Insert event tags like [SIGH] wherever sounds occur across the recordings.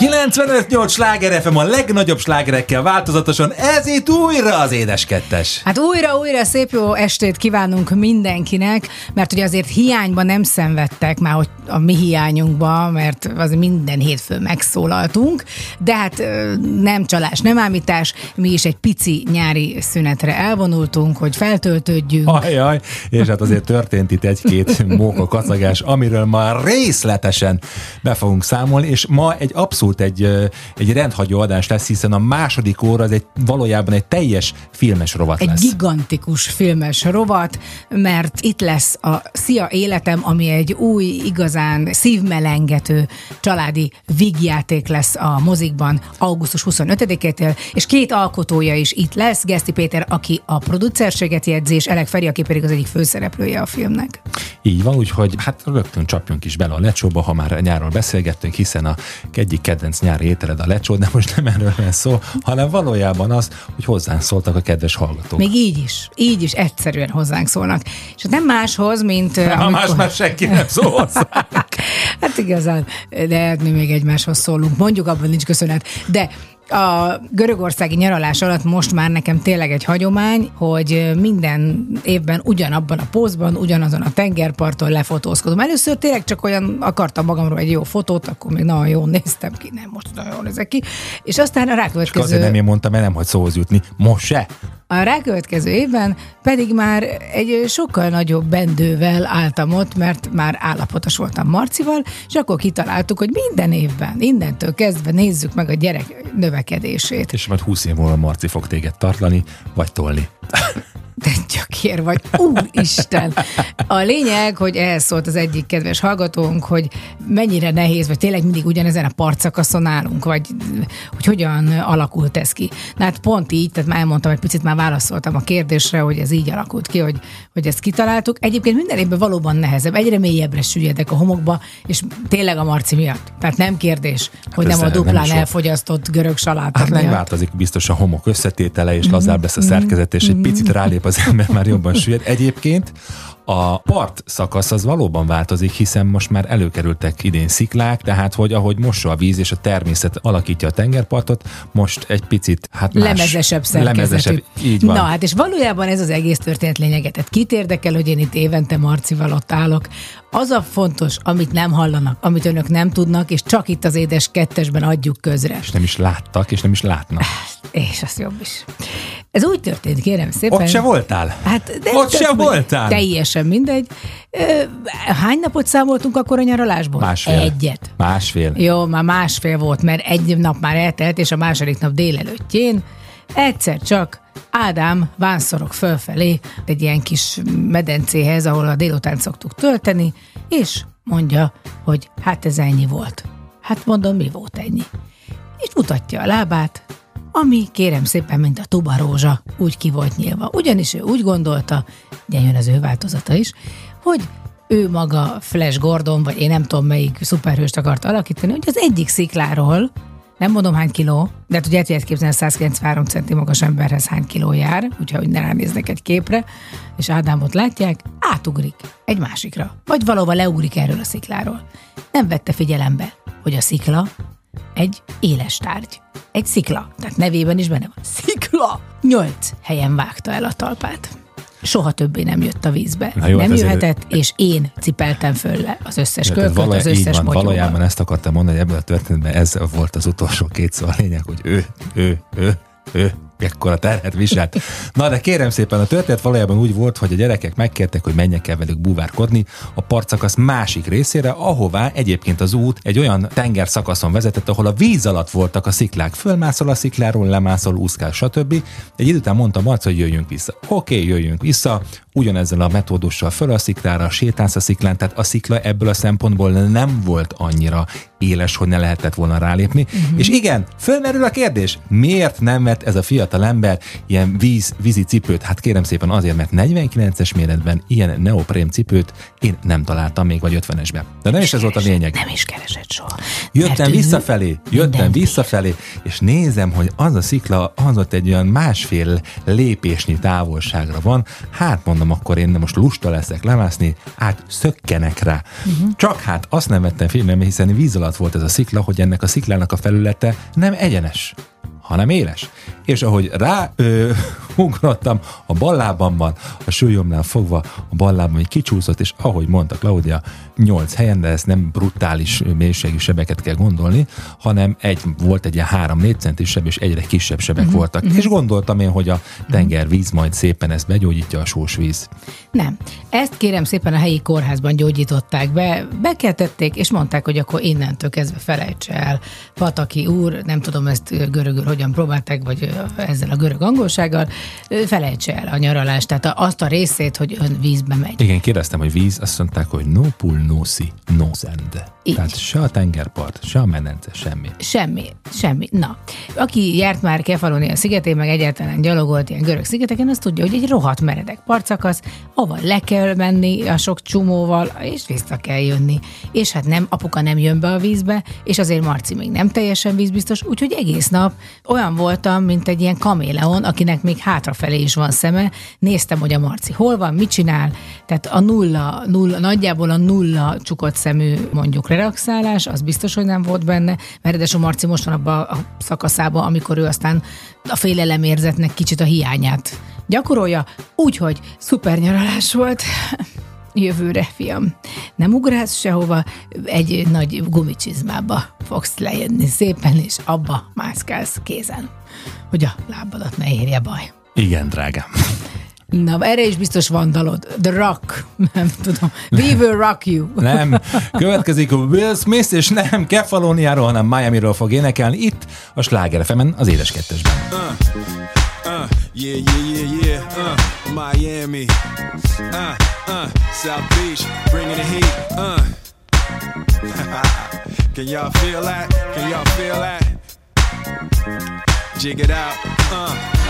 95-8 sláger FM a legnagyobb slágerekkel változatosan, ez itt újra az édes kettes. Hát újra, újra szép jó estét kívánunk mindenkinek, mert ugye azért hiányban nem szenvedtek már, hogy a mi hiányunkba, mert az minden hétfő megszólaltunk, de hát nem csalás, nem ámítás, mi is egy pici nyári szünetre elvonultunk, hogy feltöltődjünk. Ajaj, és hát azért történt itt egy-két [LAUGHS] móka kacagás, amiről már részletesen be fogunk számolni, és ma egy abszolút egy, egy rendhagyó adás lesz, hiszen a második óra az egy valójában egy teljes filmes rovat egy lesz. Egy gigantikus filmes rovat, mert itt lesz a Szia Életem, ami egy új, igazán szívmelengető családi vígjáték lesz a mozikban augusztus 25-től, és két alkotója is itt lesz, Geszti Péter, aki a producerséget jegyzi, és Elek Feri, aki pedig az egyik főszereplője a filmnek. Így van, úgyhogy hát rögtön csapjunk is bele a lecsóba, ha már nyáról beszélgettünk, hiszen a egyik kedvenc nyári ételed a lecsó, de most nem erről van szó, hanem valójában az, hogy hozzánk szóltak a kedves hallgatók. Még így is, így is egyszerűen hozzánk szólnak. És nem máshoz, mint... [LAUGHS] Ha amikor... más már senki nem szól [LAUGHS] hát igazán, de hát mi még egymáshoz szólunk. Mondjuk abban nincs köszönet. De a görögországi nyaralás alatt most már nekem tényleg egy hagyomány, hogy minden évben ugyanabban a pózban, ugyanazon a tengerparton lefotózkodom. Először tényleg csak olyan akartam magamról egy jó fotót, akkor még nagyon jól néztem ki, nem most nagyon nézek ki. És aztán a rákövetkező... És azért nem én mondtam, mert nem hogy szóhoz jutni. Most se. A rákövetkező évben pedig már egy sokkal nagyobb bendővel álltam ott, mert már állapotos voltam Marcival, és akkor kitaláltuk, hogy minden évben, innentől kezdve nézzük meg a gyerek növekedését. És majd 20 év múlva Marci fog téged tartani, vagy tolni. De gyökér vagy, úristen! A lényeg, hogy ehhez szólt az egyik kedves hallgatónk, hogy mennyire nehéz, vagy tényleg mindig ugyanezen a partszakaszon állunk, vagy hogy hogyan alakult ez ki. Na hát pont így, tehát már elmondtam, egy picit már válaszoltam a kérdésre, hogy ez így alakult ki, hogy, hogy ezt kitaláltuk. Egyébként minden évben valóban nehezebb, egyre mélyebbre süllyedek a homokba, és tényleg a Marci miatt. Tehát nem kérdés, hogy hát nem a duplán nem elfogyasztott görög saláta Hát megváltozik biztos a homok összetétele, és lazább lesz a szerkezet, és egy picit rálép az ember már jobban süllyed. Egyébként a part szakasz az valóban változik, hiszen most már előkerültek idén sziklák, tehát hogy ahogy mossa a víz és a természet alakítja a tengerpartot, most egy picit hát más, lemezesebb lemezesebb, így van. Na hát és valójában ez az egész történet lényeget. Tehát kit érdekel, hogy én itt évente Marcival ott állok. Az a fontos, amit nem hallanak, amit önök nem tudnak, és csak itt az édes kettesben adjuk közre. És nem is láttak, és nem is látnak. És az jobb is. Ez úgy történt, kérem szépen. Ott se voltál? Hát, de Ott se voltál? Teljesen mindegy. Hány napot számoltunk akkor a nyaralásból? Másfél. Egyet. Másfél. Jó, már másfél volt, mert egy nap már eltelt, és a második nap délelőttjén egyszer csak Ádám vánszorok fölfelé egy ilyen kis medencéhez, ahol a délután szoktuk tölteni, és mondja, hogy hát ez ennyi volt. Hát mondom, mi volt ennyi? És mutatja a lábát, ami kérem szépen, mint a tubarózsa, úgy ki volt nyilva. Ugyanis ő úgy gondolta, ugye jön az ő változata is, hogy ő maga Flash Gordon, vagy én nem tudom melyik szuperhőst akart alakítani, hogy az egyik szikláról, nem mondom hány kiló, de hát ugye el tudják képzelni, a 193 centi magas emberhez hány kiló jár, úgyhogy ne ránéznek egy képre, és Ádámot látják, átugrik egy másikra, vagy valahova leugrik erről a szikláról. Nem vette figyelembe, hogy a szikla egy éles tárgy. Egy szikla, tehát nevében is benne van. Szikla! Nyolc helyen vágta el a talpát. Soha többé nem jött a vízbe. Na jó, nem hát jöhetett, ezért... és én cipeltem föl le az összes ja, kölköt, valaj, az összes van, Valójában ezt akartam mondani, hogy ebből a történetben ez volt az utolsó két szó a lényeg, hogy ő, ő, ő, ő, ekkora terhet viselt. Na de kérem szépen, a történet valójában úgy volt, hogy a gyerekek megkértek, hogy menjek el velük búvárkodni a partszakasz másik részére, ahová egyébként az út egy olyan tenger szakaszon vezetett, ahol a víz alatt voltak a sziklák. Fölmászol a szikláról, lemászol, úszkál, stb. Egy idő után mondta Marc, hogy jöjjünk vissza. Oké, okay, jöjjünk vissza, ugyanezzel a metódussal föl a sziklára, sétálsz a sziklán, tehát a szikla ebből a szempontból nem volt annyira éles, hogy ne lehetett volna rálépni. Uh-huh. És igen, fölmerül a kérdés, miért nem vett ez a fiatal ember ilyen víz, vízi cipőt? Hát kérem szépen azért, mert 49-es méretben ilyen neoprém cipőt én nem találtam még, vagy 50-esben. De nem is ez volt a lényeg. Nem is keresett soha. Jöttem visszafelé, jöttem visszafelé, és nézem, hogy az a szikla az ott egy olyan másfél lépésnyi távolságra van. Hát mondom, akkor én most lusta leszek lemászni, át szökkenek rá. Uh-huh. Csak hát azt nem vettem filmbe, hiszen víz alatt volt ez a szikla, hogy ennek a sziklának a felülete nem egyenes, hanem éles. És ahogy rá ö, ugrottam, a bal lábamban, a súlyomnál fogva, a bal lábam egy kicsúszott, és ahogy mondta Claudia, nyolc helyen, de ezt nem brutális mélységű sebeket kell gondolni, hanem egy, volt egy ilyen három-négy centis seb, és egyre kisebb sebek uh-huh. voltak. Uh-huh. És gondoltam én, hogy a tengervíz majd szépen ezt begyógyítja a sós víz. Nem. Ezt kérem szépen a helyi kórházban gyógyították be, bekeltették, és mondták, hogy akkor innentől kezdve felejtse el. Pataki úr, nem tudom ezt görögül hogyan próbálták, vagy ezzel a görög angolsággal, felejtse el a nyaralást, tehát azt a részét, hogy vízbe megy. Igen, kérdeztem, hogy víz, azt mondták, hogy no pool, no sea, no sand. Így. Tehát se a tengerpart, se a menence, semmi. Semmi, semmi. Na, aki járt már Kefalonia szigetén, meg egyáltalán gyalogolt ilyen görög szigeteken, az tudja, hogy egy rohadt meredek partszakasz, ahol le kell menni a sok csomóval, és vissza kell jönni. És hát nem, apuka nem jön be a vízbe, és azért Marci még nem teljesen vízbiztos, úgyhogy egész nap olyan voltam, mint egy ilyen kaméleon, akinek még hátrafelé is van szeme. Néztem, hogy a Marci hol van, mit csinál, tehát a nulla, nulla nagyjából a nulla csukott szemű mondjuk relaxálás, az biztos, hogy nem volt benne, mert a Marci most van abban a szakaszában, amikor ő aztán a féleleérzetnek kicsit a hiányát gyakorolja, úgyhogy szuper nyaralás volt [LAUGHS] jövőre, fiam. Nem ugrálsz sehova, egy nagy gumicsizmába fogsz lejönni szépen, és abba mászkálsz kézen, hogy a lábadat ne érje baj. Igen, drágám. Na, erre is biztos van dalod. The Rock. Nem tudom. We will rock you. Nem. Következik Will Smith, és nem Kefalóniáról, hanem Miami-ról fog énekelni itt a Sláger fm az édes kettesben. Uh, uh, yeah, yeah, yeah, yeah. Uh, Miami. Uh, uh, South Beach, bringing the heat. Uh. [LAUGHS] Can y'all feel that? Can y'all feel that? Jig it out. Uh.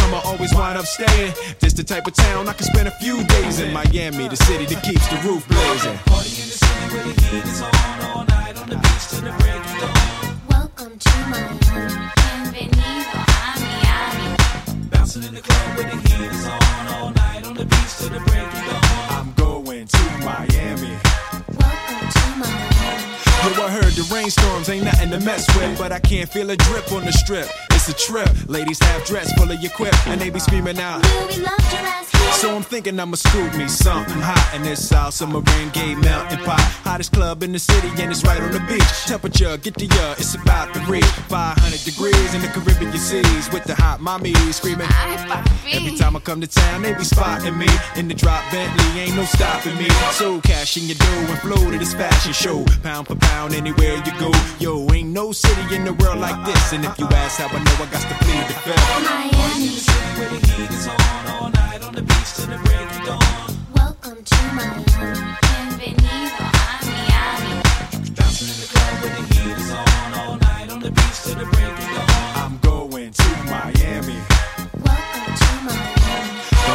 come, I always wind up staying. This the type of town I can spend a few days in Miami, the city that keeps the roof blazing. Party in the city where the heat is on all night on the beach till the break of dawn. Welcome to Miami. Bienvenido a Miami. Bouncing in the club where the heat is on all night on the beach till the break of dawn. I'm going to Miami. Welcome to Miami. Yo, I heard the rainstorms ain't nothing to mess with, but I can't feel a drip on the strip. It's a trip. Ladies half dressed, full of your quip, and they be screaming out. So I'm thinking I'ma scoop me something hot in this South Submarine Gay Mountain Pot. Hottest club in the city, and it's right on the beach. Temperature, get to ya, it's about to reach 500 degrees in the Caribbean seas with the hot mommy screaming. Every time I come to town, they be spotting me in the drop Bentley, ain't no stopping me. So cash in your dough and flow to this fashion show, pound for pound anywhere you go. Yo, ain't no city in the world like this. And if you ask how I know, I got to plead the fifth. Miami. Where the heat is on all night on the beach till the break of dawn. Welcome to Miami. Bienvenido a Miami. Bouncing in the club where the heat is on all night on the beach till the break of dawn. I'm going to Miami.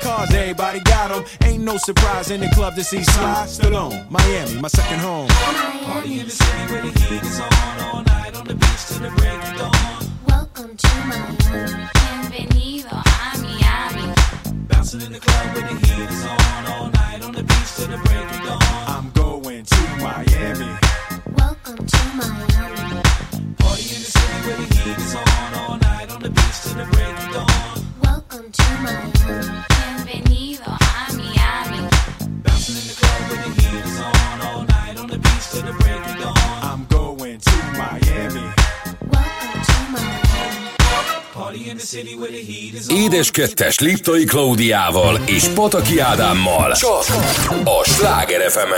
cars, everybody everybody got 'em. Ain't no surprise in the club to see Sly Stallone. Miami, my second home. Party in the city where the heat is on all night on the beach till the break of dawn. Welcome to Miami. Bienvenido a Miami. Bouncing in the club where the heat is on Édes kettes Liptai Klaudiával és Pataki Ádámmal. Csak a Sláger fm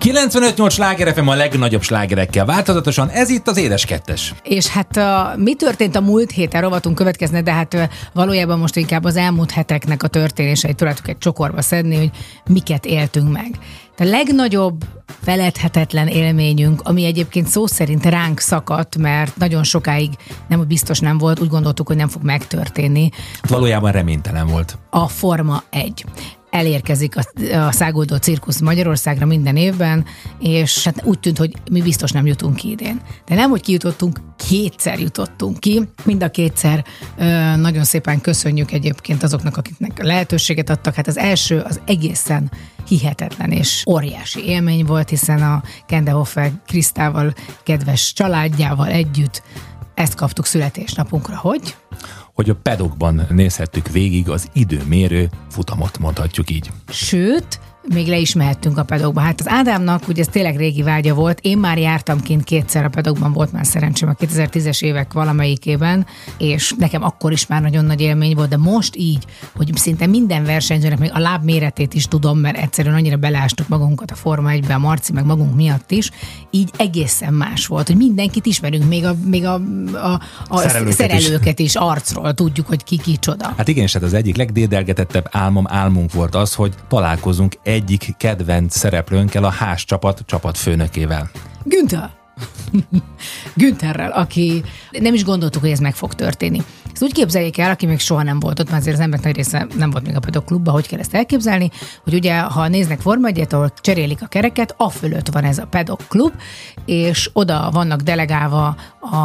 95-8 sláger FM a legnagyobb slágerekkel változatosan, ez itt az Édes Kettes. És hát a, mi történt a múlt héten rovatunk következne, de hát valójában most inkább az elmúlt heteknek a történéseit tudjátok egy csokorba szedni, hogy miket éltünk meg. A legnagyobb feledhetetlen élményünk, ami egyébként szó szerint ránk szakadt, mert nagyon sokáig nem, biztos nem volt, úgy gondoltuk, hogy nem fog megtörténni, Valójában reménytelen volt. a Forma 1. Elérkezik a, a száguldó cirkusz Magyarországra minden évben, és hát úgy tűnt, hogy mi biztos nem jutunk ki idén. De nem, hogy kijutottunk, kétszer jutottunk ki. Mind a kétszer nagyon szépen köszönjük egyébként azoknak, akiknek lehetőséget adtak. Hát az első az egészen hihetetlen és óriási élmény volt, hiszen a Kendehoffer Krisztával, kedves családjával együtt ezt kaptuk születésnapunkra, hogy Hogy a pedokban nézhettük végig az időmérő futamot, mondhatjuk így. Sőt, még le is mehettünk a pedokba. Hát az Ádámnak ugye ez tényleg régi vágya volt. Én már jártam kint kétszer a pedokban, volt már szerencsém a 2010-es évek valamelyikében, és nekem akkor is már nagyon nagy élmény volt, de most így, hogy szinte minden versenyzőnek még a láb méretét is tudom, mert egyszerűen annyira beleástuk magunkat a Forma 1-be, a Marci, meg magunk miatt is, így egészen más volt, hogy mindenkit ismerünk, még a, még a, a, a Szerelőket szerelőket is. is arcról tudjuk, hogy ki kicsoda. Hát igen, és hát az egyik legdédelgetettebb álmom, álmunk volt az, hogy találkozunk egyik kedvenc szereplőnkkel, a Hás csapat csapatfőnökével. Günther. [LAUGHS] Güntherrel, aki nem is gondoltuk, hogy ez meg fog történni. Ezt úgy képzeljék el, aki még soha nem volt ott, mert azért az emberek nagy része nem volt még a pedok klubban, hogy kell ezt elképzelni, hogy ugye, ha néznek Forma 1 ahol cserélik a kereket, a fölött van ez a pedok klub, és oda vannak delegálva a,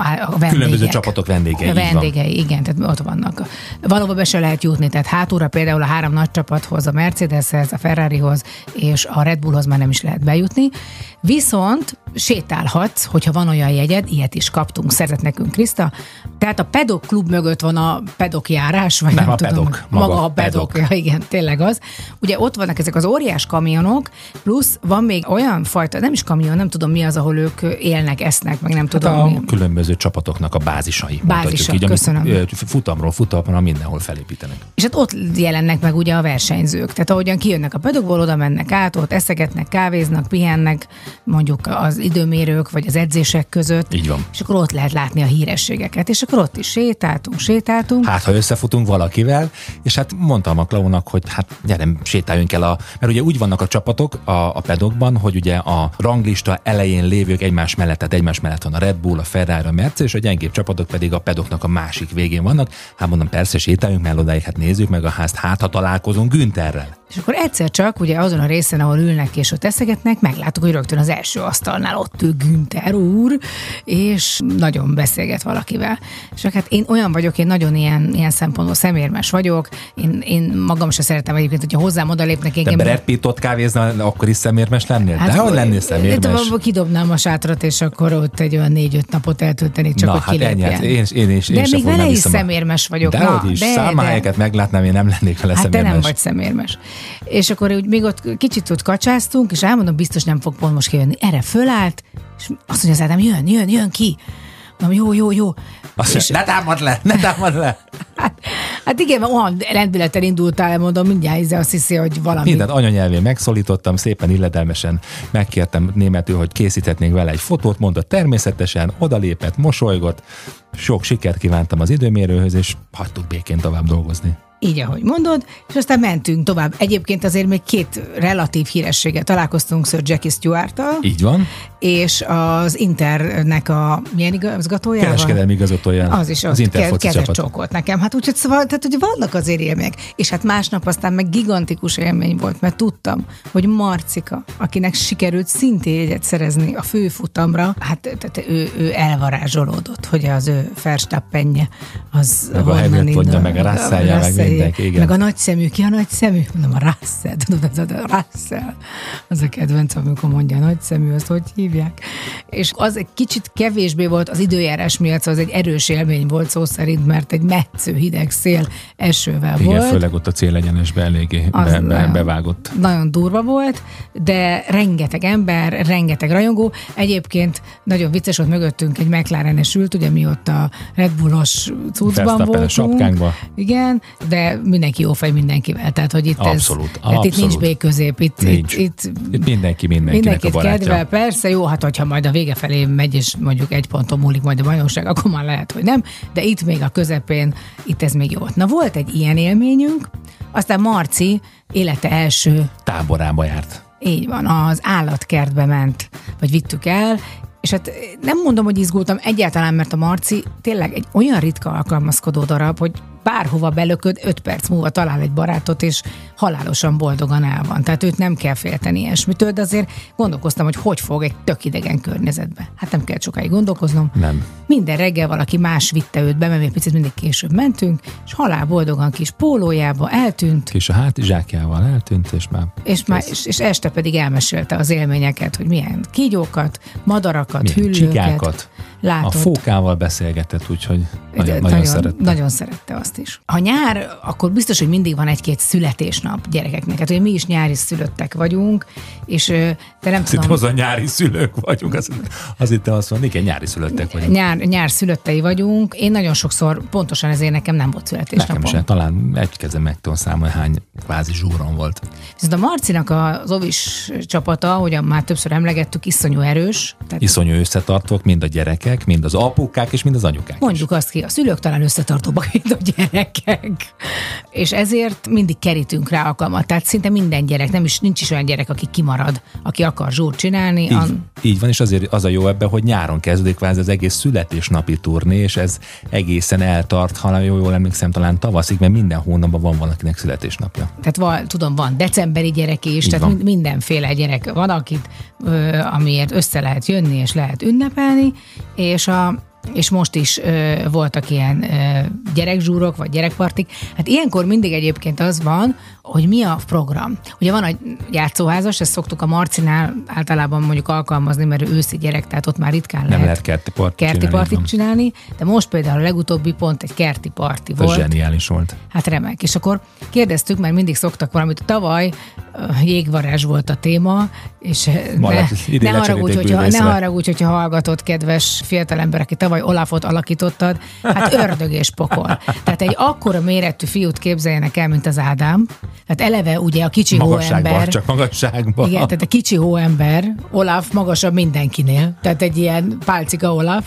a vendégek. Különböző csapatok vendégei, A vendégei, igen, tehát ott vannak. Valahova be se lehet jutni, tehát hátulra például a három nagy csapathoz, a Mercedeshez, a Ferrarihoz és a Red Bullhoz már nem is lehet bejutni. Viszont sétálhatsz, hogyha van olyan jegyed, ilyet is kaptunk, szerzett nekünk Kriszta. Tehát a pedok klub mögött van a pedok járás, vagy Nem, nem, a tudom. pedok, Maga, maga a pedok. pedok. Ja, igen, tényleg az. Ugye ott vannak ezek az óriás kamionok, plusz van még olyan fajta, nem is kamion, nem tudom mi az, ahol ők élnek, esznek, meg nem Hát tudom a mi. különböző csapatoknak a bázisai. Bázisok, így, köszönöm. Futamról futamra mindenhol felépítenek. És hát ott jelennek meg ugye a versenyzők. Tehát ahogyan kijönnek a pedokból, oda mennek át, ott eszegetnek, kávéznak, pihennek, mondjuk az időmérők vagy az edzések között. Így van. És akkor ott lehet látni a hírességeket. És akkor ott is sétáltunk, sétáltunk. Hát, ha összefutunk valakivel, és hát mondtam a Klaunak, hogy hát gyere, sétáljunk el a... Mert ugye úgy vannak a csapatok a, a pedokban, hogy ugye a ranglista elején lévők egymás mellett, tehát egymás mellett van a Red Bull, a Ferrari, a Mercedes, és a gyengébb csapatok pedig a pedoknak a másik végén vannak. Hát mondom, persze sétáljunk el odáig, hát nézzük meg a házt, hát ha találkozunk Güntherrel. És akkor egyszer csak, ugye azon a részen, ahol ülnek és ott eszegetnek, megláttuk, hogy rögtön az első asztalnál ott ül Günther úr, és nagyon beszélget valakivel. És hát én olyan vagyok, én nagyon ilyen, ilyen szempontból szemérmes vagyok, én, én magam sem szeretem egyébként, hogyha hozzám odalépnek De engem. Brad Pitt ott kávézna, akkor is szemérmes lennél? Hát, De hogy lennél szemérmes? De kidobnám a sátrat, és akkor ott egy olyan négy-öt napot eltölteni, csak Na, hogy hát ennyi, kilépjen. hát én, én, is, én de még vele is szemérmes vagyok. De na, is, de, számahelyeket meglátnám, én nem lennék vele Hát te szemérmes. nem vagy szemérmes. És akkor úgy még ott kicsit ott kacsáztunk, és elmondom, biztos nem fog pont most kijönni. Erre fölállt, és azt mondja az Ádám, jön, jön, jön ki. Mondom, jó, jó, jó. Azt és, ne támad le, ne támad le. [LAUGHS] hát, hát igen, mert olyan lendülettel indultál, mondom, mindjárt izé azt hiszi, hogy valami. Mindent anyanyelvén megszólítottam, szépen illedelmesen megkértem németül, hogy készíthetnénk vele egy fotót, mondta természetesen, odalépett, mosolygott, sok sikert kívántam az időmérőhöz, és hagytuk békén tovább dolgozni. Így, ahogy mondod, és aztán mentünk tovább. Egyébként azért még két relatív hírességgel találkoztunk Sir Jackie Stewart-tal, Így van. és az Internek a milyen igazgatójával? Kereskedelmi igazgatója. Az is az az Inter kezet csókolt nekem. Hát úgyhogy szóval, tehát, hogy vannak azért élmények. És hát másnap aztán meg gigantikus élmény volt, mert tudtam, hogy Marcika, akinek sikerült szintén jegyet szerezni a főfutamra, hát tehát ő, ő elvarázsolódott, hogy az ő Verstappenje az Meg a honnan Hamiltonja, indul, meg a Russellje, meg Mindenki, igen. Meg a nagyszemű, ki a nagyszemű? Mondom, a Russell, tudod, az a Russell. Az a kedvencem, amikor mondja a nagyszemű, azt hogy hívják. És az egy kicsit kevésbé volt az időjárás miatt, szóval az egy erős élmény volt szó szerint, mert egy metsző hideg szél esővel Igen, volt. főleg ott a célegyenesbe eléggé be, be, nagyon- bevágott. Nagyon durva volt, de rengeteg ember, rengeteg rajongó. Egyébként nagyon vicces volt mögöttünk egy McLarenes ült, ugye mi ott a Red Bullos cuccban Verstappen a voltunk. sapkánkba. Igen, de mindenki jó fej mindenkivel. Tehát, hogy itt Abszolút, ez, tehát itt nincs abszolút. béközép. Itt, Nincs. itt, itt Itt mindenki mindenkinek Mindenkit a barátja. kedvel, persze, jó, hát hogyha majd a vége felé megy, és mondjuk egy ponton múlik majd a bajnokság, akkor már lehet, hogy nem, de itt még a közepén, itt ez még jó volt. Na volt egy ilyen élményünk, aztán Marci élete első Táborába járt. így van, az állatkertbe ment, vagy vittük el, és hát nem mondom, hogy izgultam egyáltalán, mert a Marci tényleg egy olyan ritka alkalmazkodó darab, hogy bárhova belököd, öt perc múlva talál egy barátot, és halálosan boldogan el van. Tehát őt nem kell félteni ilyesmitől, de azért gondolkoztam, hogy hogy fog egy tök idegen környezetbe. Hát nem kell sokáig gondolkoznom. Nem. Minden reggel valaki más vitte őt be, mert mi picit mindig később mentünk, és halál boldogan kis pólójába eltűnt, Kis a hátizsákjával eltűnt, és már és, már, és, és este pedig elmesélte az élményeket, hogy milyen kígyókat, madarakat, milyen hüllőket csigákat. A fókával beszélgetett, úgyhogy De nagyon, nagyon szerette. nagyon szerette azt is. Ha nyár, akkor biztos, hogy mindig van egy-két születésnap gyerekeknek. Hát ugye mi is nyári szülöttek vagyunk, és te nem Azt tudom, az a nyári szülők vagyunk, az, az itt azt mondani, igen, nyári szülöttek vagyunk. nyár, nyár szülöttei vagyunk. Én nagyon sokszor, pontosan ezért nekem nem volt Nekem születésnapom. sem, talán egy kezem meg tudom számolni, hány kvázi zsúron volt. Viszont a Marcinak az ovis csapata, ahogyan már többször emlegettük, iszonyú erős. Tehát Iszonyú összetartók, mind a gyerekek, mind az apukák és mind az anyukák. Mondjuk azt ki, a szülők talán összetartóbbak, mint a gyerekek. És ezért mindig kerítünk rá alkalmat. Tehát szinte minden gyerek, nem is, nincs is olyan gyerek, aki kimarad, aki akar zsúrt csinálni. Így, An, így van, és azért az a jó ebben, hogy nyáron kezdődik kvázi az egész születésnapi turné, és ez egészen eltart, ha jól, jól emlékszem, talán tavaszig, mert minden hónapban van valakinek születésnapja. tehát van, tudom, van decemberi gyerek is, Így tehát van. mind, mindenféle gyerek van, akit, ö, amiért össze lehet jönni, és lehet ünnepelni, és a és most is ö, voltak ilyen ö, gyerekzsúrok, vagy gyerekpartik. Hát ilyenkor mindig egyébként az van, hogy mi a program. Ugye van egy játszóházas, ezt szoktuk a Marcinál általában mondjuk alkalmazni, mert ő őszi gyerek, tehát ott már ritkán Nem lehet, lehet kerti partit kerti csinálni, partit csinálni, de most például a legutóbbi pont egy kerti parti Ez volt. zseniális volt. Hát remek. És akkor kérdeztük, mert mindig szoktak valamit. Tavaly jégvarázs volt a téma, és uh, ne, ne, haragudj, hogyha, ne haragudj, hogyha hallgatott, kedves fiatalember, aki tavaly Olafot alakítottad, hát [LAUGHS] ördög és pokol. Tehát egy akkora méretű fiút képzeljenek el, mint az Ádám. Tehát eleve ugye a kicsi Magasságban, hóember. csak magasságban. Igen, tehát a kicsi hóember, Olaf magasabb mindenkinél, tehát egy ilyen pálcika Olaf,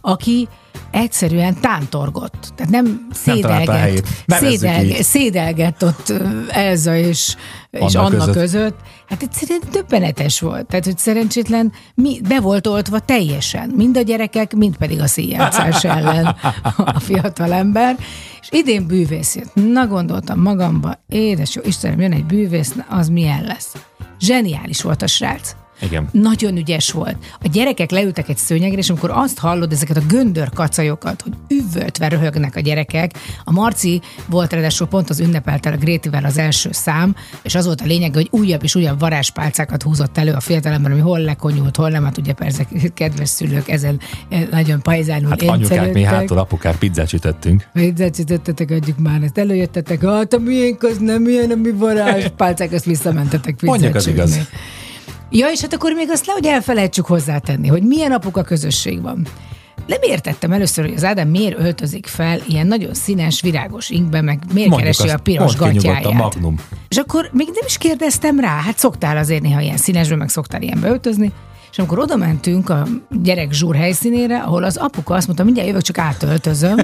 aki egyszerűen tántorgott. Tehát nem szédelgett, Nevezzük szédelgett, szédelgett ott Elza és, és Anna Anna között. között. Hát egyszerűen döbbenetes volt. Tehát, hogy szerencsétlen mi, be volt oltva teljesen. Mind a gyerekek, mind pedig a színjátszás [LAUGHS] ellen a fiatal ember. És idén bűvész jött. Na gondoltam magamba, édes jó Istenem, jön egy bűvész, az milyen lesz? Zseniális volt a srác. Igen. Nagyon ügyes volt. A gyerekek leültek egy szőnyegre, és amikor azt hallod ezeket a göndör kacajokat, hogy üvöltve röhögnek a gyerekek, a Marci volt ráadásul pont az ünnepelte a Grétivel az első szám, és az volt a lényeg, hogy újabb és újabb varázspálcákat húzott elő a fiatalember, ami hol lekonyult, hol nem, hát ugye persze [LAUGHS] kedves szülők ezen eh, nagyon pajzánul Hát anyukák, mi hátul apukák pizzát sütöttünk. Pizzát sütöttetek, adjuk már ezt. Előjöttetek, hát a miénk az nem ilyen, a mi varázspálcák, ezt visszamentetek pizzát Mondjuk az igaz. Ja, és hát akkor még azt nehogy elfelejtsük hozzátenni, hogy milyen apuka közösség van. Nem értettem először, hogy az Ádám miért öltözik fel ilyen nagyon színes, virágos inkbe, meg miért Mondjuk keresi azt, a piros gatyáját. Magnum. És akkor még nem is kérdeztem rá, hát szoktál azért néha ilyen színesbe, meg szoktál ilyenbe öltözni. És amikor oda mentünk a gyerek zsúr helyszínére, ahol az apuka azt mondta, mindjárt jövök, csak átöltözöm,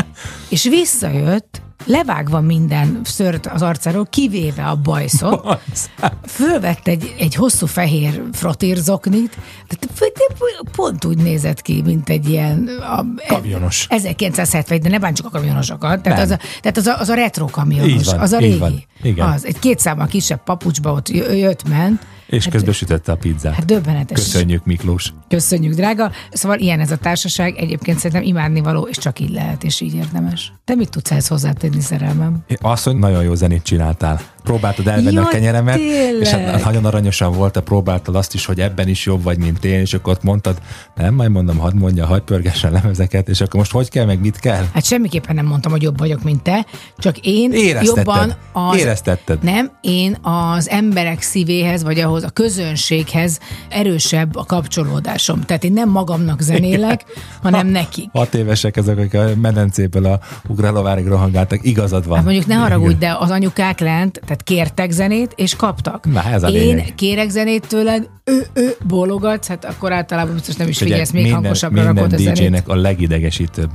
[LAUGHS] és visszajött, levágva minden szört az arcáról, kivéve a bajszot, [LAUGHS] fölvett egy, egy hosszú fehér frotírzoknit, tehát pont úgy nézett ki, mint egy ilyen... A, Kamionos. 1970, de ne bántsuk a kamionosokat. Tehát, Nem. az a, tehát az, a, az a retro kamionos, van, az a régi. van. Igen. Az, egy két számmal kisebb papucsba ott jö- jött, ment. És közben sütötte a pizzát. Hát döbbenetes. Köszönjük, Miklós. Köszönjük, drága. Szóval ilyen ez a társaság, egyébként szerintem imádni való, és csak így lehet, és így érdemes. Te mit tudsz ehhez hozzátenni, szerelmem? Azt, hogy nagyon jó zenét csináltál. Próbáltad elvenni Jaj, a kenyeremet, tényleg. és hát nagyon aranyosan voltál, próbáltad azt is, hogy ebben is jobb vagy, mint én, és akkor ott mondtad, nem, majd mondom, hadd mondja, hadd pörgessen lemezeket, és akkor most hogy kell, meg mit kell? Hát semmiképpen nem mondtam, hogy jobb vagyok, mint te, csak én jobban az... Éreztetted. Nem, én az emberek szívéhez, vagy ahhoz a közönséghez erősebb a kapcsolódásom. Tehát én nem magamnak zenélek, hanem nekik. Hat évesek ezek, akik a medencéből a ugrálóvárig rohangáltak, igazad van. Hát mondjuk ne haragudj, de az anyukák lent, tehát kértek zenét, és kaptak. Na, ez a Én lényeg. kérek zenét tőled, ő, ő, bólogatsz, hát akkor általában biztos nem is figyelsz, még minden, hangosabbra minden rakod a. DJ-nek a legidegesítőbb.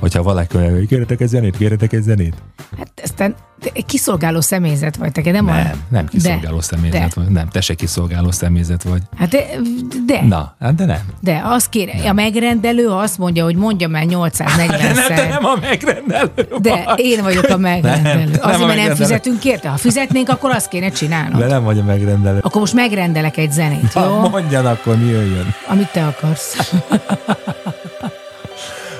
Hogyha valaki olyan, hogy kérjetek egy zenét, kérjetek egy zenét. Hát aztán te egy kiszolgáló személyzet vagy, te nem, a... Nem, nem kiszolgáló de, személyzet de. vagy. Nem, te se kiszolgáló személyzet vagy. Hát de, de, Na, hát de nem. de azt kér, a megrendelő azt mondja, hogy mondja már 840-szer. a megrendelő De én vagyok a megrendelő. Nem, Azért, nem mert nem megrendelő. fizetünk érte. Ha fizetnénk, akkor azt kéne csinálnod. De nem vagy a megrendelő. Akkor most megrendelek egy zenét, jó? Ha mondjan, akkor mi jöjjön. Amit te akarsz. [LAUGHS]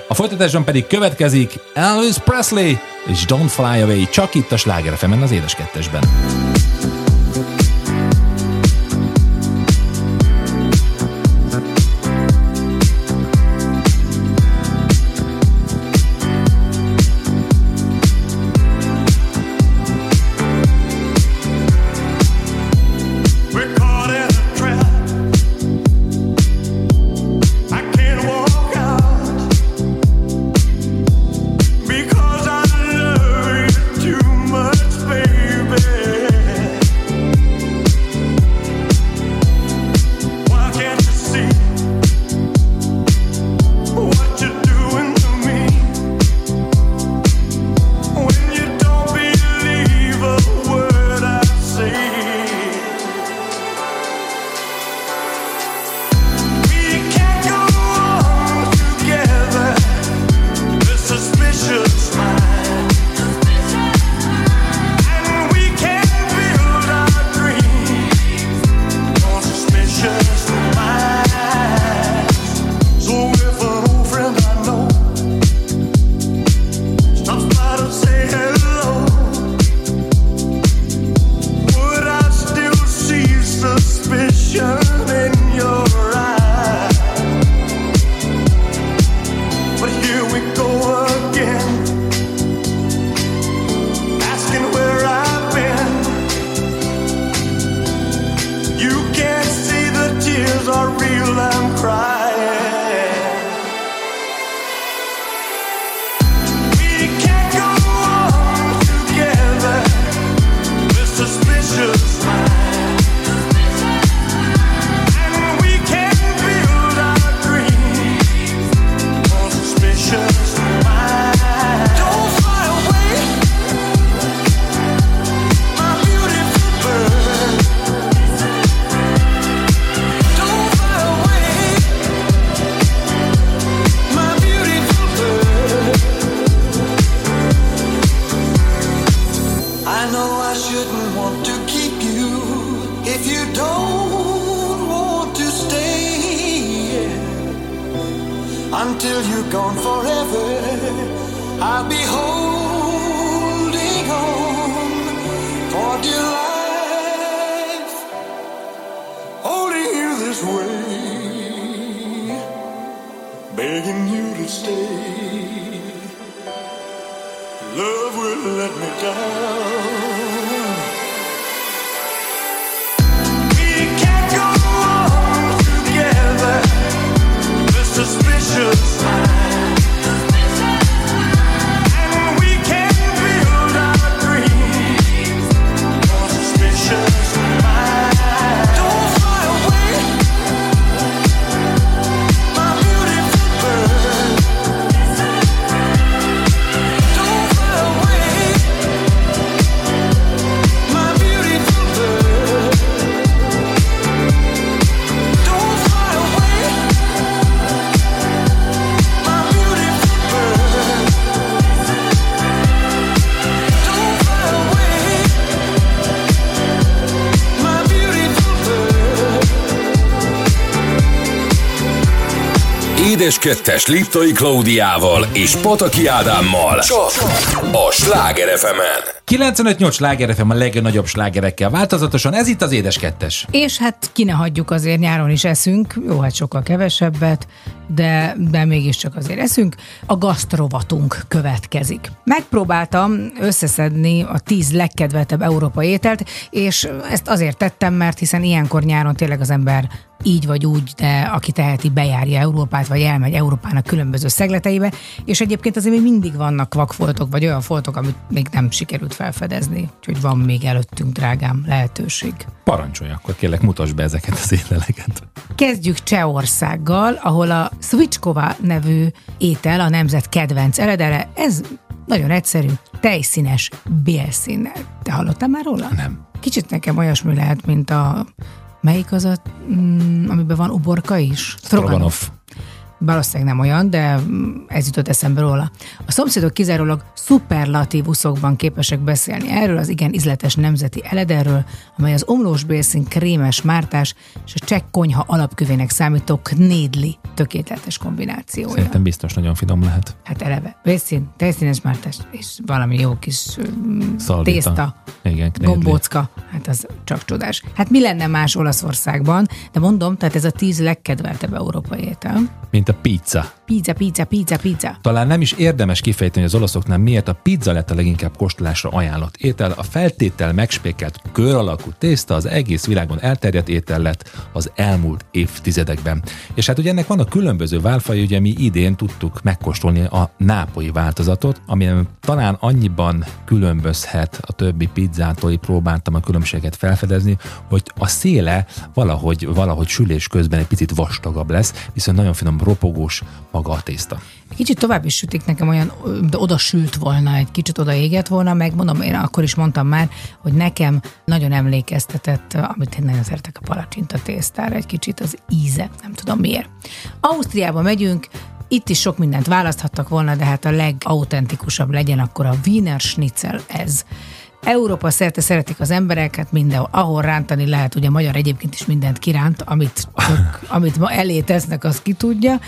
A folytatásban pedig következik Elvis Presley és Don't Fly Away, csak itt a Sláger az édes kettesben. 2-es Liptai Klaudiával és Pataki Ádámmal. Csak a Sláger fm 95-8 Sláger FM a legnagyobb slágerekkel változatosan, ez itt az Édes Kettes. És hát ki ne hagyjuk azért nyáron is eszünk, jó, hát sokkal kevesebbet, de, de mégiscsak azért eszünk. A gasztrovatunk következik. Megpróbáltam összeszedni a 10 legkedveltebb európai ételt, és ezt azért tettem, mert hiszen ilyenkor nyáron tényleg az ember így vagy úgy, de aki teheti, bejárja Európát, vagy elmegy Európának különböző szegleteibe, és egyébként azért még mindig vannak vakfoltok, vagy olyan foltok, amit még nem sikerült felfedezni, úgyhogy van még előttünk, drágám, lehetőség. Parancsolj akkor, kérlek, mutasd be ezeket az ételeket. Kezdjük Csehországgal, ahol a Switchkova nevű étel a nemzet kedvenc eredele. Ez nagyon egyszerű, tejszínes bélszínnel. Te hallottál már róla? Nem. Kicsit nekem olyasmi lehet, mint a Melyik az a, mm, amiben van uborka is? Stroganov. Valószínűleg nem olyan, de mm, ez jutott eszembe róla. A szomszédok kizárólag szuperlatívuszokban képesek beszélni erről az igen izletes nemzeti elederről, amely az omlós bélszín krémes mártás és a csekk konyha alapkövének számító knédli tökéletes kombinációja. Szerintem biztos nagyon finom lehet. Hát eleve, bélszín, tejszínes mártás és valami jó kis mm, Szalvita. tészta, Igen, knedli. gombócka, hát az csak csodás. Hát mi lenne más Olaszországban, de mondom, tehát ez a tíz legkedveltebb európai étel. Mint a pizza. Pizza, pizza, pizza, pizza. Talán nem is érdemes kifejteni, hogy az olaszoknál miért a pizza lett a leginkább kóstolásra ajánlott étel. A feltétel megspékelt kör alakú tészta az egész világon elterjedt étel lett az elmúlt évtizedekben. És hát ugye ennek vannak különböző válfai, ugye mi idén tudtuk megkóstolni a nápolyi változatot, ami talán annyiban különbözhet a többi pizzától, így próbáltam a különbséget felfedezni, hogy a széle valahogy, valahogy sülés közben egy picit vastagabb lesz, viszont nagyon finom ropogós maga a tészta. Kicsit tovább is sütik nekem olyan, de oda sült volna, egy kicsit oda égett volna, meg mondom, én akkor is mondtam már, hogy nekem nagyon emlékeztetett, amit én nagyon szeretek a palacsinta tésztára, egy kicsit az íze, nem tudom miért. Ausztriába megyünk, itt is sok mindent választhattak volna, de hát a legautentikusabb legyen akkor a Wiener Schnitzel ez. Európa szerte szeretik az embereket, mindenhol, ahol rántani lehet, ugye magyar egyébként is mindent kiránt, amit, csak, [LAUGHS] amit ma elé tesznek, az ki tudja,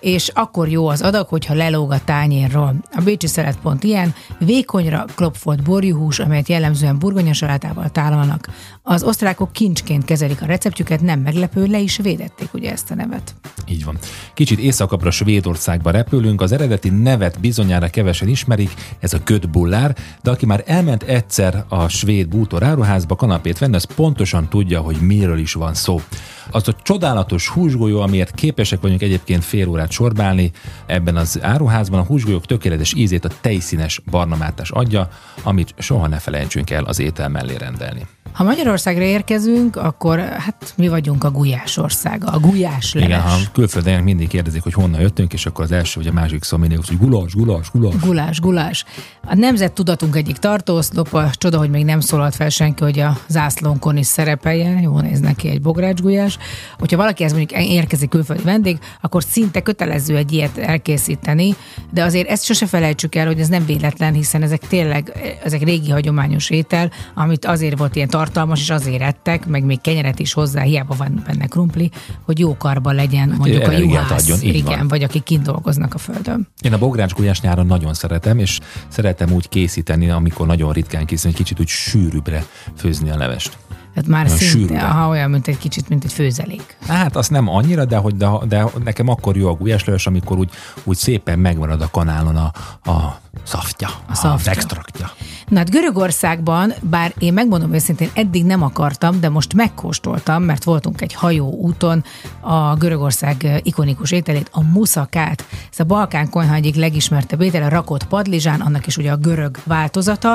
és akkor jó az adag, hogyha lelóg a tányérról. A bécsi szelet pont ilyen, vékonyra klopfolt borjúhús, amelyet jellemzően burgonyasalátával tálalnak. Az osztrákok kincsként kezelik a receptjüket, nem meglepő, le is védették ugye ezt a nevet. Így van. Kicsit északabbra Svédországba repülünk, az eredeti nevet bizonyára kevesen ismerik, ez a ködbullár, de aki már elment egyszer a svéd bútor áruházba kanapét venni, az pontosan tudja, hogy miről is van szó. Az a csodálatos húsgolyó, amiért képesek vagyunk egyébként fél órát sorbálni ebben az áruházban, a húsgolyók tökéletes ízét a tejszínes barnamátás adja, amit soha ne felejtsünk el az étel mellé rendelni. Ha Magyarországra érkezünk, akkor hát mi vagyunk a gulyás országa, a gulyás leves. Igen, ha külföldön mindig kérdezik, hogy honnan jöttünk, és akkor az első vagy a másik szó mindig hogy gulás, gulás, gulás. Gulás, gulás. A nemzet tudatunk egyik tartóoszlopa, csoda, hogy még nem szólalt fel senki, hogy a zászlónkon is szerepeljen, jó néz neki egy bográcsgulyás. Hogyha valaki ez mondjuk érkezik külföldi vendég, akkor szinte kötelező egy ilyet elkészíteni, de azért ezt sose felejtsük el, hogy ez nem véletlen, hiszen ezek tényleg, ezek régi hagyományos étel, amit azért volt ilyen tartalmas, és azért ettek, meg még kenyeret is hozzá, hiába van benne krumpli, hogy jó karba legyen mondjuk a juhász, adjon, így igen, van. vagy akik kint dolgoznak a földön. Én a bográcsgulyás nyáron nagyon szeretem, és szeretem úgy készíteni, amikor nagyon ritkán készíteni, hogy kicsit úgy sűrűbbre főzni a levest. Tehát már szinte, sűrűre. aha, olyan, mint egy kicsit, mint egy főzelék. Hát azt nem annyira, de, hogy, de, de nekem akkor jó a gulyásleves, amikor úgy, úgy szépen megmarad a kanálon a, a szaftja, a, szaftja. az extraktja. Na hát Görögországban, bár én megmondom őszintén, eddig nem akartam, de most megkóstoltam, mert voltunk egy hajó úton a Görögország ikonikus ételét, a muszakát. Ez a Balkán konyha egyik legismertebb étel, a rakott padlizsán, annak is ugye a görög változata,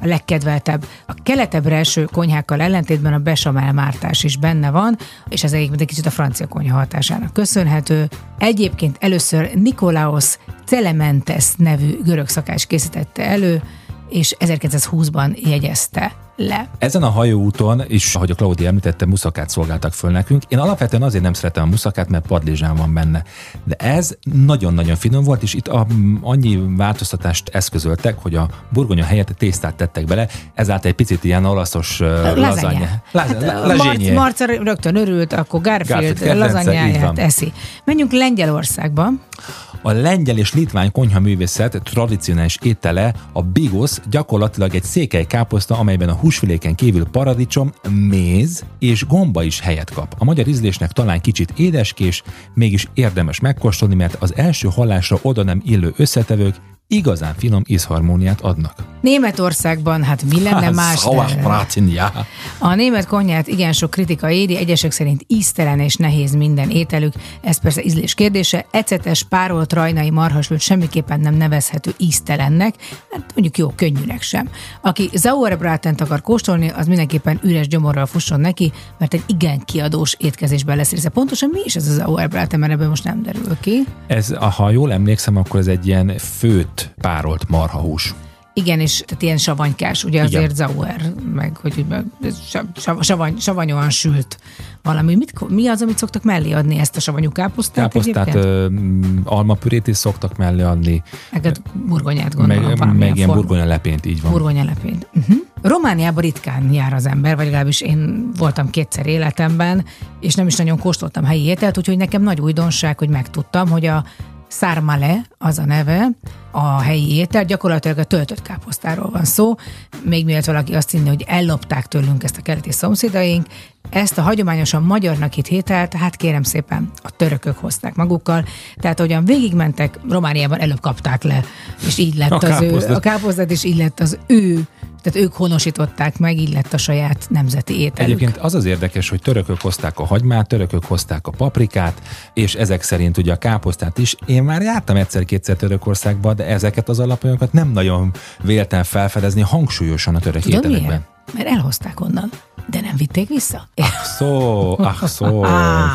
a legkedveltebb. A keletebbre eső konyhákkal ellentétben a besamel mártás is benne van, és ez egyébként egy kicsit a francia konyha hatásának köszönhető. Egyébként először Nikolaos Celementes nevű görög szakács készítette elő, és 1920-ban jegyezte le. Ezen a hajóúton is, ahogy a Claudia említette, muszakát szolgáltak föl nekünk. Én alapvetően azért nem szeretem a muszakát, mert padlizsán van benne. De ez nagyon-nagyon finom volt, és itt a, annyi változtatást eszközöltek, hogy a burgonya helyett tésztát tettek bele, ezáltal egy picit ilyen olaszos uh, lazanya. Hát, Marc, Marca rögtön örült, akkor Garfield, Garfield lazanyáját eszi. Menjünk Lengyelországba. A lengyel és litvány konyhaművészet tradicionális étele, a bigos gyakorlatilag egy székely káposzta, amelyben a húsfiléken kívül paradicsom, méz és gomba is helyet kap. A magyar ízlésnek talán kicsit édeskés, mégis érdemes megkóstolni, mert az első hallásra oda nem illő összetevők igazán finom ízharmóniát adnak. Németországban, hát mi lenne [LAUGHS] más? Ja. A német konyhát igen sok kritika éri, egyesek szerint íztelen és nehéz minden ételük. Ez persze ízlés kérdése. Ecetes, párolt rajnai marhasült semmiképpen nem nevezhető íztelennek, hát mondjuk jó, könnyűnek sem. Aki Sauerbraten akar kóstolni, az mindenképpen üres gyomorral fusson neki, mert egy igen kiadós étkezésben lesz része. Pontosan mi is ez a Sauerbraten, mert ebből most nem derül ki. Ez, ha jól emlékszem, akkor ez egy ilyen főt párolt marhahús. Igen, és tehát ilyen savanykás, ugye Igen. azért Zauer, meg hogy sa- sa- savany, savanyúan sült valami. Mit, mi az, amit szoktak mellé adni ezt a savanyú káposztát? Káposztát, ö, almapürét is szoktak mellé adni, Meg a burgonyát gondolom. meg, meg ilyen burgonya lepént, így van. Burgonya lepényt. Uh-huh. Romániában ritkán jár az ember, vagy legalábbis én voltam kétszer életemben, és nem is nagyon kóstoltam helyi ételt, úgyhogy nekem nagy újdonság, hogy megtudtam, hogy a Sarmale, az a neve, a helyi étel, gyakorlatilag a töltött káposztáról van szó, még mielőtt valaki azt hinné, hogy ellopták tőlünk ezt a keleti szomszédaink, ezt a hagyományosan magyarnak hit ételt, hát kérem szépen, a törökök hozták magukkal, tehát ahogyan végigmentek, Romániában előbb kapták le, és így lett A az ő, káposztát. a káposztát, és így lett az ő, tehát ők honosították meg, így lett a saját nemzeti ételük. Egyébként az az érdekes, hogy törökök hozták a hagymát, törökök hozták a paprikát, és ezek szerint ugye a káposztát is. Én már jártam egyszer-kétszer Törökországba, de ezeket az alapanyagokat nem nagyon véltem felfedezni hangsúlyosan a török Tudod ételekben. miért? Mert elhozták onnan, de nem vitték vissza. Szó, [LAUGHS] ah, szó. Ah,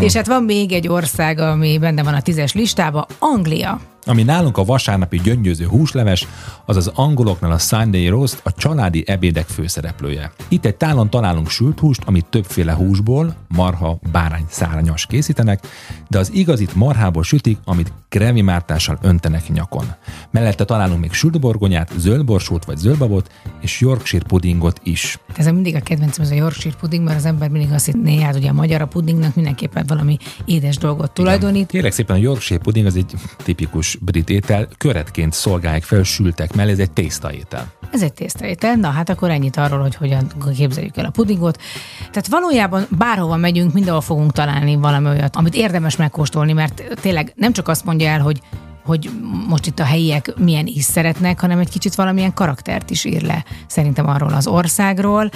És hát van még egy ország, ami benne van a tízes listában, Anglia. Ami nálunk a vasárnapi gyöngyöző húsleves, az az angoloknál a Sunday roast, a családi ebédek főszereplője. Itt egy tálon találunk sült húst, amit többféle húsból, marha, bárány, szárnyas készítenek, de az igazit marhából sütik, amit kremimártással öntenek nyakon. Mellette találunk még sült borgonyát, zöldborsót vagy zöldbabot, és Yorkshire pudingot is. Ez a mindig a kedvencem, ez a Yorkshire pudding, mert az ember mindig azt hinné, hát ugye a magyar a puddingnak mindenképpen valami édes dolgot tulajdonít. Kérlek szépen, a Yorkshire pudding az egy tipikus brit étel, köretként szolgálják fel sültek mellé, ez egy tésztaétel. Ez egy tésztaétel, na hát akkor ennyit arról, hogy hogyan képzeljük el a pudingot. Tehát valójában bárhova megyünk, mindenhol fogunk találni valami olyat, amit érdemes megkóstolni, mert tényleg nem csak azt mondja el, hogy hogy most itt a helyiek milyen is szeretnek, hanem egy kicsit valamilyen karaktert is ír le szerintem arról az országról.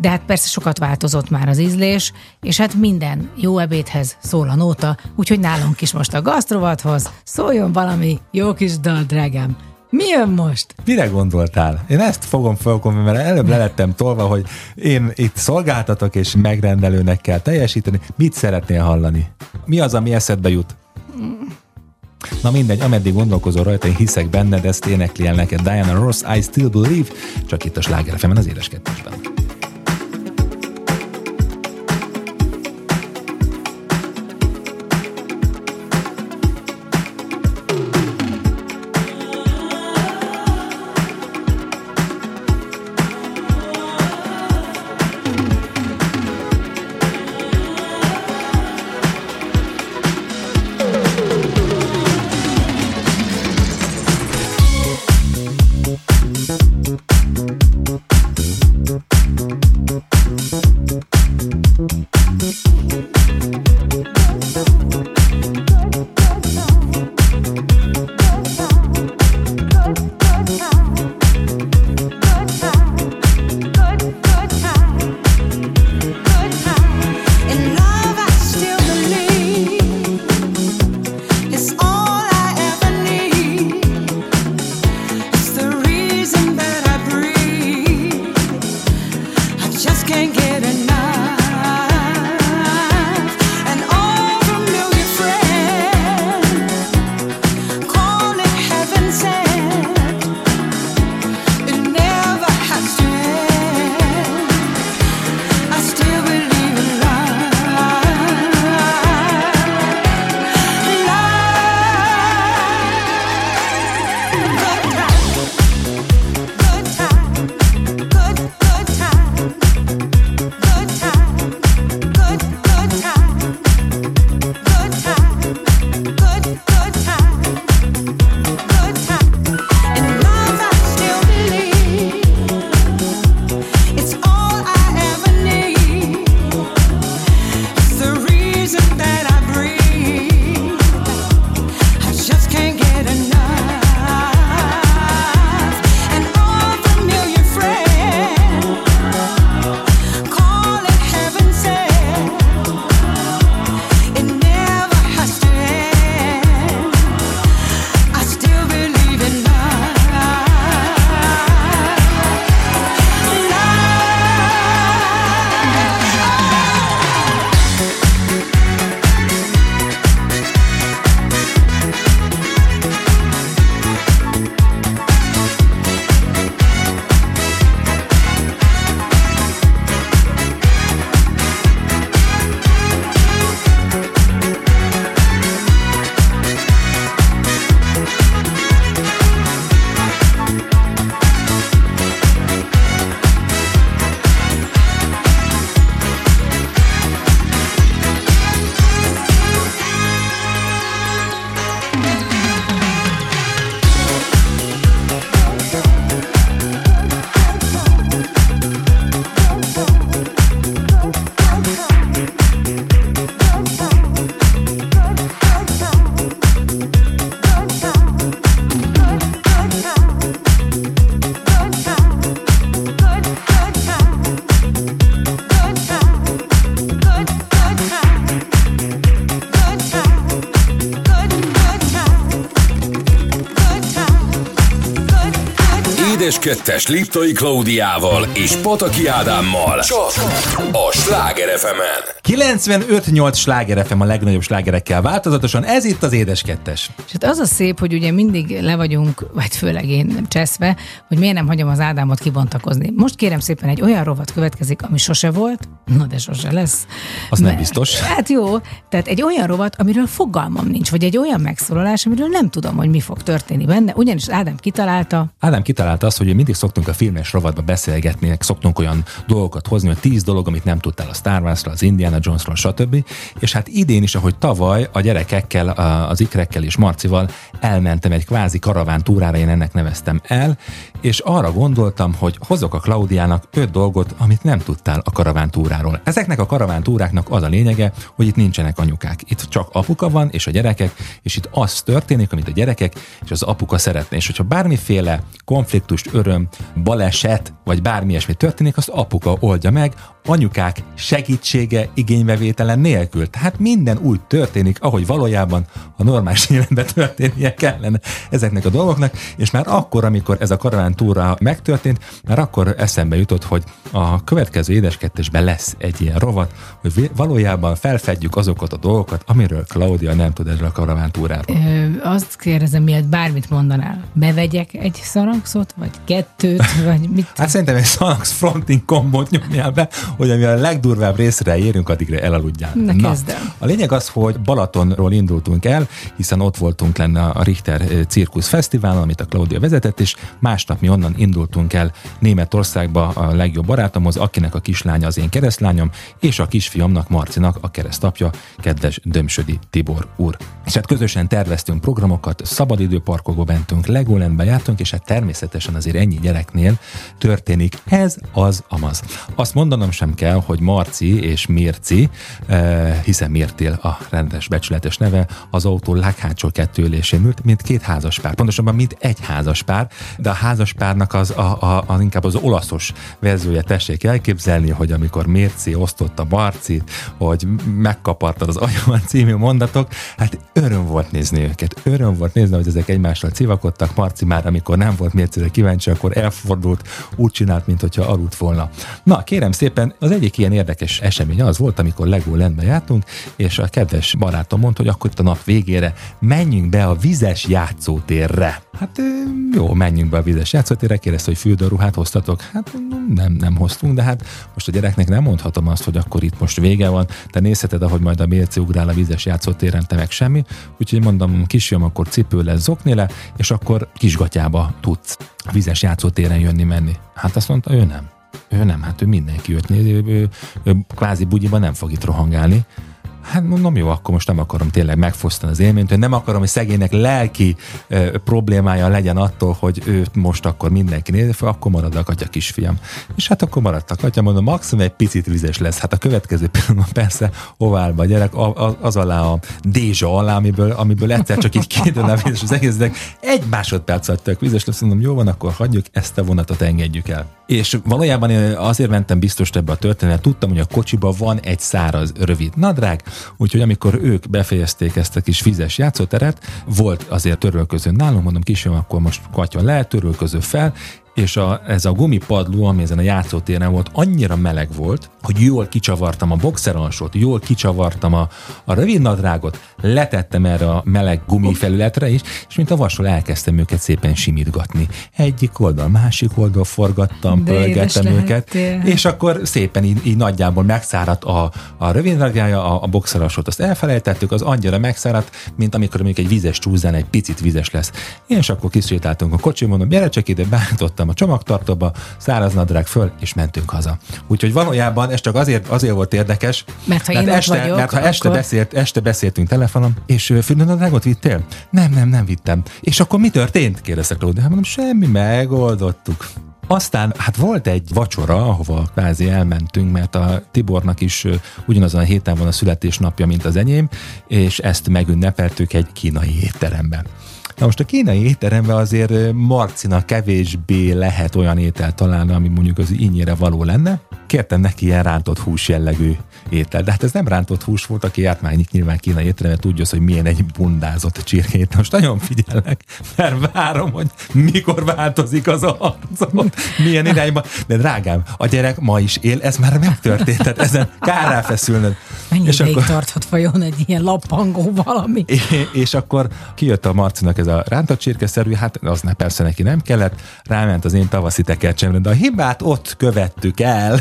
De hát persze sokat változott már az ízlés, és hát minden jó ebédhez szól a nóta, úgyhogy nálunk is most a gasztrovathoz szóljon valami jó kis dal, drágám. Mi jön most? Mire gondoltál? Én ezt fogom fölkomni, mert előbb lelettem tolva, hogy én itt szolgáltatok, és megrendelőnek kell teljesíteni. Mit szeretnél hallani? Mi az, ami eszedbe jut? Na mindegy, ameddig gondolkozol rajta, én hiszek benned, ezt énekli el neked Diana Ross, I Still Believe, csak itt a Sláger az édes kettesben. 2-es Liptai Klaudiával és Pataki Ádámmal. Csak a Sláger fm 95-8 sláger FM a legnagyobb slágerekkel változatosan, ez itt az édes kettes. És hát az a szép, hogy ugye mindig le vagyunk, vagy főleg én nem cseszve, hogy miért nem hagyom az Ádámot kibontakozni. Most kérem szépen egy olyan rovat következik, ami sose volt, na de sose lesz. Az nem biztos. Hát jó, tehát egy olyan rovat, amiről fogalmam nincs, vagy egy olyan megszólalás, amiről nem tudom, hogy mi fog történni benne, ugyanis Ádám kitalálta, Ádám kitalálta azt, hogy mindig szoktunk a filmes rovatba beszélgetni, szoktunk olyan dolgokat hozni, hogy tíz dolog, amit nem tudtál a Star Warsról, az Indiana Jonesról, stb. És hát idén is, ahogy tavaly a gyerekekkel, az ikrekkel és Marcival elmentem egy kvázi karaván túrára, én ennek neveztem el, és arra gondoltam, hogy hozok a Klaudiának öt dolgot, amit nem tudtál a karaván túráról. Ezeknek a karaván túráknak az a lényege, hogy itt nincsenek anyukák. Itt csak apuka van, és a gyerekek, és itt az történik, amit a gyerekek és az apuka szeretne. És hogyha bármiféle konfliktust, öröm, baleset, vagy bármi ilyesmi történik, azt apuka oldja meg, anyukák segítsége igénybevételen nélkül. Tehát minden úgy történik, ahogy valójában a normális [LAUGHS] életben történnie kellene ezeknek a dolgoknak, és már akkor, amikor ez a karaván túra megtörtént, már akkor eszembe jutott, hogy a következő édeskettesben lesz egy ilyen rovat, hogy valójában felfedjük azokat a dolgokat, amiről Claudia nem tud erről a karaván túráról. Ö, azt kérdezem, miért bármit mondanál. Bevegyek egy szarangszot, vagy kettőt, vagy mit? Hát szerintem egy Xanax fronting kombót nyomjál be, hogy ami a legdurvább részre érünk, addigra elaludjál. Na, kezd el. A lényeg az, hogy Balatonról indultunk el, hiszen ott voltunk lenne a Richter eh, Cirkusz Fesztiválon, amit a Claudia vezetett, és másnap mi onnan indultunk el Németországba a legjobb barátomhoz, akinek a kislánya az én keresztlányom, és a kisfiamnak, Marcinak a keresztapja, kedves Dömsödi Tibor úr. És hát közösen terveztünk programokat, szabadidőparkokba mentünk, Legolandbe jártunk, és hát természetesen azért ennyi gyereknél történik ez, az, amaz. Azt mondanom sem kell, hogy Marci és Mirci, eh, hiszen Mirtél a rendes becsületes neve, az autó leghátsó kettő ülésén ült, mint két házaspár. Pontosabban, mint egy házaspár, de a házaspárnak az, a, a, a, inkább az olaszos verziója tessék elképzelni, hogy amikor Mérci osztotta Marcit, hogy megkapartad az agyamat című mondatok, hát öröm volt nézni őket. Öröm volt nézni, hogy ezek egymással civakodtak. Marci már, amikor nem volt Mércire kíváncsi, akkor elfordult, úgy csinált, mint hogyha aludt volna. Na, kérem szépen, az egyik ilyen érdekes esemény az volt, amikor Legolandbe jártunk, és a kedves barátom mondta, hogy akkor itt a nap végére menjünk be a vizes játszótérre. Hát jó, menjünk be a vizes játszótérre, kérdezte, hogy fürdőruhát hoztatok. Hát nem, nem hoztunk, de hát most a gyereknek nem mondhatom azt, hogy akkor itt most vége van, te nézheted, ahogy majd a Mérci ugrál a vizes játszótéren, te meg semmi. Úgyhogy mondom, kisfiam, akkor cipő lesz, zokni le, és akkor kisgatyába tudsz a vizes játszótéren jönni-menni. Hát azt mondta, ő nem. Ő nem, hát ő mindenki őt nézi, ő, ő, ő kvázi bugyiban nem fog itt rohangálni. Hát mondom, jó, akkor most nem akarom tényleg megfosztani az élményt, hogy nem akarom, hogy szegénynek lelki ö, problémája legyen attól, hogy őt most akkor mindenki nézi fel, akkor marad a katya kisfiam. És hát akkor maradt a katya, mondom, maximum egy picit vizes lesz. Hát a következő pillanatban persze oválba a gyerek, a, a, az alá a dézsa alá, amiből, amiből egyszer csak így kédül a vizes az egésznek. Egy másodperc alatt tök vizes lesz, mondom, jó van, akkor hagyjuk, ezt a vonatot engedjük el. És valójában én azért mentem biztos ebbe a történetet, tudtam, hogy a kocsiba van egy száraz, rövid nadrág, úgyhogy amikor ők befejezték ezt a kis vizes játszóteret, volt azért törölköző nálunk, mondom, kisfiam, akkor most katya le, törölköző fel, és a, ez a gumipadló, ami ezen a játszótéren volt, annyira meleg volt, hogy jól kicsavartam a boxeralsót, jól kicsavartam a, a rövid nadrágot, letettem erre a meleg gumi felületre is, és mint a vasról elkezdtem őket szépen simítgatni. Egyik oldal, másik oldal forgattam, De pörgettem őket, lehettél. és akkor szépen így, így nagyjából megszáradt a, a rövid nadrágja, a, a boxeralsót, azt elfelejtettük, az annyira megszáradt, mint amikor mondjuk egy vizes csúszán egy picit vizes lesz. És akkor kisétáltunk a kocsi, mondom, gyere csak ide, beállítottam a csomagtartóba, száraz nadrág föl, és mentünk haza. Úgyhogy valójában ez csak azért, azért volt érdekes, Mert ha én ott este, vagyok, mert ha este, akkor- beszélt, este beszéltünk telefonon, és fürdőnadrágot vittél? Nem, nem, nem vittem. És akkor mi történt? kérdezte Claudia. Hát mondom, semmi, megoldottuk. Aztán hát volt egy vacsora, ahova kvázi elmentünk, mert a Tibornak is ugyanazon a héten van a születésnapja, mint az enyém, és ezt megünnepeltük egy kínai étteremben. Na most a kínai étteremben azért ö, Marcinak kevésbé lehet olyan ételt találni, ami mondjuk az ínyére való lenne. kértem neki ilyen rántott hús jellegű étel. De hát ez nem rántott hús volt, aki járt már nyilván kínai étteremben, tudja, hogy milyen egy bundázott csirkét. Most nagyon figyelek, mert várom, hogy mikor változik az arcot, milyen irányba. De drágám, a gyerek ma is él, ez már megtörtént, tehát ezen kár ráfeszülnöd. Mennyi És ideig akkor- tarthat vajon egy ilyen lappangó valami? É- és akkor kijött a Marcinak ez a rántott csirkeszerű, hát az ne, persze neki nem kellett, ráment az én tavaszi tekercsemre, de a hibát ott követtük el,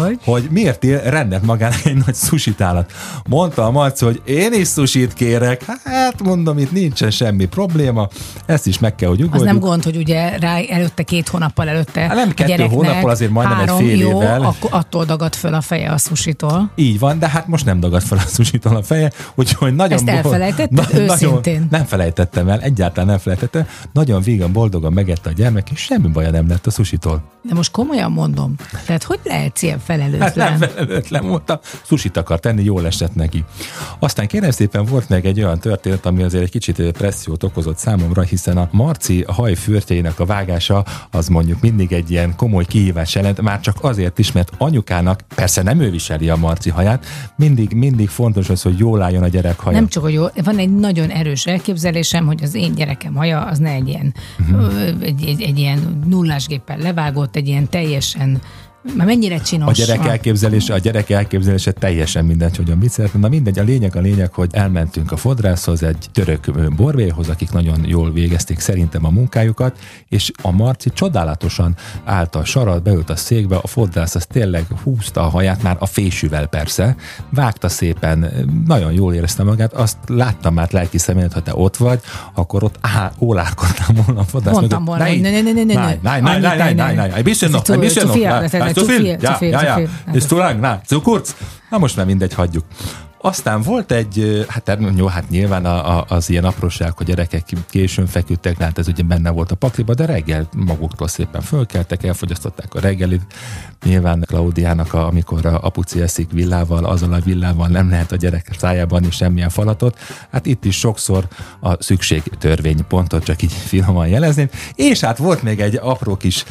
Hogy? [LAUGHS] hogy miért él, rendelt magának egy nagy susitálat. Mondta a Marci, hogy én is susit kérek, hát mondom, itt nincsen semmi probléma, ezt is meg kell, hogy Az ugorjuk. nem gond, hogy ugye rá előtte, két hónappal előtte Hát nem kettő hónappal, azért majdnem egy három, fél jó, évvel. akkor attól dagad föl a feje a susitól. Így van, de hát most nem dagad fel a susitól a feje, úgyhogy nagyon... Ezt elfelejtetted? Őszintén? nem felejtettem el, egyáltalán nem felejtettem. Nagyon vígan, boldogan megette a gyermek, és semmi baja nem lett a susitól. De most komolyan mondom. Tehát hogy lehetsz ilyen Hát felelőtlen? nem felelőtlen voltam, susit akar tenni, jól esett neki. Aztán kérem szépen volt meg egy olyan történet, ami azért egy kicsit pressziót okozott számomra, hiszen a Marci hajfürtjeinek a vágása az mondjuk mindig egy ilyen komoly kihívás jelent, már csak azért is, mert anyukának, persze nem ő viseli a Marci haját, mindig, mindig fontos az, hogy jól álljon a gyerek haja. Nem csak, hogy jó, van egy nagyon erős elképzelésem, hogy az én gyerekem haja az ne egy ilyen, ö, egy, egy, egy ilyen nullásgéppel levágott, egy ilyen teljesen, már mennyire csinos. A gyerek elképzelése, a gyerek elképzelése teljesen mindegy, hogy mit szeretne. Na mindegy, a lényeg a lényeg, hogy elmentünk a fodrászhoz, egy török borvéhoz, akik nagyon jól végezték szerintem a munkájukat, és a Marci csodálatosan állt a sarat, beült a székbe, a fodrász az tényleg húzta a haját, már a fésűvel persze, vágta szépen, nagyon jól érezte magát, azt láttam már lelki személyet, ha te ott vagy, akkor ott á, ólálkodtam volna a fodrász Mondtam volna, hogy ne, ne, ne, ne, ne, nein, nein, nein, annyit nein, nein, ne, nein, ne. nein, ein bisschen Ez noch, zu- ein bisschen zu noch, viel, nein, das- nein, das- zu zu viel, viel, ja, zu viel, ja, ja, viel. ist zu lang, na, zu kurz. Na most már mindegy, hagyjuk. Aztán volt egy, hát jó, hát nyilván a, a, az ilyen apróság, hogy gyerekek későn feküdtek, hát ez ugye benne volt a pakliba, de reggel maguktól szépen fölkeltek, elfogyasztották a reggelit. Nyilván Klaudiának, a, amikor a apuci eszik villával, azzal a villával nem lehet a gyerek szájában is semmilyen falatot. Hát itt is sokszor a szükség törvény pontot csak így finoman jelezném. És hát volt még egy apró kis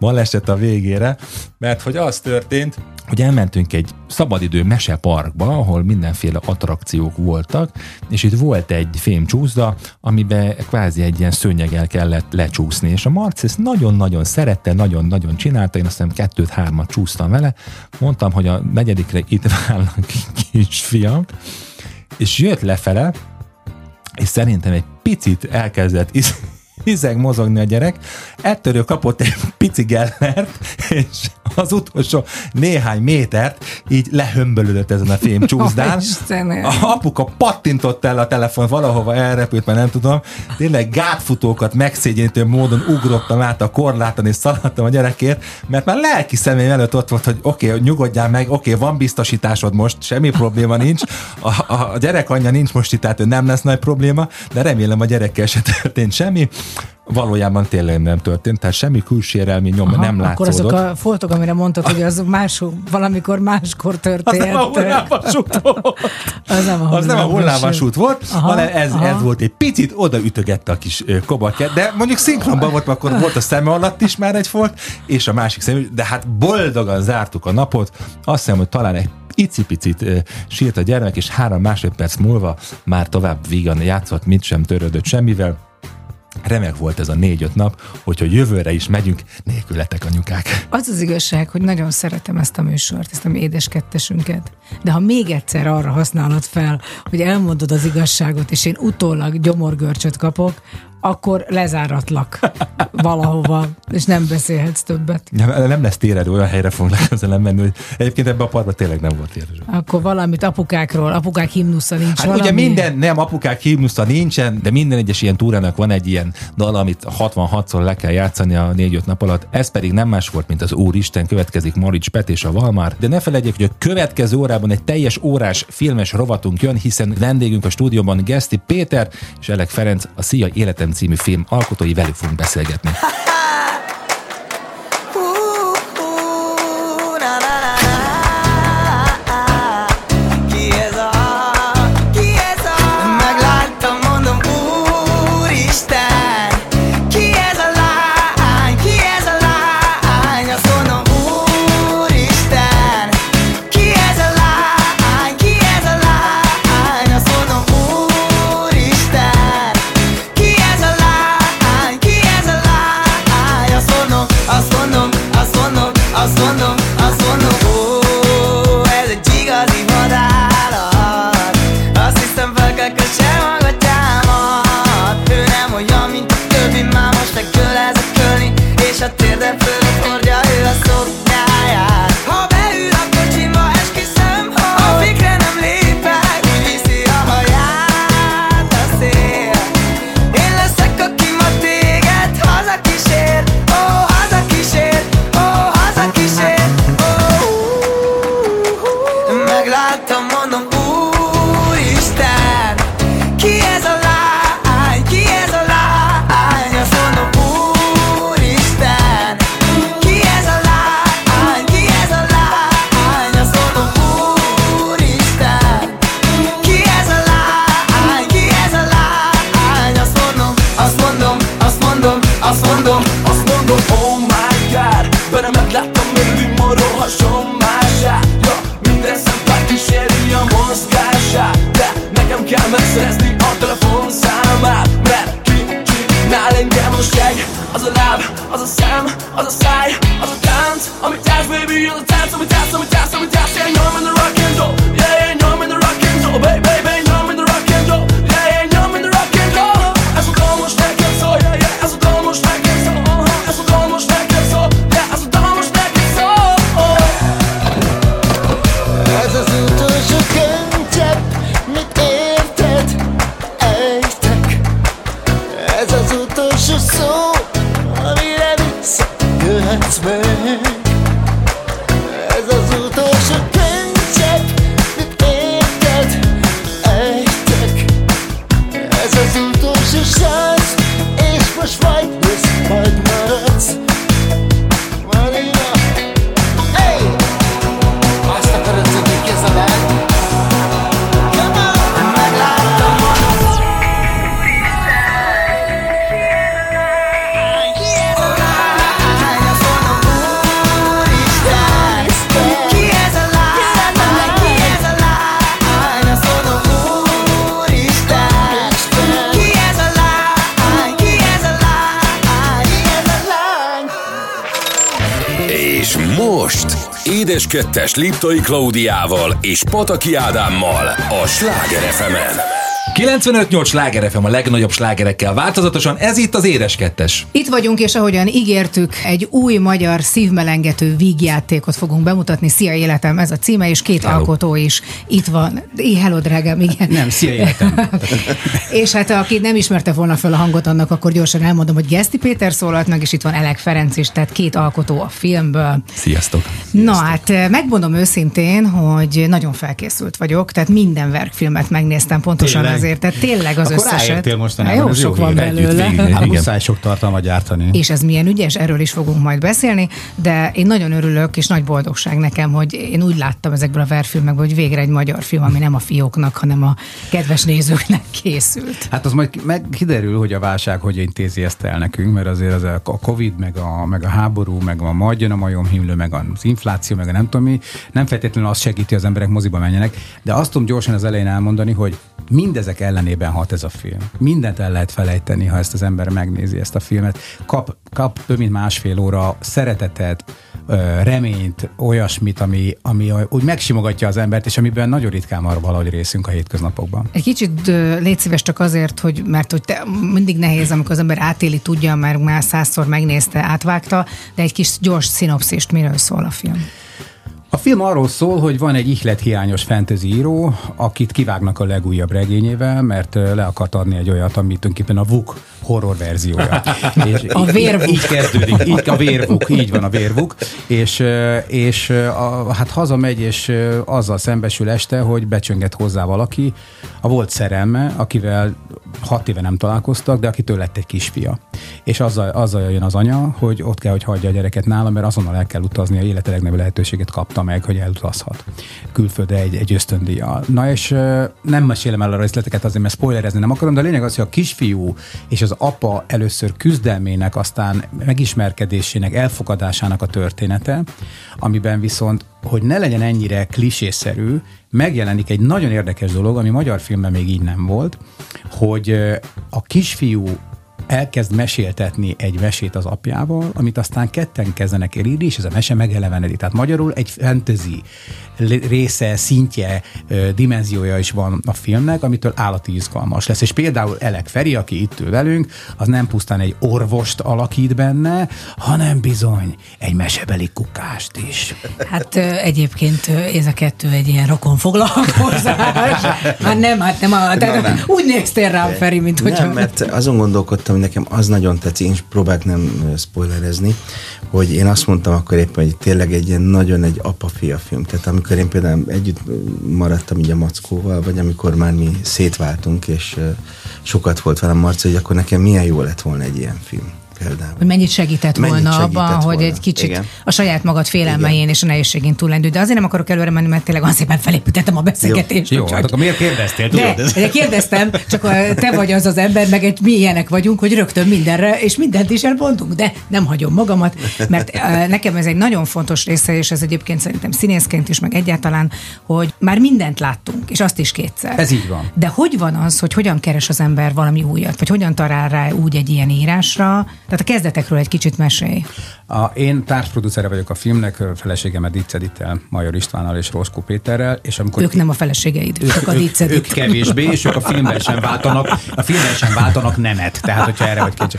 baleset a végére, mert hogy az történt, hogy elmentünk egy szabadidő meseparkba, ahol mindenféle attrakciók voltak, és itt volt egy fémcsúszda, amiben kvázi egy ilyen szőnyeggel kellett lecsúszni, és a Marci ezt nagyon-nagyon szerette, nagyon-nagyon csinálta, én azt hiszem kettőt-hármat csúsztam vele, mondtam, hogy a negyedikre itt várnak kisfiam, és jött lefele, és szerintem egy picit elkezdett is, hizeg mozogni a gyerek, ettől ő kapott egy pici gellert, és az utolsó néhány métert így lehömbölődött ezen a fém csúszdán. [LAUGHS] Istenem. A apuka pattintott el a telefon, valahova elrepült, mert nem tudom. Tényleg gátfutókat megszégyenítő módon ugrottam át a korláton, és szaladtam a gyerekért, mert már lelki személy előtt ott volt, hogy oké, okay, nyugodjál meg, oké, okay, van biztosításod most, semmi probléma nincs. A, a, a gyerek anyja nincs most itt, tehát nem lesz nagy probléma, de remélem a gyerekkel se történt semmi. Valójában tényleg nem történt, tehát semmi külsérelmi nyom Aha, nem Akkor látszódott. azok a foltok, amire mondtad, hogy az más, valamikor máskor Az történt. nem a hullámvasút volt. Az nem a Az nem a hullámvasút. volt, Aha, hanem ez, aha. ez volt egy picit odaütögette a kis ö, kobakját, de mondjuk szinkronban volt, akkor volt a szeme alatt is már egy folt, és a másik szem, de hát boldogan zártuk a napot. Azt hiszem, hogy talán egy icipicit ö, sírt a gyermek, és három másodperc múlva már tovább vígan játszott, mit sem törődött semmivel. Remek volt ez a négy-öt nap, hogyha jövőre is megyünk, nélkületek anyukák. Az az igazság, hogy nagyon szeretem ezt a műsort, ezt a mi édes kettesünket. De ha még egyszer arra használod fel, hogy elmondod az igazságot, és én utólag gyomorgörcsöt kapok, akkor lezáratlak valahova, és nem beszélhetsz többet. Nem, nem lesz térerő, olyan helyre fogunk legközelebb [LAUGHS] menni, hogy egyébként ebben a parkban tényleg nem volt térerő. Akkor valamit apukákról, apukák himnusza nincs Hát valami. ugye minden, nem apukák himnusza nincsen, de minden egyes ilyen túrának van egy ilyen dal, amit 66-szor le kell játszani a 4-5 nap alatt. Ez pedig nem más volt, mint az Úristen, következik Marics Pet és a Valmár. De ne felejtjék, hogy a következő órában egy teljes órás filmes rovatunk jön, hiszen vendégünk a stúdióban Geszti Péter és Elek Ferenc, a Szia Életem című film alkotói, velük fogunk beszélgetni. [LAUGHS] kíséri a mozgását De nekem kell megszerezni a telefonszámát Mert ki csinál engem az a seg Az a láb, az a szem, az a száj Az a tánc, amit állsz baby Az a tánc, amit állsz, amit állsz, amit állsz Yeah, nyom in the rock and roll Yeah, yeah, nyom in the rock and roll Baby, Édes Kettes Liptai Klaudiával és Pataki Ádámmal a Sláger fm 95-8 sláger FM a legnagyobb slágerekkel változatosan, ez itt az Édes Kettes. Itt vagyunk, és ahogyan ígértük, egy új magyar szívmelengető vígjátékot fogunk bemutatni. Szia életem, ez a címe, és két Hello. alkotó is itt van. É, hello, drágám, igen. Nem, szia életem. [LAUGHS] és hát aki nem ismerte volna fel a hangot annak, akkor gyorsan elmondom, hogy Geszti Péter szólalt meg, és itt van Elek Ferenc is, tehát két alkotó a filmből. Sziasztok! Na hát megmondom őszintén, hogy nagyon felkészült vagyok, tehát minden verkfilmet megnéztem pontosan Tényleg? Azért, tehát tényleg az Akkor összeset. mostanában, Jó sok van. Együtt belőle. végig. Hát Igen. [LAUGHS] muszáj sok tartalmat gyártani. És ez milyen ügyes, erről is fogunk majd beszélni, de én nagyon örülök, és nagy boldogság nekem, hogy én úgy láttam ezekből a verfilmekből, hogy végre egy magyar film, ami nem a fióknak, hanem a kedves nézőknek készült. Hát az majd meg kiderül, hogy a válság hogy intézi ezt el nekünk, mert azért az a Covid, meg a, meg a háború, meg a majd jön a majomhimlő, meg az infláció, meg a nem tudom mi, nem feltétlenül azt segíti, az emberek moziba menjenek, de azt tudom gyorsan az elején elmondani, hogy mindezek ellenében hat ez a film. Mindent el lehet felejteni, ha ezt az ember megnézi ezt a filmet. Kap, kap több mint másfél óra szeretetet, reményt, olyasmit, ami, ami úgy megsimogatja az embert, és amiben nagyon ritkán van valahogy részünk a hétköznapokban. Egy kicsit légy szíves csak azért, hogy mert hogy te, mindig nehéz, amikor az ember átéli, tudja, mert már százszor megnézte, átvágta, de egy kis gyors szinopszist, miről szól a film. A film arról szól, hogy van egy ihlethiányos fantasy író, akit kivágnak a legújabb regényével, mert le akart adni egy olyat, amit tulajdonképpen a VUK horror verziója. [LAUGHS] és A így- vérvuk. Így kezdődik. Így a vérvuk, így van a vérvuk. És, és a, hát hazamegy, és azzal szembesül este, hogy becsönget hozzá valaki, a volt szerelme, akivel hat éve nem találkoztak, de akitől lett egy kisfia. És azzal, azzal jön az anya, hogy ott kell, hogy hagyja a gyereket nála, mert azonnal el kell utazni, a élete legnagyobb lehetőséget kapta meg, hogy elutazhat külföldre egy, egy ösztöndíjjal. Na és nem mesélem el a részleteket azért, mert spoilerezni nem akarom, de a lényeg az, hogy a kisfiú és az apa először küzdelmének, aztán megismerkedésének, elfogadásának a története, amiben viszont, hogy ne legyen ennyire klisészerű, megjelenik egy nagyon érdekes dolog, ami magyar filmben még így nem volt, hogy a kisfiú elkezd meséltetni egy mesét az apjával, amit aztán ketten kezdenek írni, és ez a mese megelevenedik. Tehát magyarul egy fantasy része, szintje, dimenziója is van a filmnek, amitől állati izgalmas lesz. És például Elek Feri, aki itt ül velünk, az nem pusztán egy orvost alakít benne, hanem bizony egy mesebeli kukást is. Hát egyébként ez a kettő egy ilyen rokon foglalkozás. [LAUGHS] Hát nem, hát nem, a, tehát nem. úgy néztél rám, Feri, mint hogyha... Nem, mert azon gondolkodtam, hogy nekem az nagyon tetszik, én is próbálok nem spoilerezni, hogy én azt mondtam akkor éppen, hogy tényleg egy ilyen nagyon egy apa-fia film. Tehát amikor én például együtt maradtam így a Mackóval, vagy amikor már mi szétváltunk, és sokat volt velem Marci, hogy akkor nekem milyen jó lett volna egy ilyen film például. hogy mennyit segített Mennyit volna segített abban, hogy volna. egy kicsit Igen. a saját magad félelmein és a nehézségén túllendül. De azért nem akarok előre menni, mert tényleg azért mert felépítettem a beszélgetést. Jó, úgyhogy- hát akkor miért kérdeztél? De, Tudod? de kérdeztem, csak a, te vagy az az ember, meg egy mi ilyenek vagyunk, hogy rögtön mindenre, és mindent is elmondunk, de nem hagyom magamat, mert nekem ez egy nagyon fontos része, és ez egyébként szerintem színészként is, meg egyáltalán, hogy már mindent láttunk, és azt is kétszer. Ez így van. De hogy van az, hogy hogyan keres az ember valami újat, vagy hogyan talál rá úgy egy ilyen írásra? Tehát a kezdetekről egy kicsit mesélj. A, én társproducere vagyok a filmnek, a feleségemet Dic Edittel, Major Istvánnal és Roskó Péterrel, és amikor Ők nem a feleségeid, csak a ők, diccedik. ők kevésbé, és ők a filmben sem váltanak, a filmben sem váltanak nemet, tehát hogyha erre vagy kincs.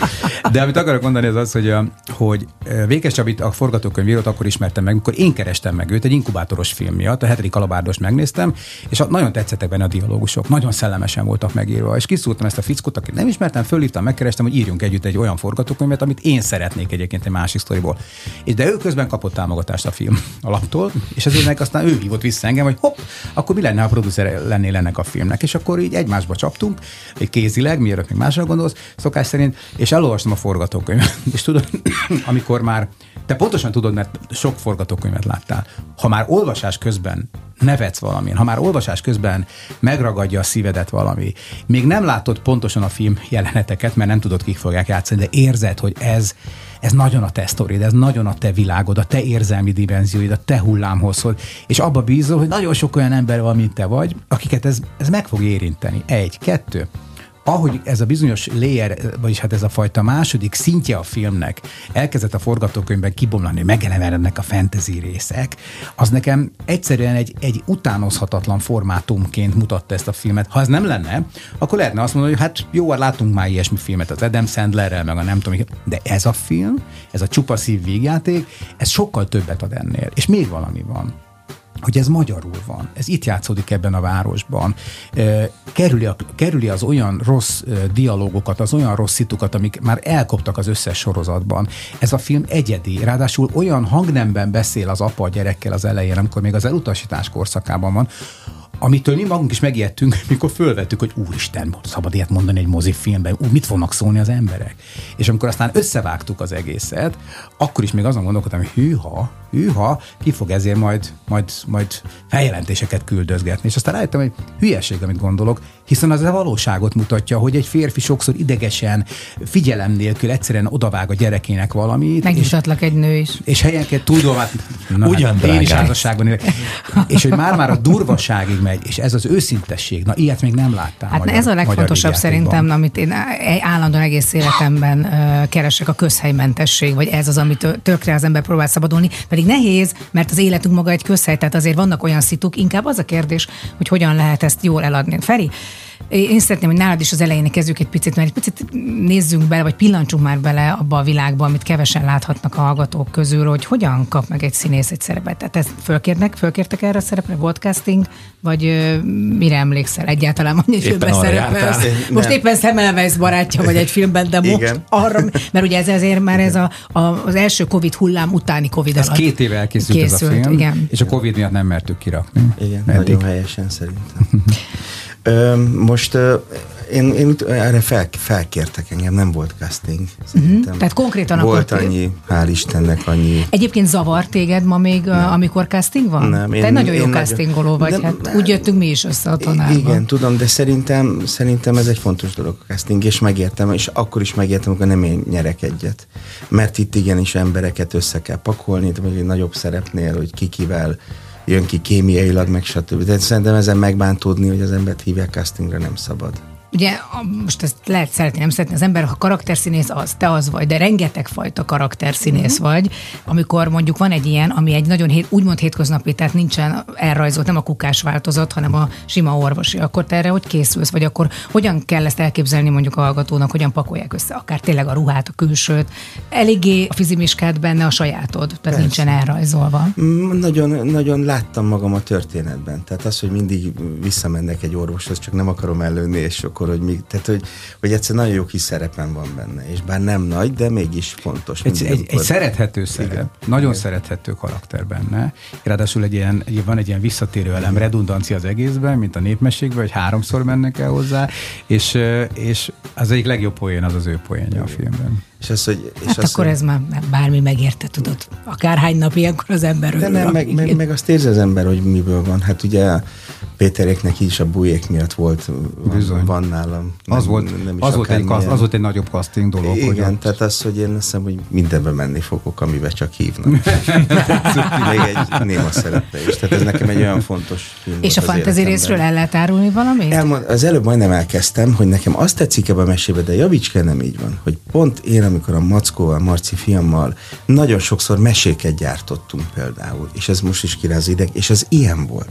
De amit akarok mondani az az, hogy, a, hogy Vékes Csabit a forgatókönyvírót akkor ismertem meg, amikor én kerestem meg őt egy inkubátoros film miatt, a hetedik alabárdos megnéztem, és a, nagyon tetszettek benne a dialógusok, nagyon szellemesen voltak megírva, és kiszúrtam ezt a fickót, akit nem ismertem, fölhívtam, megkerestem, hogy írjunk együtt egy olyan forgatókönyvet, amit én szeretnék egyébként egy másik sztoriból. És de ő közben kapott támogatást a film alaptól, és ezért meg aztán ő hívott vissza engem, hogy hopp, akkor mi lenne, ha producer lennél ennek a filmnek. És akkor így egymásba csaptunk, egy kézileg, mielőtt még másra gondolsz, szokás szerint, és elolvastam a forgatókönyvet. [LAUGHS] És tudod, [CLEARS THROAT] amikor már, te pontosan tudod, mert sok forgatókönyvet láttál, ha már olvasás közben nevetsz valamin, ha már olvasás közben megragadja a szívedet valami, még nem látod pontosan a film jeleneteket, mert nem tudod, kik fogják játszani, de érzed, hogy ez, ez nagyon a te sztorid, ez nagyon a te világod, a te érzelmi dimenzióid, a te hullámhozod, és abba bízol, hogy nagyon sok olyan ember van, mint te vagy, akiket ez, ez meg fog érinteni. Egy, kettő ahogy ez a bizonyos layer, vagyis hát ez a fajta második szintje a filmnek elkezdett a forgatókönyvben kibomlani, megelevenednek a fantasy részek, az nekem egyszerűen egy, egy utánozhatatlan formátumként mutatta ezt a filmet. Ha ez nem lenne, akkor lehetne azt mondani, hogy hát jó, hát látunk már ilyesmi filmet az Adam Sandlerrel, meg a nem tudom, de ez a film, ez a csupa szív végjáték, ez sokkal többet ad ennél. És még valami van hogy ez magyarul van. Ez itt játszódik ebben a városban. Kerüli, a, kerüli az olyan rossz dialógokat, az olyan rossz szitukat, amik már elkoptak az összes sorozatban. Ez a film egyedi, ráadásul olyan hangnemben beszél az apa a gyerekkel az elején, amikor még az elutasítás korszakában van, amitől mi magunk is megijedtünk, [LAUGHS] mikor fölvettük, hogy úristen, szabad ilyet mondani egy mozifilmben, ú, mit fognak szólni az emberek. És amikor aztán összevágtuk az egészet, akkor is még azon gondolkodtam, hogy hűha, hűha, ki fog ezért majd, majd, majd feljelentéseket küldözgetni. És aztán rájöttem, hogy hülyeség, amit gondolok, hiszen az a valóságot mutatja, hogy egy férfi sokszor idegesen, figyelem nélkül egyszerűen odavág a gyerekének valamit, Megnyugtatlak egy nő is. és helyenként tudom, hát, na, Ugyan, hát én is házasságban élek. És hogy már-már a durvaságig megy, és ez az őszintesség, na ilyet még nem láttál. Hát magyar, ez a legfontosabb szerintem, amit én á- állandóan egész életemben keresek, a közhelymentesség, vagy ez az, amit tökre az ember próbál szabadulni. Pedig nehéz, mert az életünk maga egy közhely, tehát azért vannak olyan szituk, inkább az a kérdés, hogy hogyan lehet ezt jól eladni. Feri, én szeretném, hogy nálad is az elején kezdjük egy picit, mert egy picit nézzünk bele, vagy pillancsunk már bele abba a világba, amit kevesen láthatnak a hallgatók közül, hogy hogyan kap meg egy színész egy szerepet. Tehát ezt fölkérnek, fölkértek erre a szerepre, volt casting, vagy ö, mire emlékszel egyáltalán, hogy filmben szerepelsz. Most Nem. éppen Semmelweis barátja vagy egy filmben, de most Igen. arra, mert ugye ez azért már ez a, a, az első Covid hullám utáni Covid Ez alatt két éve elkészült készült, ez a film, Igen. és a Covid miatt nem mertük kirakni. Igen, Eddig. nagyon helyesen szerintem. Most én, én erre fel, felkértek engem, nem volt casting. Mhm. Tehát konkrétan Volt akkor- annyi, hál' Istennek annyi. Egyébként zavar téged ma még, nem. amikor casting van? Nem, Te én- nagyon jó én nagyon- castingoló vagy, Nem, hát nem. úgy jöttünk mi is össze a tanárban. Igen, tudom, de szerintem, szerintem ez egy fontos dolog a casting, és megértem, és akkor is megértem, amikor nem én nyerek egyet. Mert itt igenis embereket össze kell pakolni, vagy egy nagyobb szerepnél, hogy ki kivel jön ki kémiailag, meg stb. De szerintem ezen megbántódni, hogy az embert hívják castingra nem szabad. Ugye most ezt lehet szeretni, nem szeretni az ember, ha karakterszínész az, te az vagy, de rengeteg fajta karakterszínész Mhm. vagy, amikor mondjuk van egy ilyen, ami egy nagyon hét, úgymond hétköznapi, tehát nincsen elrajzolt, nem a kukás változat, hanem a sima orvosi, akkor te erre hogy készülsz, vagy akkor hogyan kell ezt elképzelni mondjuk a hallgatónak, hogyan pakolják össze, akár tényleg a ruhát, a külsőt, eléggé a fizimiskát benne a sajátod, tehát Persze. nincsen elrajzolva. Mm, Nagyon, nagyon láttam magam a történetben. Tehát az, hogy mindig visszamennek egy orvoshoz, csak nem akarom előni, és akkor, hogy, mi, tehát, hogy, hogy egyszer nagyon jó kis szerepem van benne. És bár nem nagy, de mégis fontos. Egy, egy, egy szerethető szerep, Igen. nagyon Igen. szerethető karakter benne. Ráadásul egy ilyen, van egy ilyen visszatérő elem, redundancia az egészben, mint a népmeségben, hogy háromszor mennek el hozzá, és, és az egyik legjobb poén az az ő poénja a filmben. És az, hogy, és Hát az, akkor hogy- ez már bármi megérte, tudod. Akárhány nap ilyenkor az ember De örül, nem, meg, meg, meg azt érzi az ember, hogy miből van. Hát ugye Péteréknek is a bujék miatt volt, van, Bizony. van nálam. Az, volt, nem is az, volt egy, kaszt, az volt egy nagyobb casting dolog. hogy Igen, ott- tehát az, hogy én azt hiszem, hogy mindenbe menni fogok, amiben csak hívnak. [LAUGHS] Még egy néma szerepe is. Tehát ez nekem egy olyan fontos film És a fantasy részről el lehet árulni valamit? Elmond, az előbb majdnem elkezdtem, hogy nekem azt tetszik ebben a mesében, de javíts kell, nem így van, hogy pont én, amikor a Mackóval, Marci fiammal nagyon sokszor meséket gyártottunk például, és ez most is kiráz ideg, és az ilyen volt.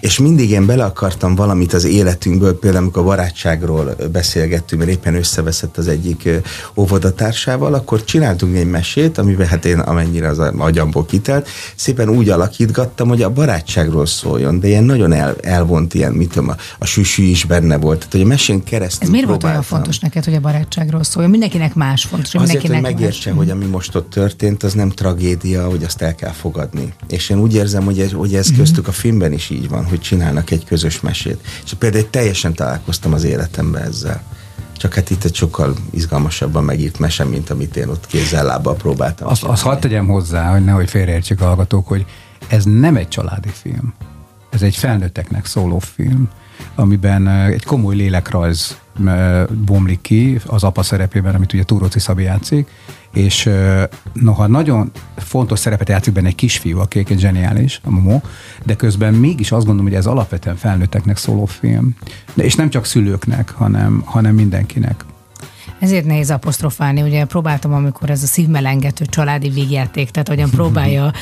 És mindig én bele akartam valamit az életünkből, például amikor a barátságról beszélgettünk, mert éppen összeveszett az egyik óvodatársával, akkor csináltunk egy mesét, amiben hát én amennyire az agyamból kitelt, szépen úgy alakítgattam, hogy a barátságról szóljon, de ilyen nagyon el, elvont ilyen, mit tudom, a, a süsű is benne volt. Tehát, hogy a mesén keresztül Ez miért volt olyan próbáltam. fontos neked, hogy a barátságról szóljon? Mindenkinek más fontos, hogy Azért, hogy mindenkinek megértse, más. hogy ami most ott történt, az nem tragédia, hogy azt el kell fogadni. És én úgy érzem, hogy ez, hogy ez köztük a filmben is így van, hogy csinálnak egy közös mesét. És például teljesen találkoztam az életemben ezzel. Csak hát itt egy sokkal izgalmasabban megírt mese, mint amit én ott kézzel lábbal próbáltam. Azt, azt hadd tegyem hozzá, hogy nehogy félreértsék a hallgatók, hogy ez nem egy családi film. Ez egy felnőtteknek szóló film, amiben egy komoly lélekrajz bomlik ki az apa szerepében, amit ugye Túróci Szabi játszik, és noha nagyon fontos szerepet játszik benne egy kisfiú, aki egy zseniális, a Momo, de közben mégis azt gondolom, hogy ez alapvetően felnőtteknek szóló film. De és nem csak szülőknek, hanem, hanem mindenkinek. Ezért nehéz apostrofálni, ugye próbáltam, amikor ez a szívmelengető családi végjáték, tehát hogyan próbálja,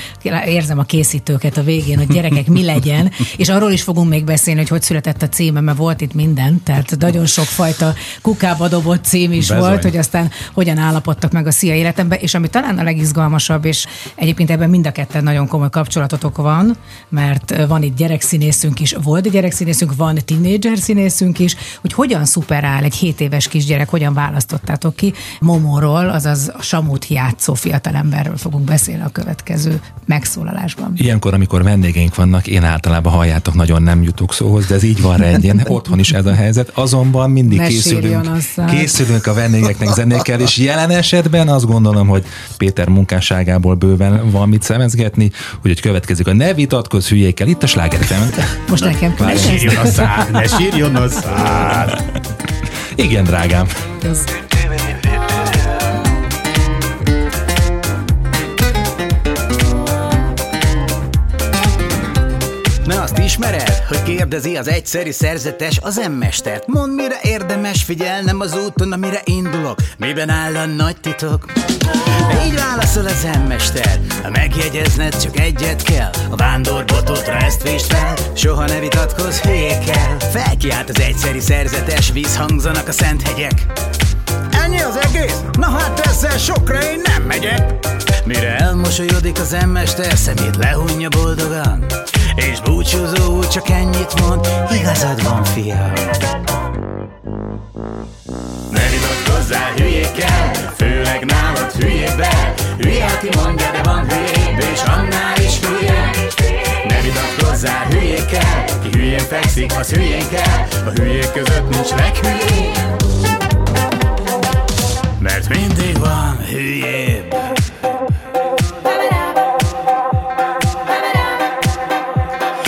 érzem a készítőket a végén, hogy gyerekek mi legyen, és arról is fogunk még beszélni, hogy hogy született a címe, mert volt itt minden, tehát nagyon sokfajta kukába dobott cím is Bezony. volt, hogy aztán hogyan állapodtak meg a szia életemben, és ami talán a legizgalmasabb, és egyébként ebben mind a ketten nagyon komoly kapcsolatotok van, mert van itt gyerekszínészünk is, volt gyerekszínészünk, van tínédzser színészünk is, hogy hogyan szuperál egy 7 éves kisgyerek, hogyan választottátok ki. Momóról, azaz a Samut játszó fiatalemberről fogunk beszélni a következő megszólalásban. Ilyenkor, amikor vendégeink vannak, én általában halljátok, nagyon nem jutok szóhoz, de ez így van rendjén. Otthon is ez a helyzet. Azonban mindig Ne készülünk, készülünk a vendégeknek zenékkel, és jelen esetben azt gondolom, hogy Péter munkásságából bőven van mit szemezgetni, úgyhogy következik a Ne vitatkozz hülyékkel itt a Sláger FM-en. Most nekem kell Sírjon a szád, ne sírjon a szád! Igen, drágám. Ez- Na azt ismered, hogy kérdezi az egyszerű szerzetes az emmestert Mondd mire érdemes figyelnem az úton, amire indulok. Miben áll a nagy titok? Így válaszol az emmester Ha megjegyezned csak egyet kell. A vándorbototra ezt vést fel. Soha ne vitatkozz hülyékkel Felkiált az egyszerű szerzetes Vízhangzanak a szent hegyek Ennyi az egész? Na hát ezzel sokra én nem megyek. Mire elmosolyodik az emmester Szemét lehunja boldogan. És búcsúzó csak ennyit mond Igazad van, fiam. Ne vitatkozzál hülyékkel Főleg nálad hülyékbe Hülye, aki mondja, de van hülyébb És annál is hülye. Ne vitatkozzál hülyékkel Ki hülyén fekszik, az hülyén kell A hülyék között nincs leghülyébb mert mindig van hülyébb.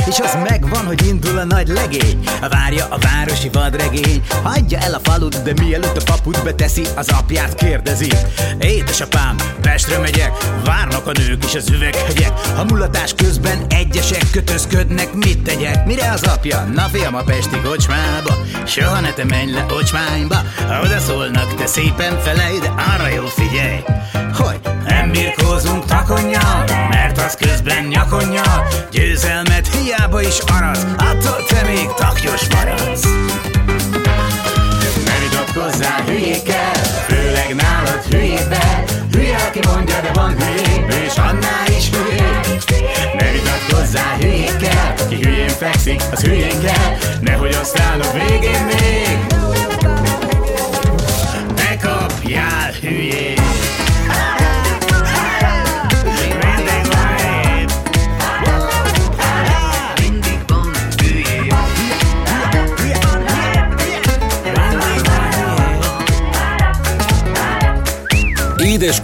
És az megvan van, hogy indul a nagy legény. Várja a városi vadregény. Hagyja el a falut, de mielőtt a paput beteszi Az apját kérdezi. Édesapám, Pestre megyek Várnak a nők és az üveghegyek A mulatás közben egyesek kötözködnek Mit tegyek? Mire az apja? Na fiam a pesti kocsmába. Soha ne te menj le ocsmányba. Oda szólnak, te szépen felej De arra jó figyelj. Hogy nem birkózunk takonnyal Mert az közben nyakonnyal. Győzelmet hiába is aratsz Attól te még taknyos maradsz. Ne vitatkozzál hülyékkel Főleg nálad hülyével Hülye, aki mondja, de van hülyé És annál is hülyé Ne vitatkozzál hülyékkel Ki hülyén fekszik, az hülyén kell Nehogy aztán a végén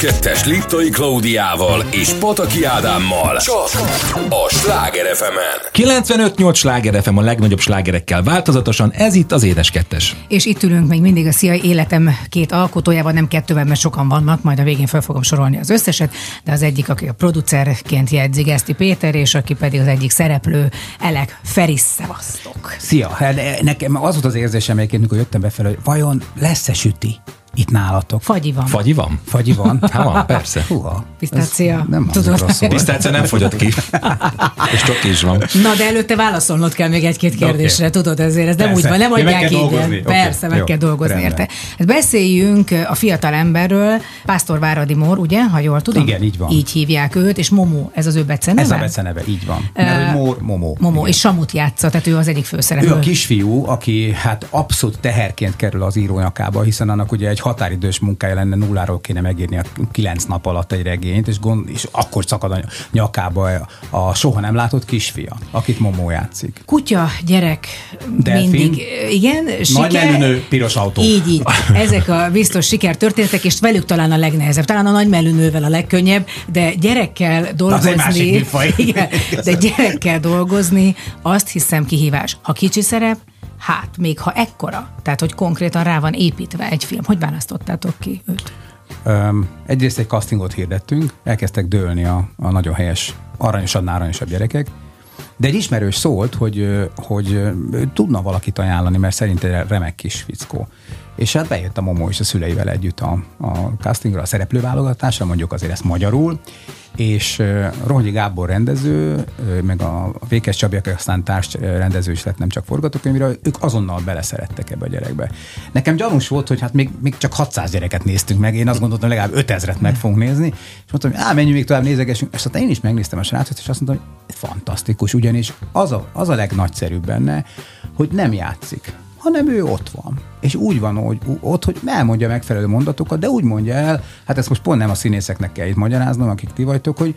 2-es Liptai Klaudiával és Pataki Ádámmal. Csak a Sláger fm 95-8 Sláger FM a legnagyobb slágerekkel változatosan, ez itt az Édes Kettes. És itt ülünk még mindig a Szia Életem két alkotójával, nem kettővel, mert sokan vannak, majd a végén fel fogom sorolni az összeset, de az egyik, aki a producerként jegyzi Geszti Péter, és aki pedig az egyik szereplő, Elek Feris, szevasztok. Szia, hát e, nekem az volt az érzésem egyébként, mikor jöttem befelé, hogy vajon lesz-e süti? Itt nálatok? Fagyi van. Fagyi van? Fagyi van? [LAUGHS] Hát van, persze. Húha. Pisztácia. Nem Tudod? rosszul. Pisztácia nem fogyott ki. [LAUGHS] És csak is van. Na, de előtte válaszolnod kell még egy-két kérdésre, Oké. tudod ezért, ez nem Persze. úgy van, nem adják így. Oké, Persze, meg jó, kell dolgozni rendben. érte. Hát beszéljünk a fiatal emberről, Pásztor Váradi Mór, ugye, ha jól tudom? Igen, így van. Így hívják őt, és Momo, ez az ő beceneve? Ez a beceneve, így van. Mert hogy Mór, Momó. Igen. és Samut játsza, tehát ő az egyik főszereplő. Ő a kisfiú, aki hát abszolút teherként kerül az író nyakába, hiszen annak ugye egy határidős munkája lenne, nulláról kéne megírni a kilenc nap alatt egy regényt, és, gond, és akkor szakad a nyakába a soha nem látott kisfia, akit Momó játszik. Kutya, gyerek, Delfin. mindig, igen, Nagy mellőnő, piros autó. Így, így. Ezek a biztos sikertörténetek, és velük talán a legnehezebb. Talán a nagy mellőnővel a legkönnyebb, de gyerekkel dolgozni. műfaj. [LAUGHS] Igen, de gyerekkel dolgozni, azt hiszem kihívás. Ha kicsi szerep, hát még ha ekkora, tehát hogy konkrétan rá van építve egy film. Hogy választottátok ki őt? Öm, egyrészt egy castingot hirdettünk, elkezdtek dőlni a, a nagyon helyes, aranyosabb, aranyosabb gyerekek, de egy ismerős szólt, hogy, hogy tudna valakit ajánlani, mert szerinte remek kis fickó. És hát bejött a Momó is a szüleivel együtt a, a castingra, a szereplőválogatásra, mondjuk azért ezt magyarul, és uh, Rohonyi Gábor rendező, meg a, a Vékes Csabi, aki aztán társ rendező is lett, nem csak forgatókönyvíró, ők azonnal beleszerettek ebbe a gyerekbe. Nekem gyanús volt, hogy hát még, még csak 600 gyereket néztünk meg, én azt gondoltam, legalább 5000-et meg fogunk nézni, és mondtam, hogy á, menjünk még tovább, nézegessünk. És aztán én is megnéztem a srácot, és azt mondtam, hogy fantasztikus, ugyanis az a, az a legnagyszerűbb benne, hogy nem játszik hanem ő ott van. És úgy van hogy ott, hogy elmondja megfelelő mondatokat, de úgy mondja el, hát ezt most pont nem a színészeknek kell itt magyaráznom, akik ti vagytok, hogy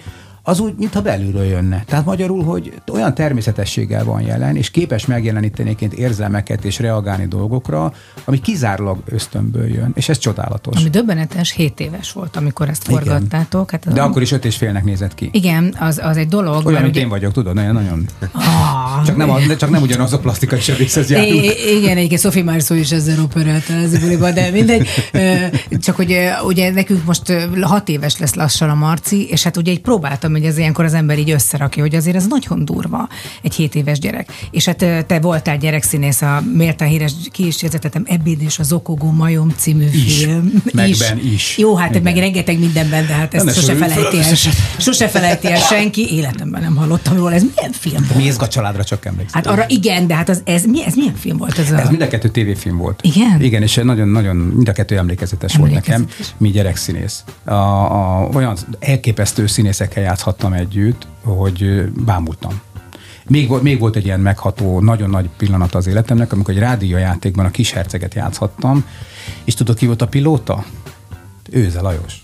az úgy, mintha belülről jönne. Tehát magyarul, hogy olyan természetességgel van jelen, és képes megjelenítenéként érzelmeket és reagálni dolgokra, ami kizárólag ösztönből jön. És ez csodálatos. Ami döbbenetes, 7 éves volt, amikor ezt Igen. forgattátok. Hát De akkor is öt és félnek nézett ki. Igen, az, az egy dolog. Olyan, mint ugye- én vagyok, tudod, nagyon, nagyon. Ah, Csak nem, a, csak nem ugyanaz a plastikai sebészhez járunk. I- igen, egyébként Sophie Marceau is ezzel operálta az buliba, de mindegy. Csak hogy ugye nekünk most hat éves lesz lassan a Marci, és hát ugye így próbáltam, hogy ez ilyenkor az ember így összerakja, hogy azért ez nagyon durva, egy hét éves gyerek. És hát te voltál gyerekszínész a méltán híres kísérletetem Ebéd és a Zokogó Majom című Is. film. Megben is. Jó, hát Igen. meg rengeteg mindenben, de hát ezt sose felejti az el. Sose felejti el senki, életemben nem hallottam róla. Ez milyen film volt? Mézga családra csak emlékszem. Hát arra igen, de hát az, ez, mi, ez milyen film volt ez a... Ez mind a kettő tévéfilm volt. Igen? Igen, és nagyon-nagyon mind a kettő emlékezetes, volt nekem, Emlékezetes. mi gyerekszínész. A, a, olyan elképesztő színészekkel játszhattam együtt, hogy bámultam. Még, volt- még volt egy ilyen megható, nagyon nagy pillanat az életemnek, amikor egy rádiójátékban a kis herceget játszhattam, és tudod ki volt a pilóta? Őze Lajos.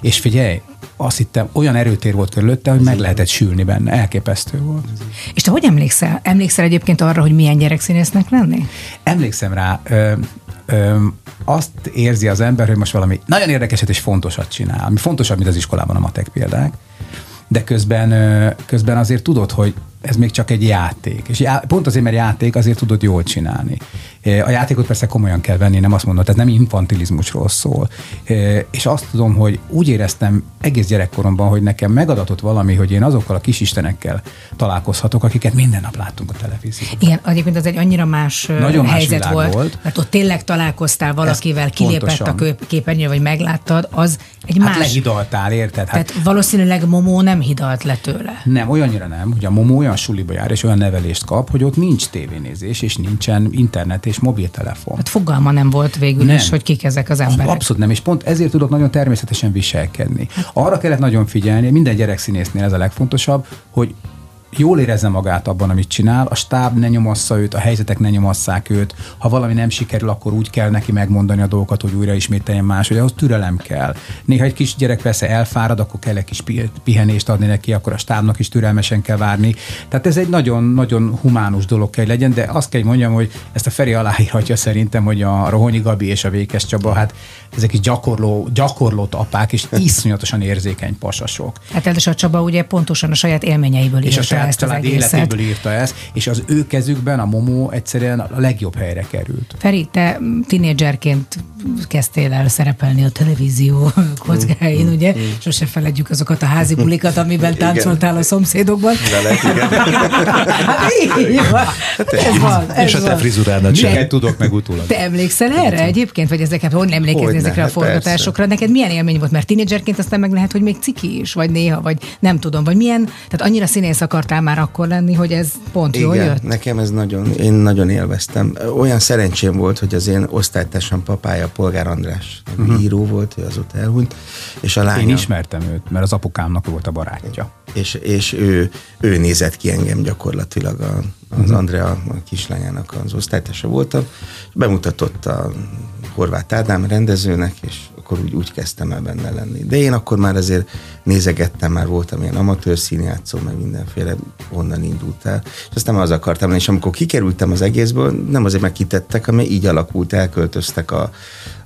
És figyelj, azt hittem, olyan erőtér volt körülötte, hogy meg lehetett sülni benne. Elképesztő volt. És te hogy emlékszel? Emlékszel egyébként arra, hogy milyen gyerekszínésznek lenni? Emlékszem rá, ö, ö, azt érzi az ember, hogy most valami nagyon érdekeset és fontosat csinál, ami fontosabb, mint az iskolában a matek példák, de közben, közben azért tudod, hogy ez még csak egy játék. És já, pont azért, mert játék, azért tudod jól csinálni. A játékot persze komolyan kell venni, nem azt mondod, tehát nem infantilizmusról szól. És azt tudom, hogy úgy éreztem egész gyerekkoromban, hogy nekem megadatott valami, hogy én azokkal a kisistenekkel találkozhatok, akiket minden nap láttunk a televízióban. Igen, egyébként az egy annyira más Nagyon más helyzet világ volt, volt. mert ott tényleg találkoztál valakivel, Ezt kilépett pontosan. a kép- képernyőre, vagy megláttad, az egy Hát más. lehidaltál, érted? Hát Tehát valószínűleg Momó nem hidalt le tőle. Nem, olyannyira nem, hogy a Momo olyan suliba jár, és olyan nevelést kap, hogy ott nincs tévénézés, és nincsen internet és mobiltelefon. Hát fogalma nem volt végül Nem. is, hogy kik ezek az emberek. Abszolút nem, és pont ezért tudok nagyon természetesen viselkedni. Arra kellett nagyon figyelni, minden gyerekszínésznél ez a legfontosabb, hogy jól érezze magát abban, amit csinál, a stáb ne nyomassza őt, a helyzetek ne nyomasszák őt, ha valami nem sikerül, akkor úgy kell neki megmondani a dolgokat, hogy újra ismételjen más, hogy ahhoz türelem kell. Néha egy kis gyerek persze elfárad, akkor kell egy kis pi- pihenést adni neki, akkor a stábnak is türelmesen kell várni. Tehát ez egy nagyon-nagyon humánus dolog kell legyen, de azt kell, hogy mondjam, hogy ezt a Feri aláírhatja szerintem, hogy a Rohonyi Gabi és a Vékes Csaba, hát ezek is gyakorló, gyakorlott apák, és iszonyatosan érzékeny pasasok. Hát a Csaba ugye pontosan a saját élményeiből És a saját ezt az család egészet. életéből írta ezt, és az ő kezükben a Momó egyszerűen a legjobb helyre került. Feri, te tinédzserként kezdtél el szerepelni a televízió [LAUGHS] kockáin, ugye? Sose feledjük azokat a házi bulikat, amiben táncoltál a szomszédokban. Veled, igen. [LAUGHS] Hát így van. Ez van, ez És a te van. frizurádat sem. Tudok meg utólag? Te emlékszel erre egyébként, vagy ezeket, hogy emlékezni ezekre a hát forgatásokra? Neked milyen élmény volt? Mert tinédzserként aztán meg lehet, hogy még ciki is, vagy néha, vagy nem tudom, vagy milyen, tehát annyira színész akartál már akkor lenni, hogy ez pont jól Igen, jött? nekem ez nagyon, én nagyon élveztem. Olyan szerencsém volt, hogy az én osztálytársam papája, Polgár András, uh-huh. író volt, ő azóta elhunyt, és a lánya... Én ismertem őt, mert az apukámnak volt a barátja. És, és ő, ő nézett ki engem gyakorlatilag, a, az Andrea a kislányának az osztálytársa voltam, bemutatott a Horváth Ádám rendezőnek, és akkor úgy, úgy kezdtem el benne lenni. De én akkor már azért nézegettem, már voltam ilyen amatőr színjátszó, meg mindenféle onnan indult el. És aztán az akartam lenni, és amikor kikerültem az egészből, nem azért megkitettek, hanem így alakult, elköltöztek a,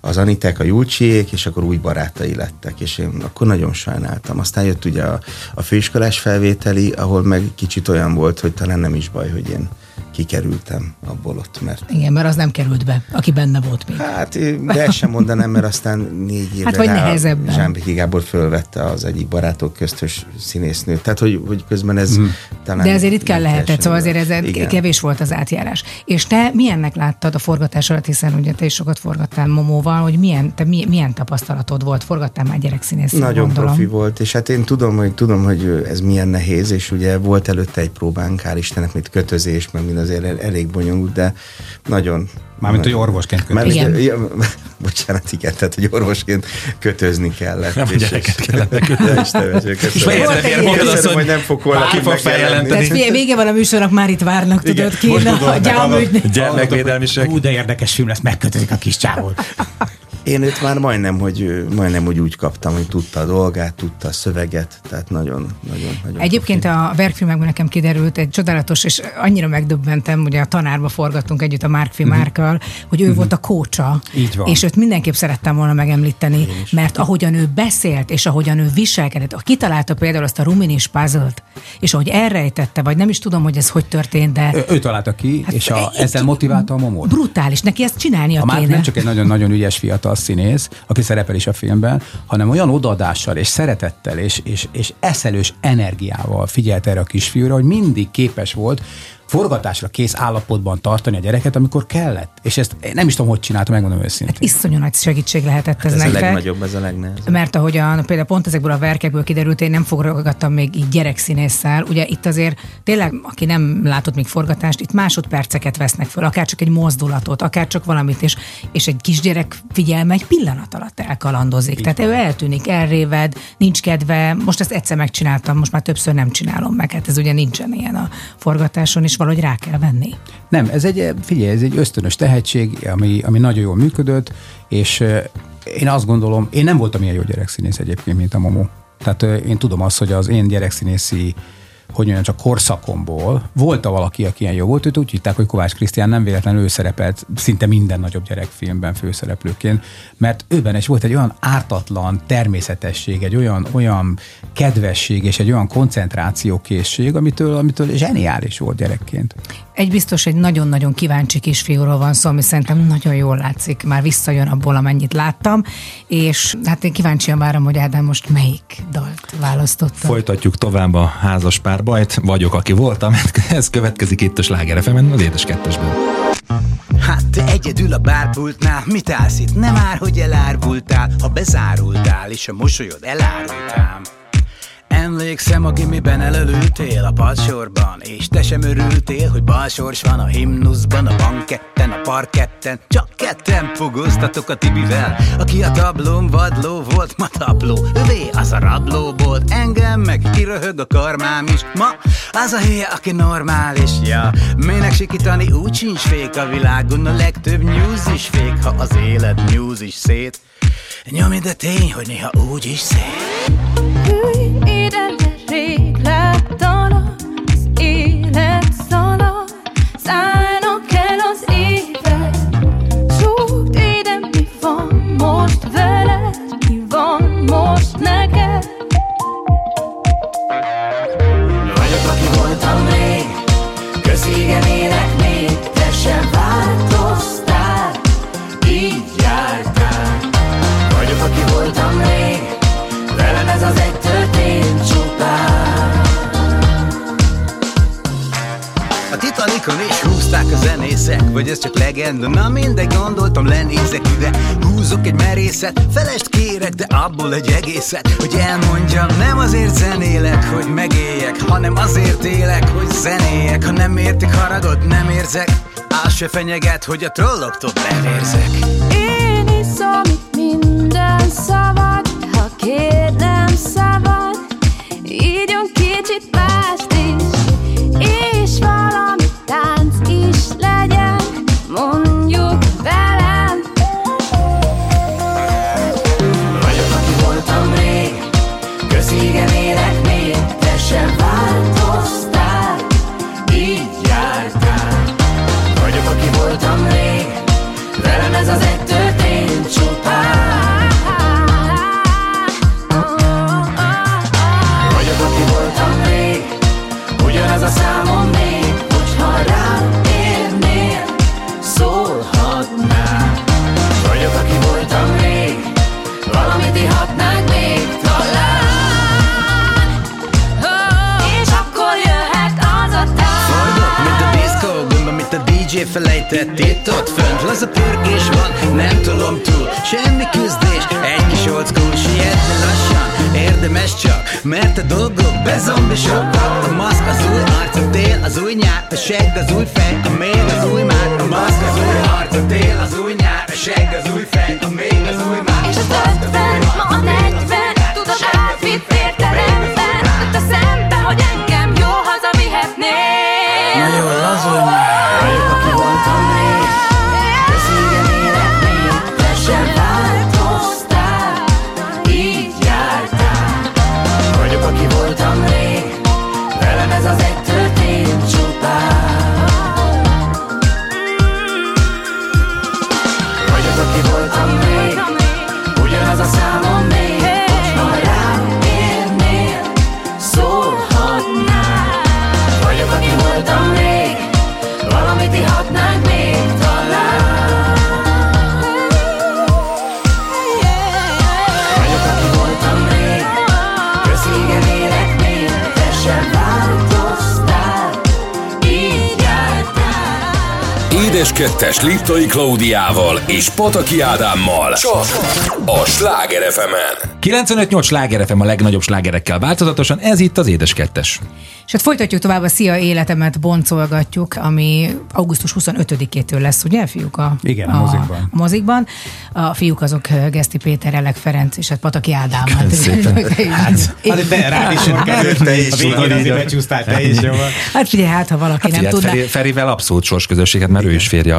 az Anitek, a Julcsiék, és akkor új barátai lettek, és én akkor nagyon sajnáltam. Aztán jött ugye a, a főiskolás felvételi, ahol meg kicsit olyan volt, hogy talán nem is baj, hogy én kikerültem abból ott, mert Igen, mert az nem került be, aki benne volt még. Hát, de ezt sem mondanám, mert aztán négy [LAUGHS] évre Hát, vagy nehezebben. Zsámbiki Gábor fölvette az egyik barátok köztös színésznőt. Tehát, hogy, hogy közben ez mm. talán... De azért ritkán nem lehetett, szóval azért ez Igen. kevés volt az átjárás. És te milyennek láttad a forgatás alatt, hiszen ugye te is sokat forgattál Momóval, hogy milyen, te mi, milyen tapasztalatod volt? Forgattál már gyerekszínész? Nagyon gondolom. profi volt, és hát én tudom, hogy tudom, hogy ez milyen nehéz, és ugye volt előtte egy próbánk, hál' Istennek, mint kötözés, meg mind azért el- elég bonyolult, de nagyon... Mármint, hogy orvosként Mert kötözni. ugye, Igen. ja, [LAUGHS] bocsánat, igen, tehát, hogy orvosként kötözni kellett. Nem, és- gyereket és- kellett [LAUGHS] köszönöm. fejezed, miért azt, hogy nem fog holnap ki fog feljelenteni? Tehát vége van a műsornak, már itt várnak, tudod ki, a. Gyermekvédelmisek. Hú, de érdekes film lesz, megkötözik a kis csávót. Én őt már majdnem, hogy, majdnem, hogy úgy kaptam, hogy tudta a dolgát, tudta a szöveget, tehát nagyon, nagyon, nagyon Egyébként profi. a verkfilmekben nekem kiderült egy csodálatos, és annyira megdöbbentem, ugye a tanárba forgattunk együtt a Márkfi Márkkal, hogy ő volt a kócsa. Így van. És őt mindenképp szerettem volna megemlíteni, mert ahogyan ő beszélt, és ahogyan ő viselkedett, kitalálta például azt a ruminis puzzle és ahogy elrejtette, vagy nem is tudom, hogy ez hogy történt, de Ő, ő találta ki, és a, ezzel motiválta a momót. brutális, neki ezt csinálnia A kéne. nem csak egy nagyon-nagyon ügyes fiatal színész, aki szerepel is a filmben, hanem olyan odaadással és szeretettel és, és, és eszelős energiával figyelt erre a kisfiúra, hogy mindig képes volt forgatásra kész állapotban tartani a gyereket, amikor kellett. És ezt nem is tudom, hogy csinálta, megmondom őszintén. Iszonyú nagy segítség lehetett ez, ez a nektek. legnagyobb, ez a legnehezebb. Mert ahogyan például pont ezekből a verkekből kiderült, én nem forgattam még így gyerekszínésszel. Ugye itt azért tényleg, aki nem látott még forgatást, itt másodperceket vesznek föl, akár csak egy mozdulatot, akár csak valamit, és, és egy kisgyerek figyelme egy pillanat alatt elkalandozik. Tehát ő eltűnik, elréved, nincs kedve, most ezt egyszer megcsináltam, most már többször nem csinálom meg, hát ez ugye nincsen ilyen a forgatáson, és valahogy rá kell venni. Nem, ez egy, figyelj, ez egy ösztönös tehetség, ami, ami nagyon jól működött, és én azt gondolom, én nem voltam ilyen jó gyerekszínész egyébként, mint a Momo. Tehát eh, én tudom azt, hogy az én gyerekszínészi hogy olyan csak korszakomból volt valaki, aki ilyen jó volt, őt úgy hitták, hogy Kovács Krisztián nem véletlenül ő szerepelt szinte minden nagyobb gyerekfilmben főszereplőként, mert őben is volt egy olyan ártatlan természetesség, egy olyan, olyan kedvesség és egy olyan koncentrációkészség, amitől, amitől zseniális volt gyerekként. Egy biztos egy nagyon-nagyon kíváncsi kisfiúról van szó, ami szerintem nagyon jól látszik, már visszajön abból, amennyit láttam, és hát én kíváncsian várom, hogy Ádám most melyik dalt választotta. Folytatjuk tovább a házas párbajt. Vagyok, aki voltam. [LAUGHS] Ez következik itt a Sláger fm az édes kettesben. Hát te egyedül a bárpultnál, mit állsz itt? Nem ár, hogy elárvultál, ha bezárultál, és a mosolyod elárultál. Emlékszem, a gimiben elölültél a padsorban És te sem örültél, hogy balsors van a himnuszban A banketten, a parketten. Csak ketten fogoztatok a Tibivel Aki a tablón vadló volt, ma tapló Övé az a rabló volt Engem meg kiröhög a karmám is. Ma az a hülye, aki normális Ja, minek sikítani, úgy sincs fék a világon A legtöbb news is fék, ha az élet news is szét. Nyomj, de tény, hogy néha úgy is szét Titanicon is húzták a zenészek Vagy ez csak legenda, na mindegy gondoltam lenézek ide Húzok egy merészet, felest kérek De abból egy egészet, hogy elmondjam. Nem azért zenélek, hogy megéljek Hanem azért élek, hogy zenéjek. Ha nem értik haragot, nem érzek. Az se fenyeget, hogy a trolloktól bevérzek Én iszom itt minden szabad, ha kérdem szabad. Ígyunk Mondjuk velem, DJ felejtett itt ott fönt Laza pörgés van, nem tolom túl. Semmi küzdés, kis old school Sietni lassan, érdemes csak Mert a dolgok bezombisodnak A maszk az új arc, a tél az új nyár A segg az új fej, a még az új már. A maszk az új arc, a tél az új nyár A segg az új fej, a még az új már. És a Édes kettes Liptai Klaudiával és Pataki Ádámmal. Csak a Sláger fm 95-8 sláger FM a legnagyobb slágerekkel változatosan, ez itt az Édes Kettes. És hát folytatjuk tovább a Szia Életemet boncolgatjuk, ami augusztus 25-től lesz, ugye, fiúk? A, Igen, a mozikban. A mozikban. A fiúk azok Geszti Péter, Elek Ferenc és hát Pataki Ádám. Hát. [LAUGHS] Hát, hát de rád is került, Te is a végén azért becsúsztál te is, hát figyelj, hát ha valaki Hát nem tudná. Feri, Ferivel abszolút sorsközösséget, mert ő is férje,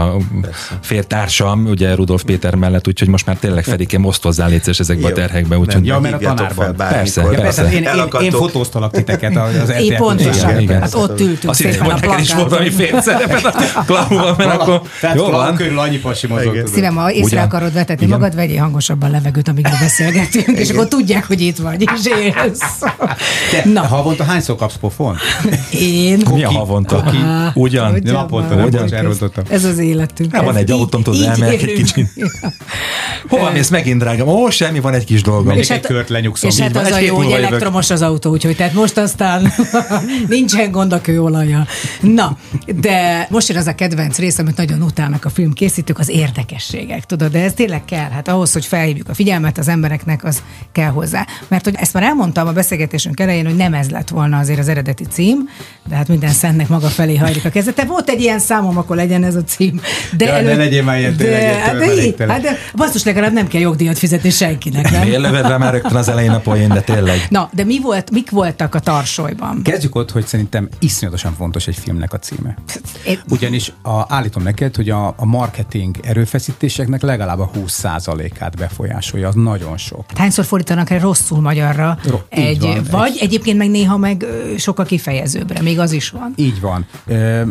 fértársam, ugye Rudolf Péter mellett, úgyhogy most már tényleg Ferikem osztozzál létszés ezekbe a terhekbe, úgyhogy Ja, mert a tanárban. Persze, persze. én, én, én fotóztalak titeket az Én pont pontosan. Igen, igen. Hát ott ültünk Azt hittem, szépen hogy neked is volt valami félszerepen a klauban, mert akkor jó van. körül annyi pasi mozog. Szívem, ha észre Ugyan. akarod vetetni Igen. magad, vegyél hangosabban levegőt, amíg beszélgetünk, és akkor tudják, hogy itt vagy, és élsz. Te Na. havonta hányszor kapsz pofon? Én. Mi a havonta? Koki. Ugyan. Ugyan Naponta, nem Ugyan. elrontottam. Ez az életünk. Hát van egy autóm, tudod, elmegyek egy kicsit. Hova mész megint, drágám? Ó, semmi, van egy kis dolgom. Megyek egy kört, lenyugszom. És hát az Egy a jó, hogy elektromos az autó, úgyhogy tehát most aztán nincsen gond a kőolaja. Na, de most jön az a kedvenc rész, amit nagyon utálnak a film készítők, az érdekességek, tudod, de ez tényleg kell, hát ahhoz, hogy felhívjuk a figyelmet az embereknek, az kell hozzá. Mert hogy ezt már elmondtam a beszélgetésünk elején, hogy nem ez lett volna azért az eredeti cím, de hát minden szentnek maga felé hajlik a kezete. Volt egy ilyen számom, akkor legyen ez a cím. De Jaj, ne legyél már ilyen tényleg, ilyen hát, de, így, hát de basszus legalább nem kell jogdíjat fizetni senkinek, nem? Rá már rögtön az elején a poén, de tényleg. Na, de mi volt, mik voltak a tarsolyban? Kezdjük ott, hogy szerintem iszonyatosan fontos egy filmnek a címe. Ugyanis a, állítom neked, hogy a, a marketing erőfeszítéseknek legalább a 20%-át befolyásolja, az nagyon sok. Hányszor fordítanak el rosszul magyarra? Ro- egy, van, vagy egy- egyébként meg néha meg sokkal kifejezőbbre, még az is van. Így van. Ö,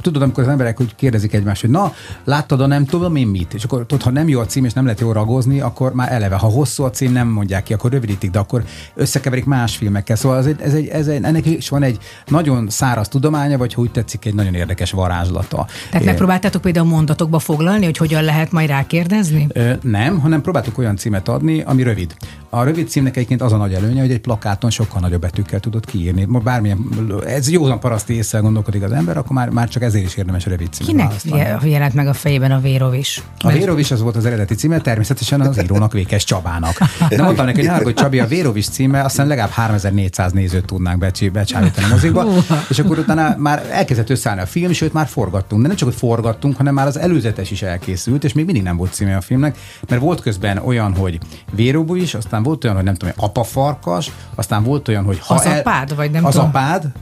Tudod, amikor az emberek úgy kérdezik egymást, hogy na, láttad a nem tudom én mit? És akkor tudod, ha nem jó a cím, és nem lehet jól ragozni, akkor már eleve, ha hosszú a cím, nem mondják ki, akkor rövidítik, de akkor összekeverik más filmekkel. Szóval ez egy, ez egy, ez egy, ennek is van egy nagyon száraz tudománya, vagy ha úgy tetszik, egy nagyon érdekes varázslata. Tehát megpróbáltátok például mondatokba foglalni, hogy hogyan lehet majd rákérdezni? Ö, nem, hanem próbáltuk olyan címet adni, ami rövid. A rövid címnek egyébként az a nagy előnye, hogy egy plakáton sokkal nagyobb betűkkel tudod kiírni. Bármilyen, ez józan paraszti észre gondolkodik az ember, akkor már, már csak ezért is érdemes rövid címet Kinek választani. jelent meg a fejében a Vérov is? A Vérovis az volt az eredeti címe, természetesen az írónak Vékes Csabának. De mondtam neki, hogy haragudj, Csabi, a Vérovis címe, aztán legalább 3400 nézőt tudnánk becsi- becsábítani a mozikba, és akkor utána már elkezdett összeállni a film, sőt már forgattunk. De nem csak, hogy forgattunk, hanem már az előzetes is elkészült, és még mindig nem volt címe a filmnek, mert volt közben olyan, hogy Vérovis, aztán volt olyan, hogy nem tudom, apafarkas, aztán volt olyan, hogy ha Az apád, vagy nem az tudom. apád,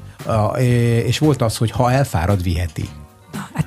és volt az, hogy ha elfárad, viheti.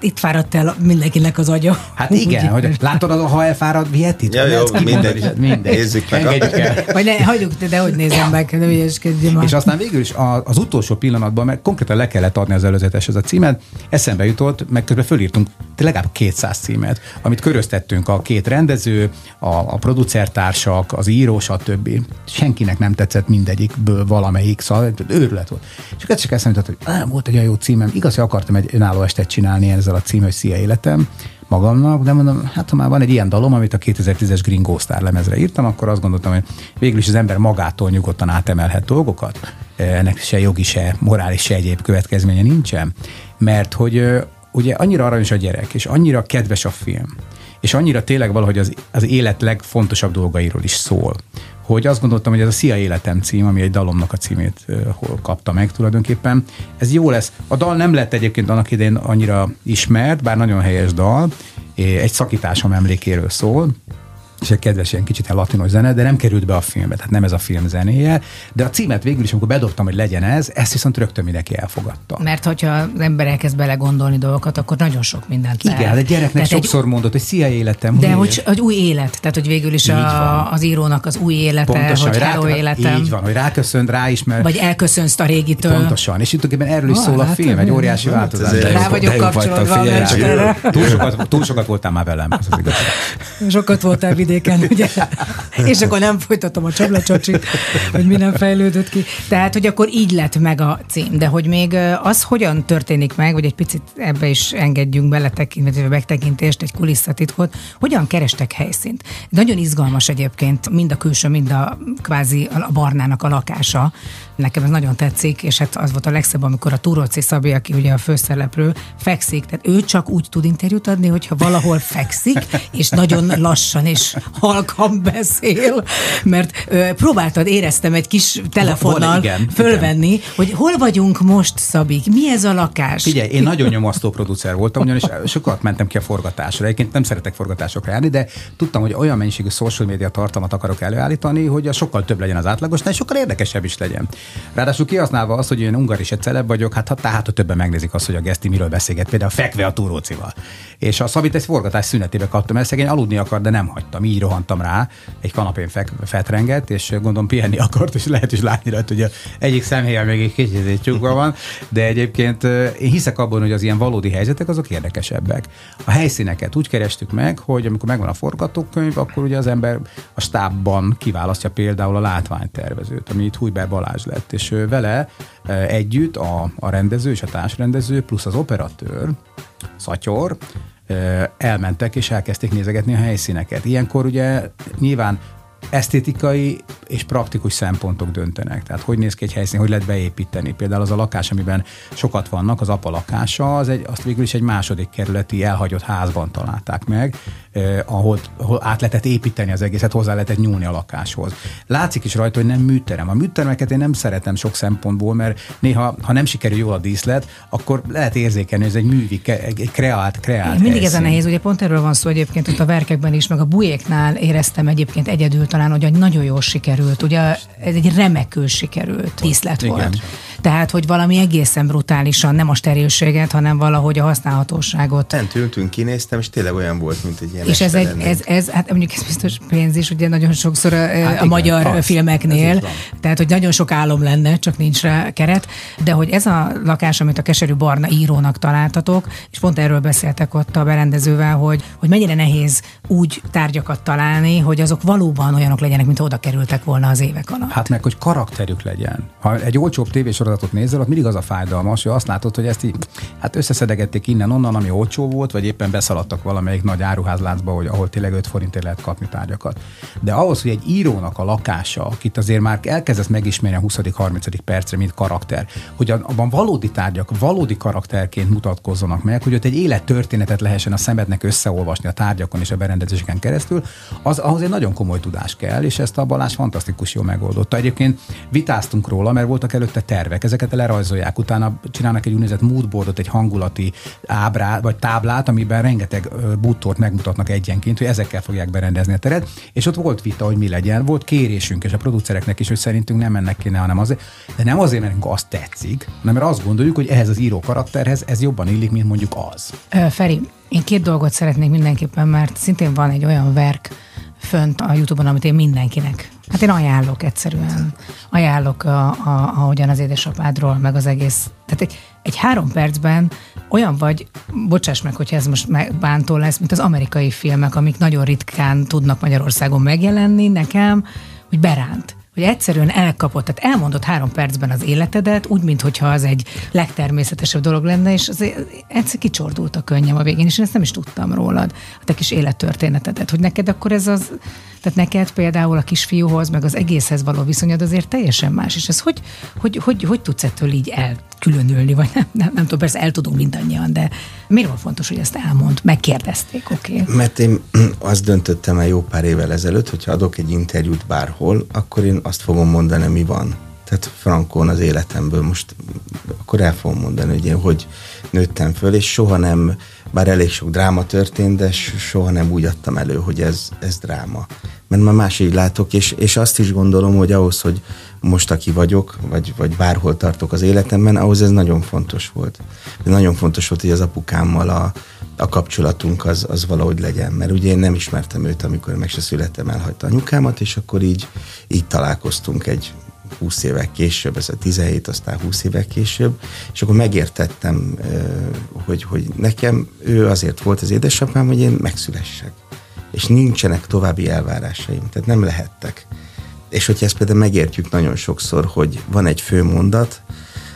Hát itt fáradt el mindenkinek az agya. Hát igen, Úgy. hogy látod, az, ha elfárad, vihetit? Ja, jó, Lehet kimondani, mindegy. mindegy. Nézzük meg. Engedjük el. Vagy ne, hagyjuk, de, de hogy nézem meg, ne ügyeskedjél. És aztán végül is az utolsó pillanatban, mert konkrétan le kellett adni az előzeteshez a címet, eszembe jutott, meg közben fölírtunk legalább 200 címet, amit köröztettünk a két rendező, a, a producertársak, az író, stb. Senkinek nem tetszett mindegyikből valamelyik, szóval őrület volt. És akkor csak eszembe jutott, hogy "Á, volt egy olyan jó címem, igaz, hogy akartam egy önálló estet csinálni ezzel a címmel, hogy Szia életem, magamnak, de mondom, hát ha már van egy ilyen dalom, amit a 2010-es Gringo Star lemezre írtam, akkor azt gondoltam, hogy végül is az ember magától nyugodtan átemelhet dolgokat. Ennek se jogi, se morális, se egyéb következménye nincsen. Mert hogy ugye annyira aranyos a gyerek, és annyira kedves a film, és annyira tényleg valahogy az, az élet legfontosabb dolgairól is szól, hogy azt gondoltam, hogy ez a Szia Életem cím, ami egy dalomnak a címét hol kapta meg tulajdonképpen, ez jó lesz. A dal nem lett egyébként annak idején annyira ismert, bár nagyon helyes dal, egy szakításom emlékéről szól, és egy kedves ilyen kicsit ilyen latinos zene, de nem került be a filmbe, tehát nem ez a film zenéje, de a címet végül is, amikor bedobtam, hogy legyen ez, ezt viszont rögtön mindenki elfogadta. Mert hogyha az ember elkezd belegondolni dolgokat, akkor nagyon sok mindent Igen, lehet. de gyereknek Tehát egy- sokszor mondott, hogy szia életem. De hogy, hogy új élet, tehát hogy végül is a, az írónak az új élete, Pontosan, hogy rá- hello életem, Így van, hogy ráköszönt, ráismer. vagy elköszönsz a régitől. Pontosan, és itt tulajdonképpen erről is Ah, szól a hát, film, egy hát, óriási hát, változás. Rá vagyok kapcsolódva túl sokat, túl sokat voltál már velem. Sokat voltál vidéken, [LAUGHS] ugye? És akkor nem folytatom a csablacsacsit, hogy mi nem fejlődött ki. Tehát, hogy akkor így lett meg a cím. De hogy még az hogyan történik meg, vagy egy picit ebbe is engedjünk beletekintést, megtekintést, egy kulisszatitkot, hogyan kerestek helyszínt. Nagyon izgalmas egyébként mind a külső, mind a kvázi a barnának a lakása. Nekem ez nagyon tetszik, és hát az volt a legszebb, amikor a Turóci Szabi, aki ugye a főszereplő, fekszik. Tehát ő csak úgy tud interjút adni, hogyha valahol fekszik, és nagyon lassan és halkan beszél, mert ö, próbáltad, éreztem egy kis telefonnal igen, fölvenni, hogy hol vagyunk most, Szabik, mi ez a lakás? Figyelj, én nagyon nyomasztó producer voltam, ugyanis sokat mentem ki a forgatásra. Egyébként nem szeretek forgatásokra járni, de tudtam, hogy olyan mennyiségű social media tartalmat akarok előállítani, hogy a sokkal több legyen az átlagosnál, és sokkal érdekesebb is legyen. Ráadásul kihasználva azt, hogy én ungar és egy celeb vagyok, hát tehát ha többen megnézik azt, hogy a Geszti miről beszélget, például fekve a túrócival. És a Szabit egy forgatás szünetébe kaptam el, szegény aludni akar, de nem hagytam. Így rohantam rá, egy kanapén fek, fetrengett, és gondolom pihenni [LAUGHS] akart, és lehet is látni rajta, hogy a egyik szemhelyen még egy kicsit csukva van, de egyébként én hiszek abban, hogy az ilyen valódi helyzetek azok érdekesebbek. A helyszíneket úgy kerestük meg, hogy amikor megvan a forgatókönyv, akkor ugye az ember a stábban kiválasztja például a látványtervezőt, ami itt Hújber Balázs lett, és vele együtt a, a rendező és a társrendező plusz az operatőr, Szatyor, elmentek és elkezdték nézegetni a helyszíneket. Ilyenkor ugye nyilván esztétikai és praktikus szempontok döntenek. Tehát hogy néz ki egy helyszín, hogy lehet beépíteni. Például az a lakás, amiben sokat vannak, az apa lakása, az egy, azt végül is egy második kerületi elhagyott házban találták meg, eh, ahol, ahol át lehetett építeni az egészet, hozzá lehetett nyúlni a lakáshoz. Látszik is rajta, hogy nem műterem. A műtermeket én nem szeretem sok szempontból, mert néha, ha nem sikerül jól a díszlet, akkor lehet érzékelni, hogy ez egy művi, egy kreált, kreált Mindig ez a helyszín. nehéz, ugye pont erről van szó egyébként ott a verkekben is, meg a bujéknál éreztem egyébként egyedül talán, hogy nagyon jól sikerült. Ugye ez egy remekül sikerült díszlet Igen. volt. Tehát, hogy valami egészen brutálisan, nem a sterilséget, hanem valahogy a használhatóságot. Fent ültünk, kinéztem, és tényleg olyan volt, mint egy ilyen És ez, egy, ez, ez, hát mondjuk ez biztos pénz is, ugye nagyon sokszor a, Hát a igen, magyar az, filmeknél, tehát hogy nagyon sok álom lenne, csak nincs rá keret, de hogy ez a lakás, amit a Keserű Barna írónak találtatok, és pont erről beszéltek ott a berendezővel, hogy, hogy mennyire nehéz úgy tárgyakat találni, hogy azok valóban olyanok legyenek, mint oda kerültek volna az évek alatt. Hát meg, hogy karakterük legyen. Ha egy olcsóbb tévésorozatot nézel, ott mindig az a fájdalmas, hogy azt látod, hogy ezt így, hát összeszedegették innen-onnan, ami olcsó volt, vagy éppen beszaladtak valamelyik nagy áruházláncba, hogy ahol tényleg 5 forintért lehet kapni tárgyakat. De ahhoz, hogy egy írónak a lakása, akit azért már elkezdesz megismerni a 20.-30. percre, mint karakter, hogy abban valódi tárgyak, valódi karakterként mutatkozzanak meg, hogy ott egy élettörténetet lehessen a szemednek összeolvasni a tárgyakon és a berendezéseken keresztül, az ahhoz egy nagyon komoly tudás kell, és ezt a Balázs fantasztikus jól megoldotta. Egyébként vitáztunk róla, mert voltak előtte tervek, ezeket lerajzolják, utána csinálnak egy úgynevezett moodboardot, egy hangulati ábrát, vagy táblát, amiben rengeteg ö, bútort megmutatnak egyenként, hogy ezekkel fogják berendezni a teret, és ott volt vita, hogy mi legyen, volt kérésünk, és a producereknek is, hogy szerintünk nem ennek kéne, hanem azért, de nem azért, mert azt tetszik, hanem mert azt gondoljuk, hogy ehhez az író karakterhez ez jobban illik, mint mondjuk az. Feri, én két dolgot szeretnék mindenképpen, mert szintén van egy olyan verk fönt a Youtube-on, amit én mindenkinek. Hát én ajánlok egyszerűen. Ajánlok, a, a, ahogyan az édesapádról, meg az egész. Tehát egy, egy három percben olyan vagy, bocsáss meg, hogyha ez most bántó lesz, mint az amerikai filmek, amik nagyon ritkán tudnak Magyarországon megjelenni nekem, hogy beránt hogy egyszerűen elkapott, tehát elmondott három percben az életedet, úgy, mintha az egy legtermészetesebb dolog lenne, és azért egyszer kicsordult a könnyem a végén, és én ezt nem is tudtam rólad, a te kis élettörténetedet, hogy neked akkor ez az, tehát neked például a kisfiúhoz, meg az egészhez való viszonyod azért teljesen más, és ez hogy, hogy, hogy, hogy tudsz ettől így elkülönülni, vagy nem, nem, nem tudom, persze el tudunk mindannyian, de miért van fontos, hogy ezt elmond? Megkérdezték, oké? Okay. Mert én azt döntöttem el jó pár évvel ezelőtt, hogyha adok egy interjút bárhol, akkor én azt fogom mondani, mi van. Tehát frankon az életemből most akkor el fogom mondani, hogy én hogy nőttem föl, és soha nem, bár elég sok dráma történt, de soha nem úgy adtam elő, hogy ez, ez dráma. Mert már máshogy látok, és, és azt is gondolom, hogy ahhoz, hogy most aki vagyok, vagy, vagy bárhol tartok az életemben, ahhoz ez nagyon fontos volt. De nagyon fontos volt, hogy az apukámmal a, a kapcsolatunk az, az valahogy legyen, mert ugye én nem ismertem őt, amikor meg se születtem, elhagyta anyukámat, és akkor így, így találkoztunk egy 20 évek később, ez a 17, aztán 20 évek később, és akkor megértettem, hogy, hogy nekem ő azért volt az édesapám, hogy én megszülessek. És nincsenek további elvárásaim, tehát nem lehettek. És hogyha ezt például megértjük nagyon sokszor, hogy van egy fő mondat,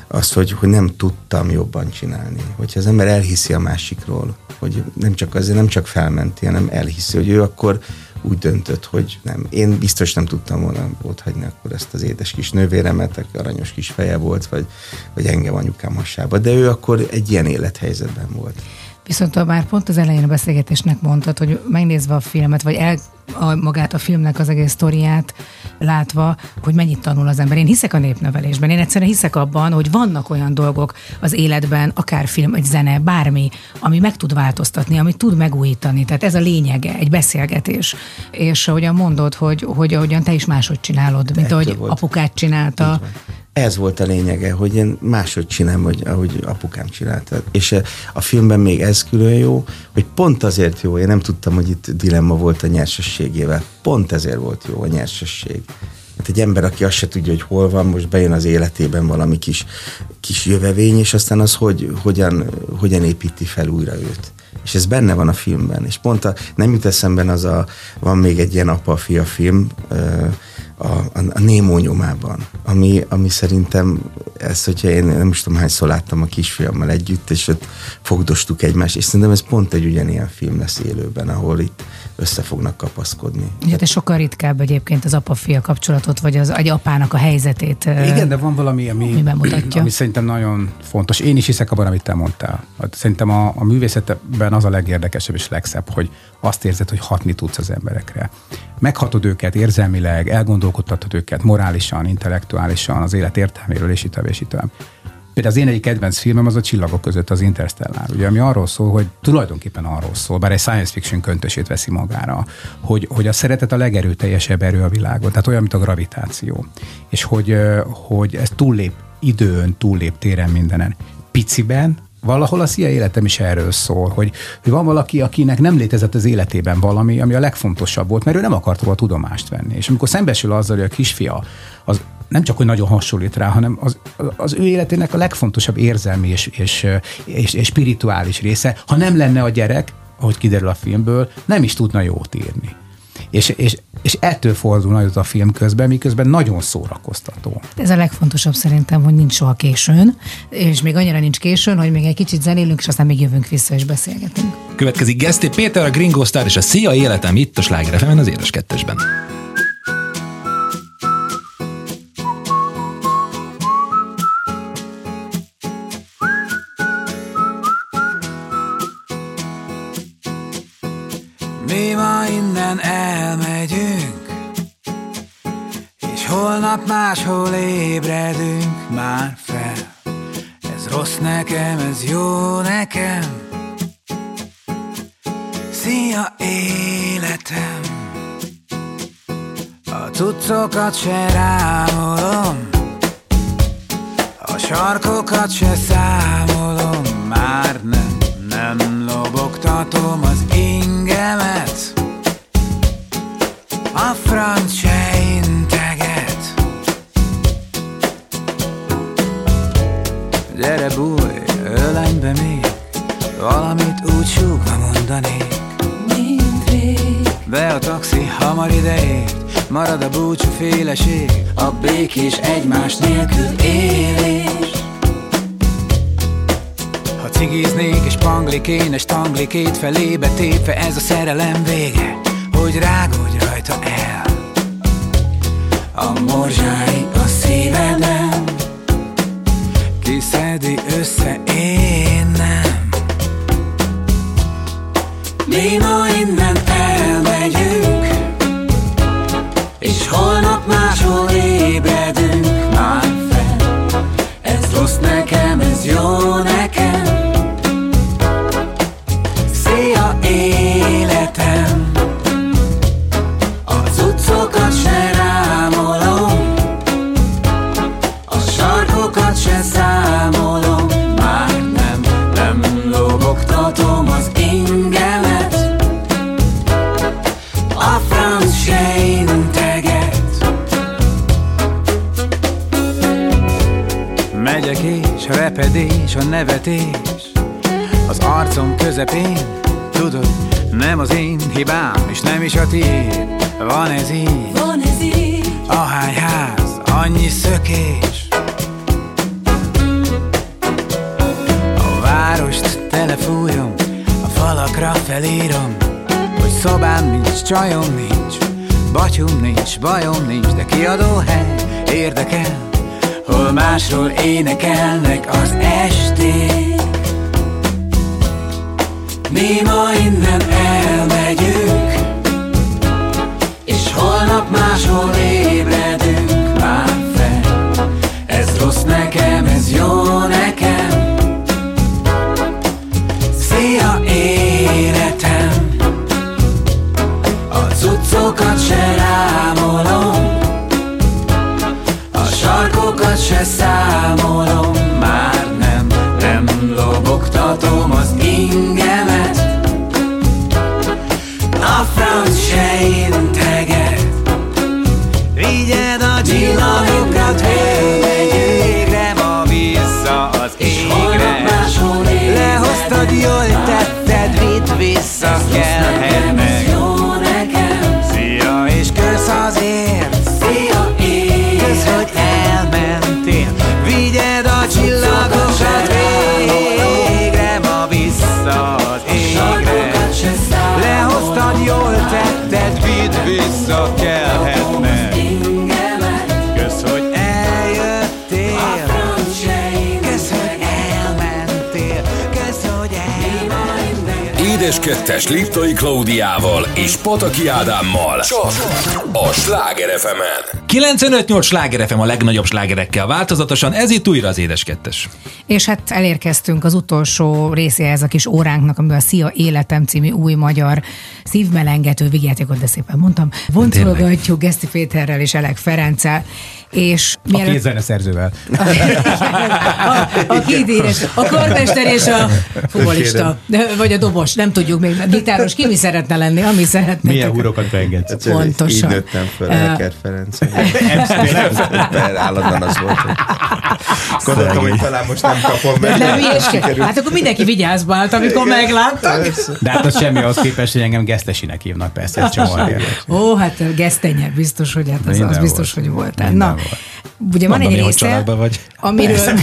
az, hogy, hogy nem tudtam jobban csinálni. Hogyha az ember elhiszi a másikról, hogy nem csak azért nem csak felmenti, hanem elhiszi, hogy ő akkor úgy döntött, hogy nem. Én biztos nem tudtam volna ott hagyni akkor ezt az édes kis nővéremet, aki aranyos kis feje volt, vagy, vagy engem anyukám hasába. De ő akkor egy ilyen élethelyzetben volt. Viszont már pont az elején a beszélgetésnek mondtad, hogy megnézve a filmet, vagy el, a, magát a filmnek az egész sztoriát látva, hogy mennyit tanul az ember. Én hiszek a népnevelésben, én egyszerűen hiszek abban, hogy vannak olyan dolgok az életben, akár film, egy zene, bármi, ami meg tud változtatni, ami tud megújítani. Tehát ez a lényege, egy beszélgetés. És ahogyan mondod, hogy, hogy ahogyan te is máshogy csinálod, mint ahogy volt. apukát csinálta, Ez volt a lényege, hogy én máshogy csinálom, hogy, ahogy apukám csinálta. És eh, a filmben még ez külön jó, hogy pont azért jó, én nem tudtam, hogy itt dilemma volt a nyersességével. Pont ezért volt jó a nyersesség. Hát egy ember, aki azt se tudja, hogy hol van, most bejön az életében valami kis, kis jövevény, és aztán az, hogy hogyan, hogyan építi fel újra őt. És ez benne van a filmben. És pont a, nem jut eszemben az a, van még egy ilyen apa-fia film, a, a, a Némó nyomában, ami, ami szerintem ez, hogyha én nem is tudom hányszor láttam a kisfiammal együtt, és ott fogdostuk egymást, és szerintem ez pont egy ugyanilyen film lesz élőben, ahol itt össze fognak kapaszkodni. Ugye te sokkal ritkább egyébként az apa-fia kapcsolatot, vagy az egy apának a helyzetét. Igen, de van valami, ami, Mi bemutatja? ami szerintem nagyon fontos. Én is hiszek abban, amit te mondtál. Hát Szerintem a, a művészetben az a legérdekesebb és legszebb, hogy azt érzed, hogy hatni tudsz az emberekre. Meghatod őket érzelmileg, elgondolkodtatod őket morálisan, intellektuálisan, az élet értelméről, és így tovább, és így tovább. Például az én egyik kedvenc filmem az a Csillagok között az Interstellar, ugye, ami arról szól, hogy tulajdonképpen arról szól, bár egy science fiction köntösét veszi magára, hogy, hogy a szeretet a legerőteljesebb erő a világon, tehát olyan, mint a gravitáció. És hogy, hogy ez túllép időn, túllép téren mindenen. Piciben, valahol a szia életem is erről szól, hogy, hogy van valaki, akinek nem létezett az életében valami, ami a legfontosabb volt, mert ő nem akart róla tudomást venni. És amikor szembesül azzal, hogy a kisfia az nem csak, hogy nagyon hasonlít rá, hanem az, az ő életének a legfontosabb érzelmi és, és, és, és spirituális része, ha nem lenne a gyerek, ahogy kiderül a filmből, nem is tudna jót írni. És, és, és ettől fordul nagyot a film közben, miközben nagyon szórakoztató. Ez a legfontosabb szerintem, hogy nincs soha későn, és még annyira nincs későn, hogy még egy kicsit zenélünk, és aztán még jövünk vissza és beszélgetünk. Következik Geszti Péter, a Gringo Star és a Szia Életem itt a Sláger az Édes Kettesben. Holnap máshol ébredünk már fel. Ez rossz nekem, ez jó nekem. Szia életem, a cuccokat se rámolom, a sarkokat se számolom, már nem, nem lobogtatom az ingemet. A franc öleny be még, valamit úgy súgva mondanék. Mint rég. De a taxi hamar ideért, marad a búcsú féleség, a békés egymás nélkül élés. Ha cigiznék és panglik én, és tanglik két felébe tépve ez a szerelem vége, hogy rágódj rajta el. A morzsái a szíveden, kiszedi össze, én nem. Mi ma innen elmegyünk, és holnap máshol ébredünk már fel. Ez rossz nekem, ez jó nekem. Nevetés. Az arcom közepén, tudod, nem az én hibám, és nem is a tiéd, van ez így, Van ez így, ahány ház, annyi szökés. A várost telefújom, a falakra felírom, hogy szobám nincs, csajom nincs, batyum nincs, bajom nincs, de kiadó hely érdekel, hol másról énekelnek az esték. Mi ma innen elmegyünk, és holnap máshol ébredünk már fel. Ez rossz nekem, ez jó nekem. Szia életem, a cuccokat se számolom Már nem, nem lobogtatom az ingemet. A franc se integet Vigyed a csillagokat végig se száll Lehoztad, jól tetted, vidd vissza kellhetnek Kösz, hogy eljöttél. Kösz, hogy elmentél. Kösz, hogy elmentél. Édes kettes Liptai Klaudiával és Pataki Ádámmal. Csak a Sláger fm -en. 95-8 sláger FM a legnagyobb slágerekkel változatosan, ez itt újra az Édes Kettes. És hát elérkeztünk az utolsó részéhez a kis óránknak, amiben a Szia Életem című új magyar szívmelengető vigyátékot, de szépen mondtam, boncolgatjuk Geszti Péterrel és Elek Ferenccel, és A két zeneszerzővel. a, a két édes, a karmester és a futbolista, vagy a dobos, nem tudjuk még, a gitáros, ki mi szeretne lenni, ami szeretne. Milyen húrokat beengedsz? Egyszerűen Pontosan. Így nőttem föl, Eh, Elker Ferenc. Állandóan az volt, gondoltam, hogy talán most nem kapom meg. Nem? Hát akkor mindenki vigyázba állt, amikor megláttak. De hát az semmi ahhoz képest, hogy engem Gesztesinek hívnak persze egy csomóért. [LAUGHS] Ó, hát gesztenye, biztos, hogy hát az, az biztos, hogy voltál. Na, volt. Ugye van Mondom, egy hogy része, vagy. amiről, [LAUGHS]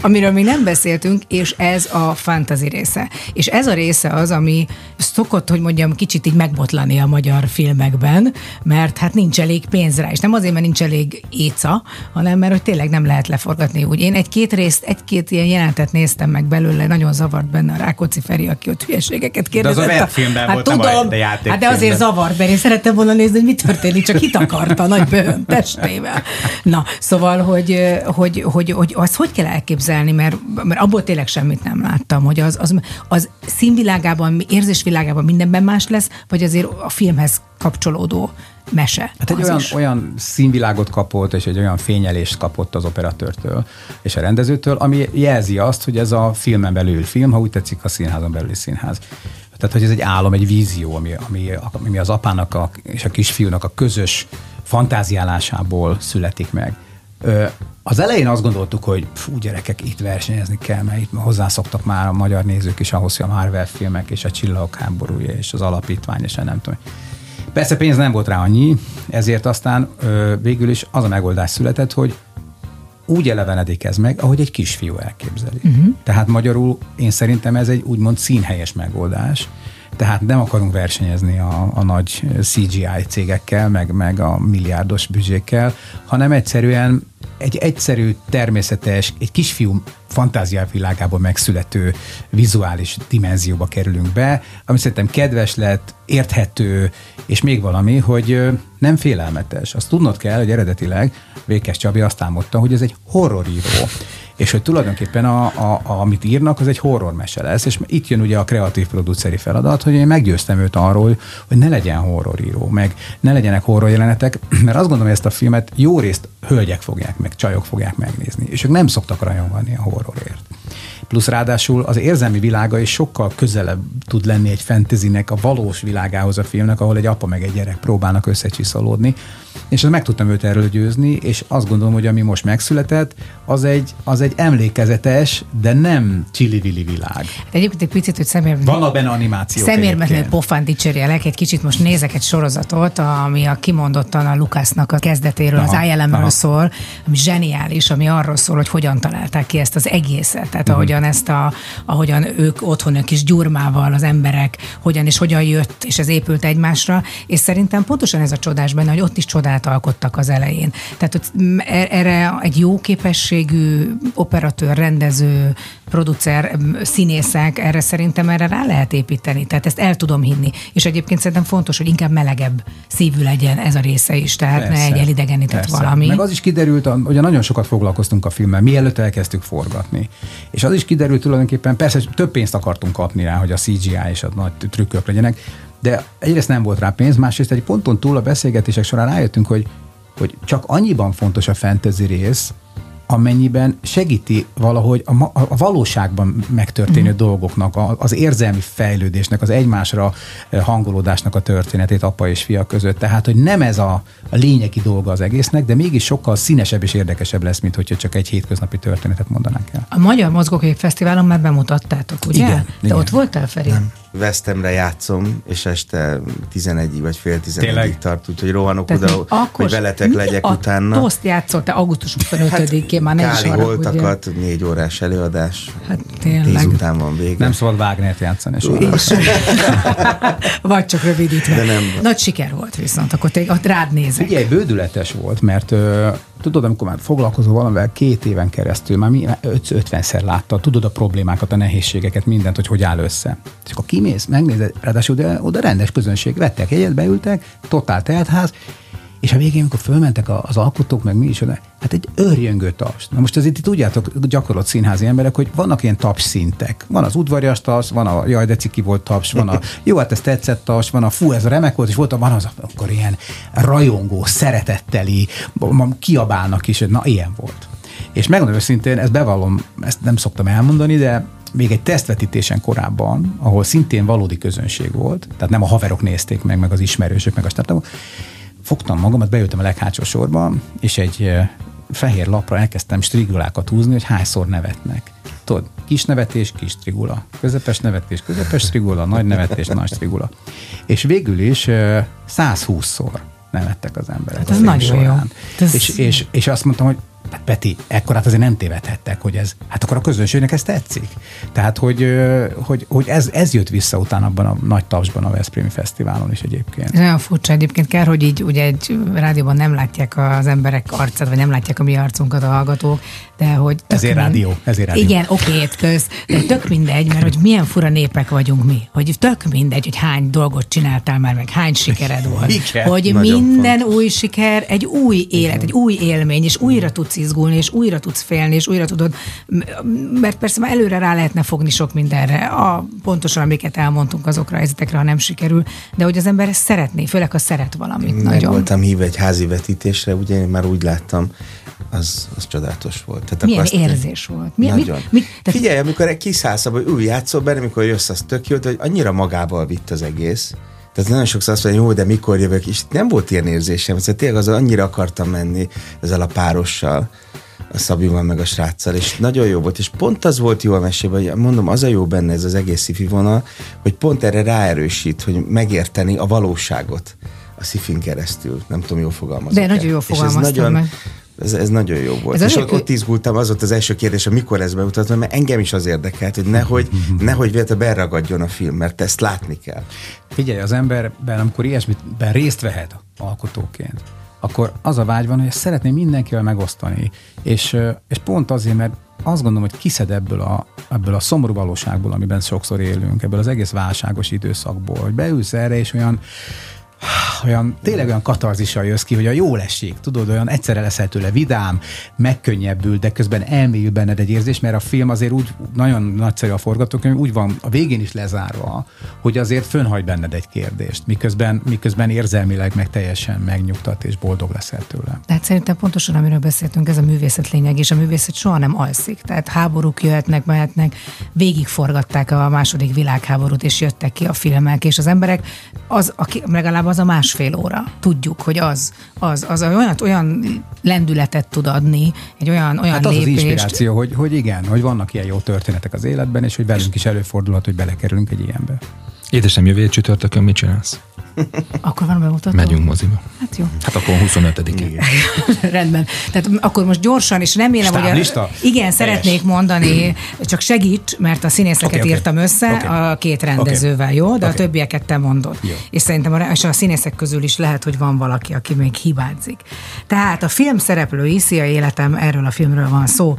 amiről még nem beszéltünk, és ez a fantasy része. És ez a része az, ami szokott, hogy mondjam, kicsit így megbotlani a magyar filmekben, mert hát nincs elég pénz rá, és nem azért, mert nincs elég éca, hanem mert hogy tényleg nem lehet leforgatni úgy. Én egy-két részt, egy-két ilyen jelentet néztem meg belőle, nagyon zavart benne a Rákóczi Feri, aki ott hülyeségeket De az a kérdezett. webfilmben hát volt, nem a- tudom, játékfilmben. hát de azért zavart, mert én szerettem volna nézni, hogy mi történik, csak itt akarta a nagy bőhöm testével. Na, szóval, hogy, hogy, hogy, hogy azt hogy kell elképzelni, mert, mert abból tényleg semmit nem láttam, hogy az, az, az színvilágában, érzésvilágában mindenben más lesz, vagy azért a filmhez kapcsolódó mese. Hát egy olyan, is. olyan színvilágot kapott, és egy olyan fényelést kapott az operatőrtől és a rendezőtől, ami jelzi azt, hogy ez a filmen belül film, ha úgy tetszik, a színházon belüli színház. Tehát, hogy ez egy álom, egy vízió, ami, ami, ami az apának a, és a kisfiúnak a közös fantáziálásából születik meg. Ö, az elején azt gondoltuk, hogy fú, gyerekek, itt versenyezni kell, mert itt hozzászoktak már a magyar nézők is ahhoz, hogy a Marvel filmek és a Csillagok háborúja és az alapítvány, és a nem tudom. Persze pénz nem volt rá annyi, ezért aztán ö, végül is az a megoldás született, hogy úgy elevenedik ez meg, ahogy egy kisfiú elképzeli. Uh-huh. Tehát magyarul én szerintem ez egy úgymond színhelyes megoldás, tehát nem akarunk versenyezni a, a nagy CGI cégekkel, meg, meg a milliárdos büdzsékkel, hanem egyszerűen egy egyszerű, természetes, egy kisfiú fantáziavilágából megszülető vizuális dimenzióba kerülünk be, ami szerintem kedves lett, érthető, és még valami, hogy nem félelmetes. Azt tudnod kell, hogy eredetileg Vékes Csabi azt álmodta, hogy ez egy horroríró. És hogy tulajdonképpen a, a, a, amit írnak, az egy horrormese lesz, és itt jön ugye a kreatív produceri feladat, hogy én meggyőztem őt arról, hogy ne legyen horroríró, meg ne legyenek horror jelenetek, [CLEARS THROAT] mert azt gondolom, hogy ezt a filmet jó részt hölgyek fogják meg, csajok fogják megnézni, és ők nem szoktak rajongani a horrorért. Plusz ráadásul az érzelmi világa is sokkal közelebb tud lenni egy fantasynek a valós világához a filmnek, ahol egy apa meg egy gyerek próbálnak összecsiszolódni. És meg tudtam őt erről győzni, és azt gondolom, hogy ami most megszületett, az egy, az egy emlékezetes, de nem csili-vili világ. Hát egyébként egy picit, hogy személyben... Vannak benne animációk Szemérmetlenül pofán dicsérjelek, egy kicsit most nézek egy sorozatot, ami a kimondottan a Lukasznak a kezdetéről, Aha, az aha. szól, ami zseniális, ami arról szól, hogy hogyan találták ki ezt az egészet, tehát Mhm. ahogyan ezt a, ahogyan ők otthon ők kis gyurmával, az emberek, hogyan és hogyan jött, és ez épült egymásra, és szerintem pontosan ez a csodás benne, hogy ott is csodát alkottak az elején. Tehát hogy e- erre egy jó képességű operatőr, rendező, producer, színészek, erre szerintem erre rá lehet építeni. Tehát ezt el tudom hinni. És egyébként szerintem fontos, hogy inkább melegebb szívű legyen ez a része is, tehát ne egy elidegenített persze. valami. Meg az is kiderült, ugye nagyon sokat foglalkoztunk a filmmel, mielőtt elkezdtük forgatni. És az is kiderült tulajdonképpen, persze több pénzt akartunk kapni rá, hogy a CGI és a nagy trükkök legyenek, de egyrészt nem volt rá pénz, másrészt egy ponton túl a beszélgetések során rájöttünk, hogy, hogy csak annyiban fontos a fantasy rész, amennyiben segíti valahogy a, ma- a valóságban megtörténő mm. dolgoknak, a, az érzelmi fejlődésnek, az egymásra eh, hangolódásnak a történetét apa és fia között. Tehát, hogy nem ez a, a lényegi dolga az egésznek, de mégis sokkal színesebb és érdekesebb lesz, mint hogyha csak egy hétköznapi történetet mondanánk el. A Magyar Mozgókép Fesztiválon már bemutattátok, ugye? Igen, Te igen. ott voltál, Feri? Nem. Westemre játszom, és este 11 vagy fél 11 Tényleg? tart, úgyhogy rohanok Tehát oda, akkor hogy veletek legyek a utána. Toszt játszott, te augusztus 25-én, már nem is Káli haragudj. voltakat, négy órás előadás. Hát tényleg. Tíz után van vége. Nem szabad Wagnert játszani. És, [LAUGHS] vagy csak rövidítve. De nem. Nagy siker volt viszont, akkor te, ott rád nézek. Ugye bődületes volt, mert ö, tudod, amikor már foglalkozol valamivel két éven keresztül, már mi- már öt- 50-szer látta, tudod a problémákat, a nehézségeket, mindent, hogy hogy áll össze. És akkor kimész, megnézed, ráadásul oda, oda rendes közönség, vettek egyet, beültek, totál teltház, és a végén, amikor fölmentek az alkotók, meg mi is hát egy őrjöngő taps. Na most azért itt tudjátok, gyakorolt színházi emberek, hogy vannak ilyen taps szintek. Van az udvarias taps, van a jaj, de ciki volt taps, van a jó, hát ez tetszett taps, van a fú, ez remek volt, és volt a, van az, akkor ilyen rajongó, szeretetteli, kiabálnak is, na ilyen volt. És megmondom őszintén, ezt bevallom, ezt nem szoktam elmondani, de még egy tesztvetítésen korábban, ahol szintén valódi közönség volt, tehát nem a haverok nézték meg, meg az ismerősök, meg a startupok, fogtam magamat, beültem a leghátsó sorba, és egy eh, fehér lapra elkezdtem strigulákat húzni, hogy hányszor nevetnek. Tudod, kis nevetés, kis strigula. Közepes nevetés, közepes strigula, nagy nevetés, nagy strigula. És végül is eh, 120-szor nevettek az emberek. Hát ez nagyon jó. során. Ez- És, és, és azt mondtam, hogy hát Peti, ekkorát azért nem tévedhettek, hogy ez, hát akkor a közönségnek ez tetszik. Tehát, hogy, hogy, hogy ez, ez jött vissza utána abban a nagy tapsban a Veszprémi Fesztiválon is egyébként. Ez nagyon furcsa egyébként, kár, hogy így ugye egy rádióban nem látják az emberek arcát, vagy nem látják a mi arcunkat a hallgatók, de hogy... Ezért mind- rádió, ezért rádió. Igen, oké, köz, de tök mindegy, mert hogy milyen fura népek vagyunk mi, hogy tök mindegy, hogy hány dolgot csináltál már, meg hány sikered volt. Igen, hogy minden új siker egy új élet, egy új élmény, és újra tudsz izgulni, és újra tudsz félni, és újra tudod, mert persze már előre rá lehetne fogni sok mindenre, a, pontosan amiket elmondtunk azokra a helyzetekre, ha nem sikerül, de hogy az ember ezt szeretné, főleg ha szeret valamit Meg nagyon. voltam hívva egy házi vetítésre, ugye én már úgy láttam, az, az csodálatos volt. Tehát Milyen azt- érzés volt? Mi, Nagyon. Mit, mit, tehát Figyelj, amikor kiszállsz, abba, ül játszol benne, amikor jössz, az tök jó, hogy annyira magával vitt az egész. Tehát nagyon sokszor azt mondja, jó, de mikor jövök, és nem volt ilyen érzésem, szóval tényleg az annyira akartam menni ezzel a párossal, a Szabival meg a sráccal, és nagyon jó volt, és pont az volt jó a mesében, hogy mondom, az a jó benne ez az egész szifi vonal, hogy pont erre ráerősít, hogy megérteni a valóságot a szifin keresztül. Nem tudom, jól fogalmazok. De nagyon jól fogalmaztad meg. Ez, ez nagyon jó volt. Ez és azért- ott, ott izgultam, az volt az első kérdés, hogy mikor ez bemutatva, mert engem is az érdekelt, hogy nehogy, [LAUGHS] nehogy véletlenül beragadjon a film, mert ezt látni kell. Figyelj, az emberben, amikor ilyesmitben részt vehet alkotóként, akkor az a vágy van, hogy ezt szeretné mindenkivel megosztani. És, és pont azért, mert azt gondolom, hogy kiszed ebből a, ebből a szomorú valóságból, amiben sokszor élünk, ebből az egész válságos időszakból, hogy beülsz erre, és olyan olyan, tényleg olyan katarzissal jössz ki, hogy a jól esik, tudod, olyan egyszerre leszel tőle vidám, megkönnyebbül, de közben elmélyül benned egy érzés, mert a film azért úgy, nagyon nagyszerű a forgatókönyv, úgy van a végén is lezárva, hogy azért fönhagy benned egy kérdést, miközben, miközben érzelmileg meg teljesen megnyugtat és boldog leszel tőle. Tehát szerintem pontosan, amiről beszéltünk, ez a művészet lényeg, és a művészet soha nem alszik. Tehát háborúk jöhetnek, mehetnek, végigforgatták a második világháborút, és jöttek ki a filmek, és az emberek, az, aki, legalább az a másfél óra, tudjuk, hogy az, az, az olyan, olyan lendületet tud adni, egy olyan, olyan Hát az az lépést. inspiráció, hogy, hogy igen, hogy vannak ilyen jó történetek az életben, és hogy velünk is előfordulhat, hogy belekerülünk egy ilyenbe. Édesem, jövő csütörtökön mit csinálsz? Akkor van bemutató? Megyünk moziba. Hát jó. Hát akkor 25-én. [LAUGHS] Rendben. Tehát akkor most gyorsan, és remélem, hogy... Stáblista? A, igen, Helyes. szeretnék mondani, csak segíts, mert a színészeket Oké, oké. írtam össze Oké. a két rendezővel, jó? De a Oké. többieket te mondod. Jó. És szerintem a, és a színészek közül is lehet, hogy van valaki, aki még hibázik. Tehát a film szereplői, Szia Életem, erről a filmről van szó.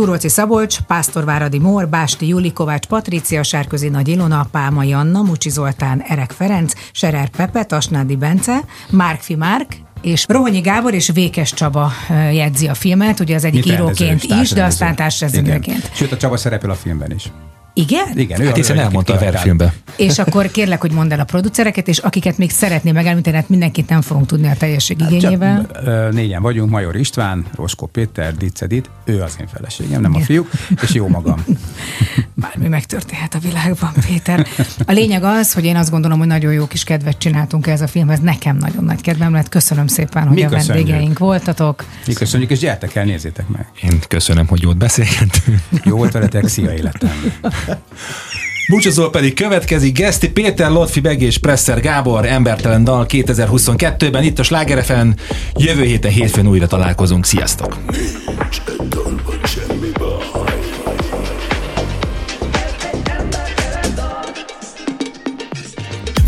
Túróci Szabolcs, Pásztorváradi Mór, Básti Juli Kovács Patrícia, Sárközi Nagy Ilona, Pálmai Anna, Mucsi Zoltán, Erek Ferenc, Serer Pepe, Tasnádi Bence, Márkfi Márk, és Rohonyi Gábor és Vékes Csaba jegyzi a filmet, ugye az egyik rendező íróként is, de aztán társrendező. társrendezőként. Sőt, a Csaba szerepel a filmben is. Igen? Igen, ő Hát a- hiszen elmondta a verfilmbe. És akkor kérlek, hogy mondd el a producereket, és akiket még szeretné megelmíteni, hát mindenkit nem fogunk tudni a teljesség igényével. Csak, négyen vagyunk, Major István, Roskó Péter, Dicedit, ő az én feleségem, nem a Igen. fiúk, és jó magam. [LAUGHS] Bármi megtörténhet a világban, Péter. A lényeg az, hogy én azt gondolom, hogy nagyon jó kis kedvet csináltunk ez a filmhez. Nekem nagyon nagy kedvem lett. Köszönöm szépen, hogy Mi a köszönjük. vendégeink voltatok. Mi köszönjük, és gyertek el, nézzétek meg. Én köszönöm, hogy jót beszélgettünk. Jó volt veletek, szia életem. [LAUGHS] [LAUGHS] Búcsúzó pedig következik Geszti Péter, Lotfi Beg és Presser Gábor, Embertelen Dal 2022-ben itt a Sláger FM. Jövő héten hétfőn újra találkozunk. Sziasztok! Van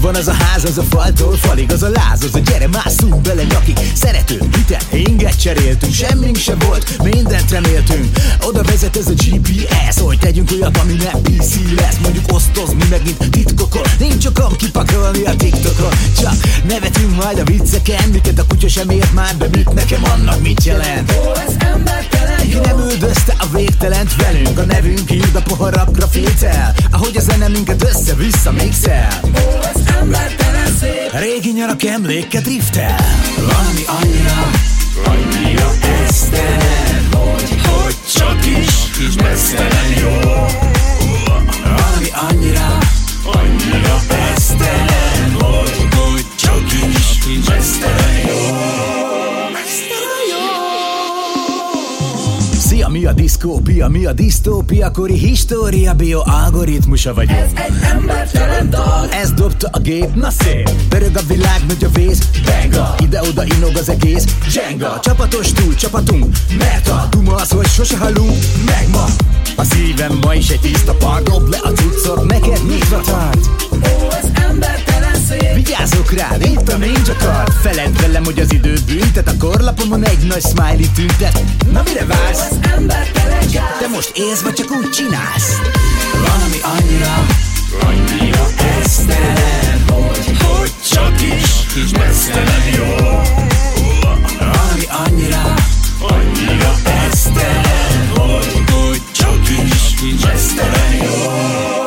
van az a ház, az a faltól falig, az a láz, az a gyere, másszunk bele nyakig. Szerető, hitet, inget cseréltünk, semmink se volt, mindent reméltünk. Oda vezet ez a GPS, hogy tegyünk olyat, ami nem PC lesz. Mondjuk osztozni megint titkokon, nincs okam kipakolni a TikTokon. Csak nevetünk majd a vicceken, miket a kutya sem ért már be, mit nekem annak mit jelent. Ó, ez embertelen, Ki nem üldözte a végtelent velünk, a nevünk írd a poharakra filtel. Ahogy a zene minket össze-vissza mixel. Ó, ez embertelen szép. Régi nyarak emléke driftel. Van, ami annyira, annyira esztelen, hogy, hogy csak is mesztelen jó. Valami annyira, annyira esztelen, hogy, hogy csak is mesztelen jó. Mi a diszkópia, mi a disztópia, kori história, bio algoritmusa vagyok. Ez egy embertelen dal. Ez dobta a gép, na szép. Pörög a világ, nagy a vész, benga. Ide-oda inog az egész, zsenga. Csapatos túl, csapatunk, mert a duma az, hogy sose halunk, meg ma. A szívem ma is egy tiszta part, dob le a cuccot, neked nyitva tart. Ó, ez embertelen. Vigyázzok rád, itt a ninja card Feled velem, hogy az idő büntet. A korlapomon egy nagy smiley tüntet. Na mire vársz? Te most élsz, vagy csak úgy csinálsz? Van, ami annyira, annyira esztelen Hogy, hogy csak is mesztelen jó. Valami annyira, annyira esztelen Hogy, hogy csak is mesztelen jó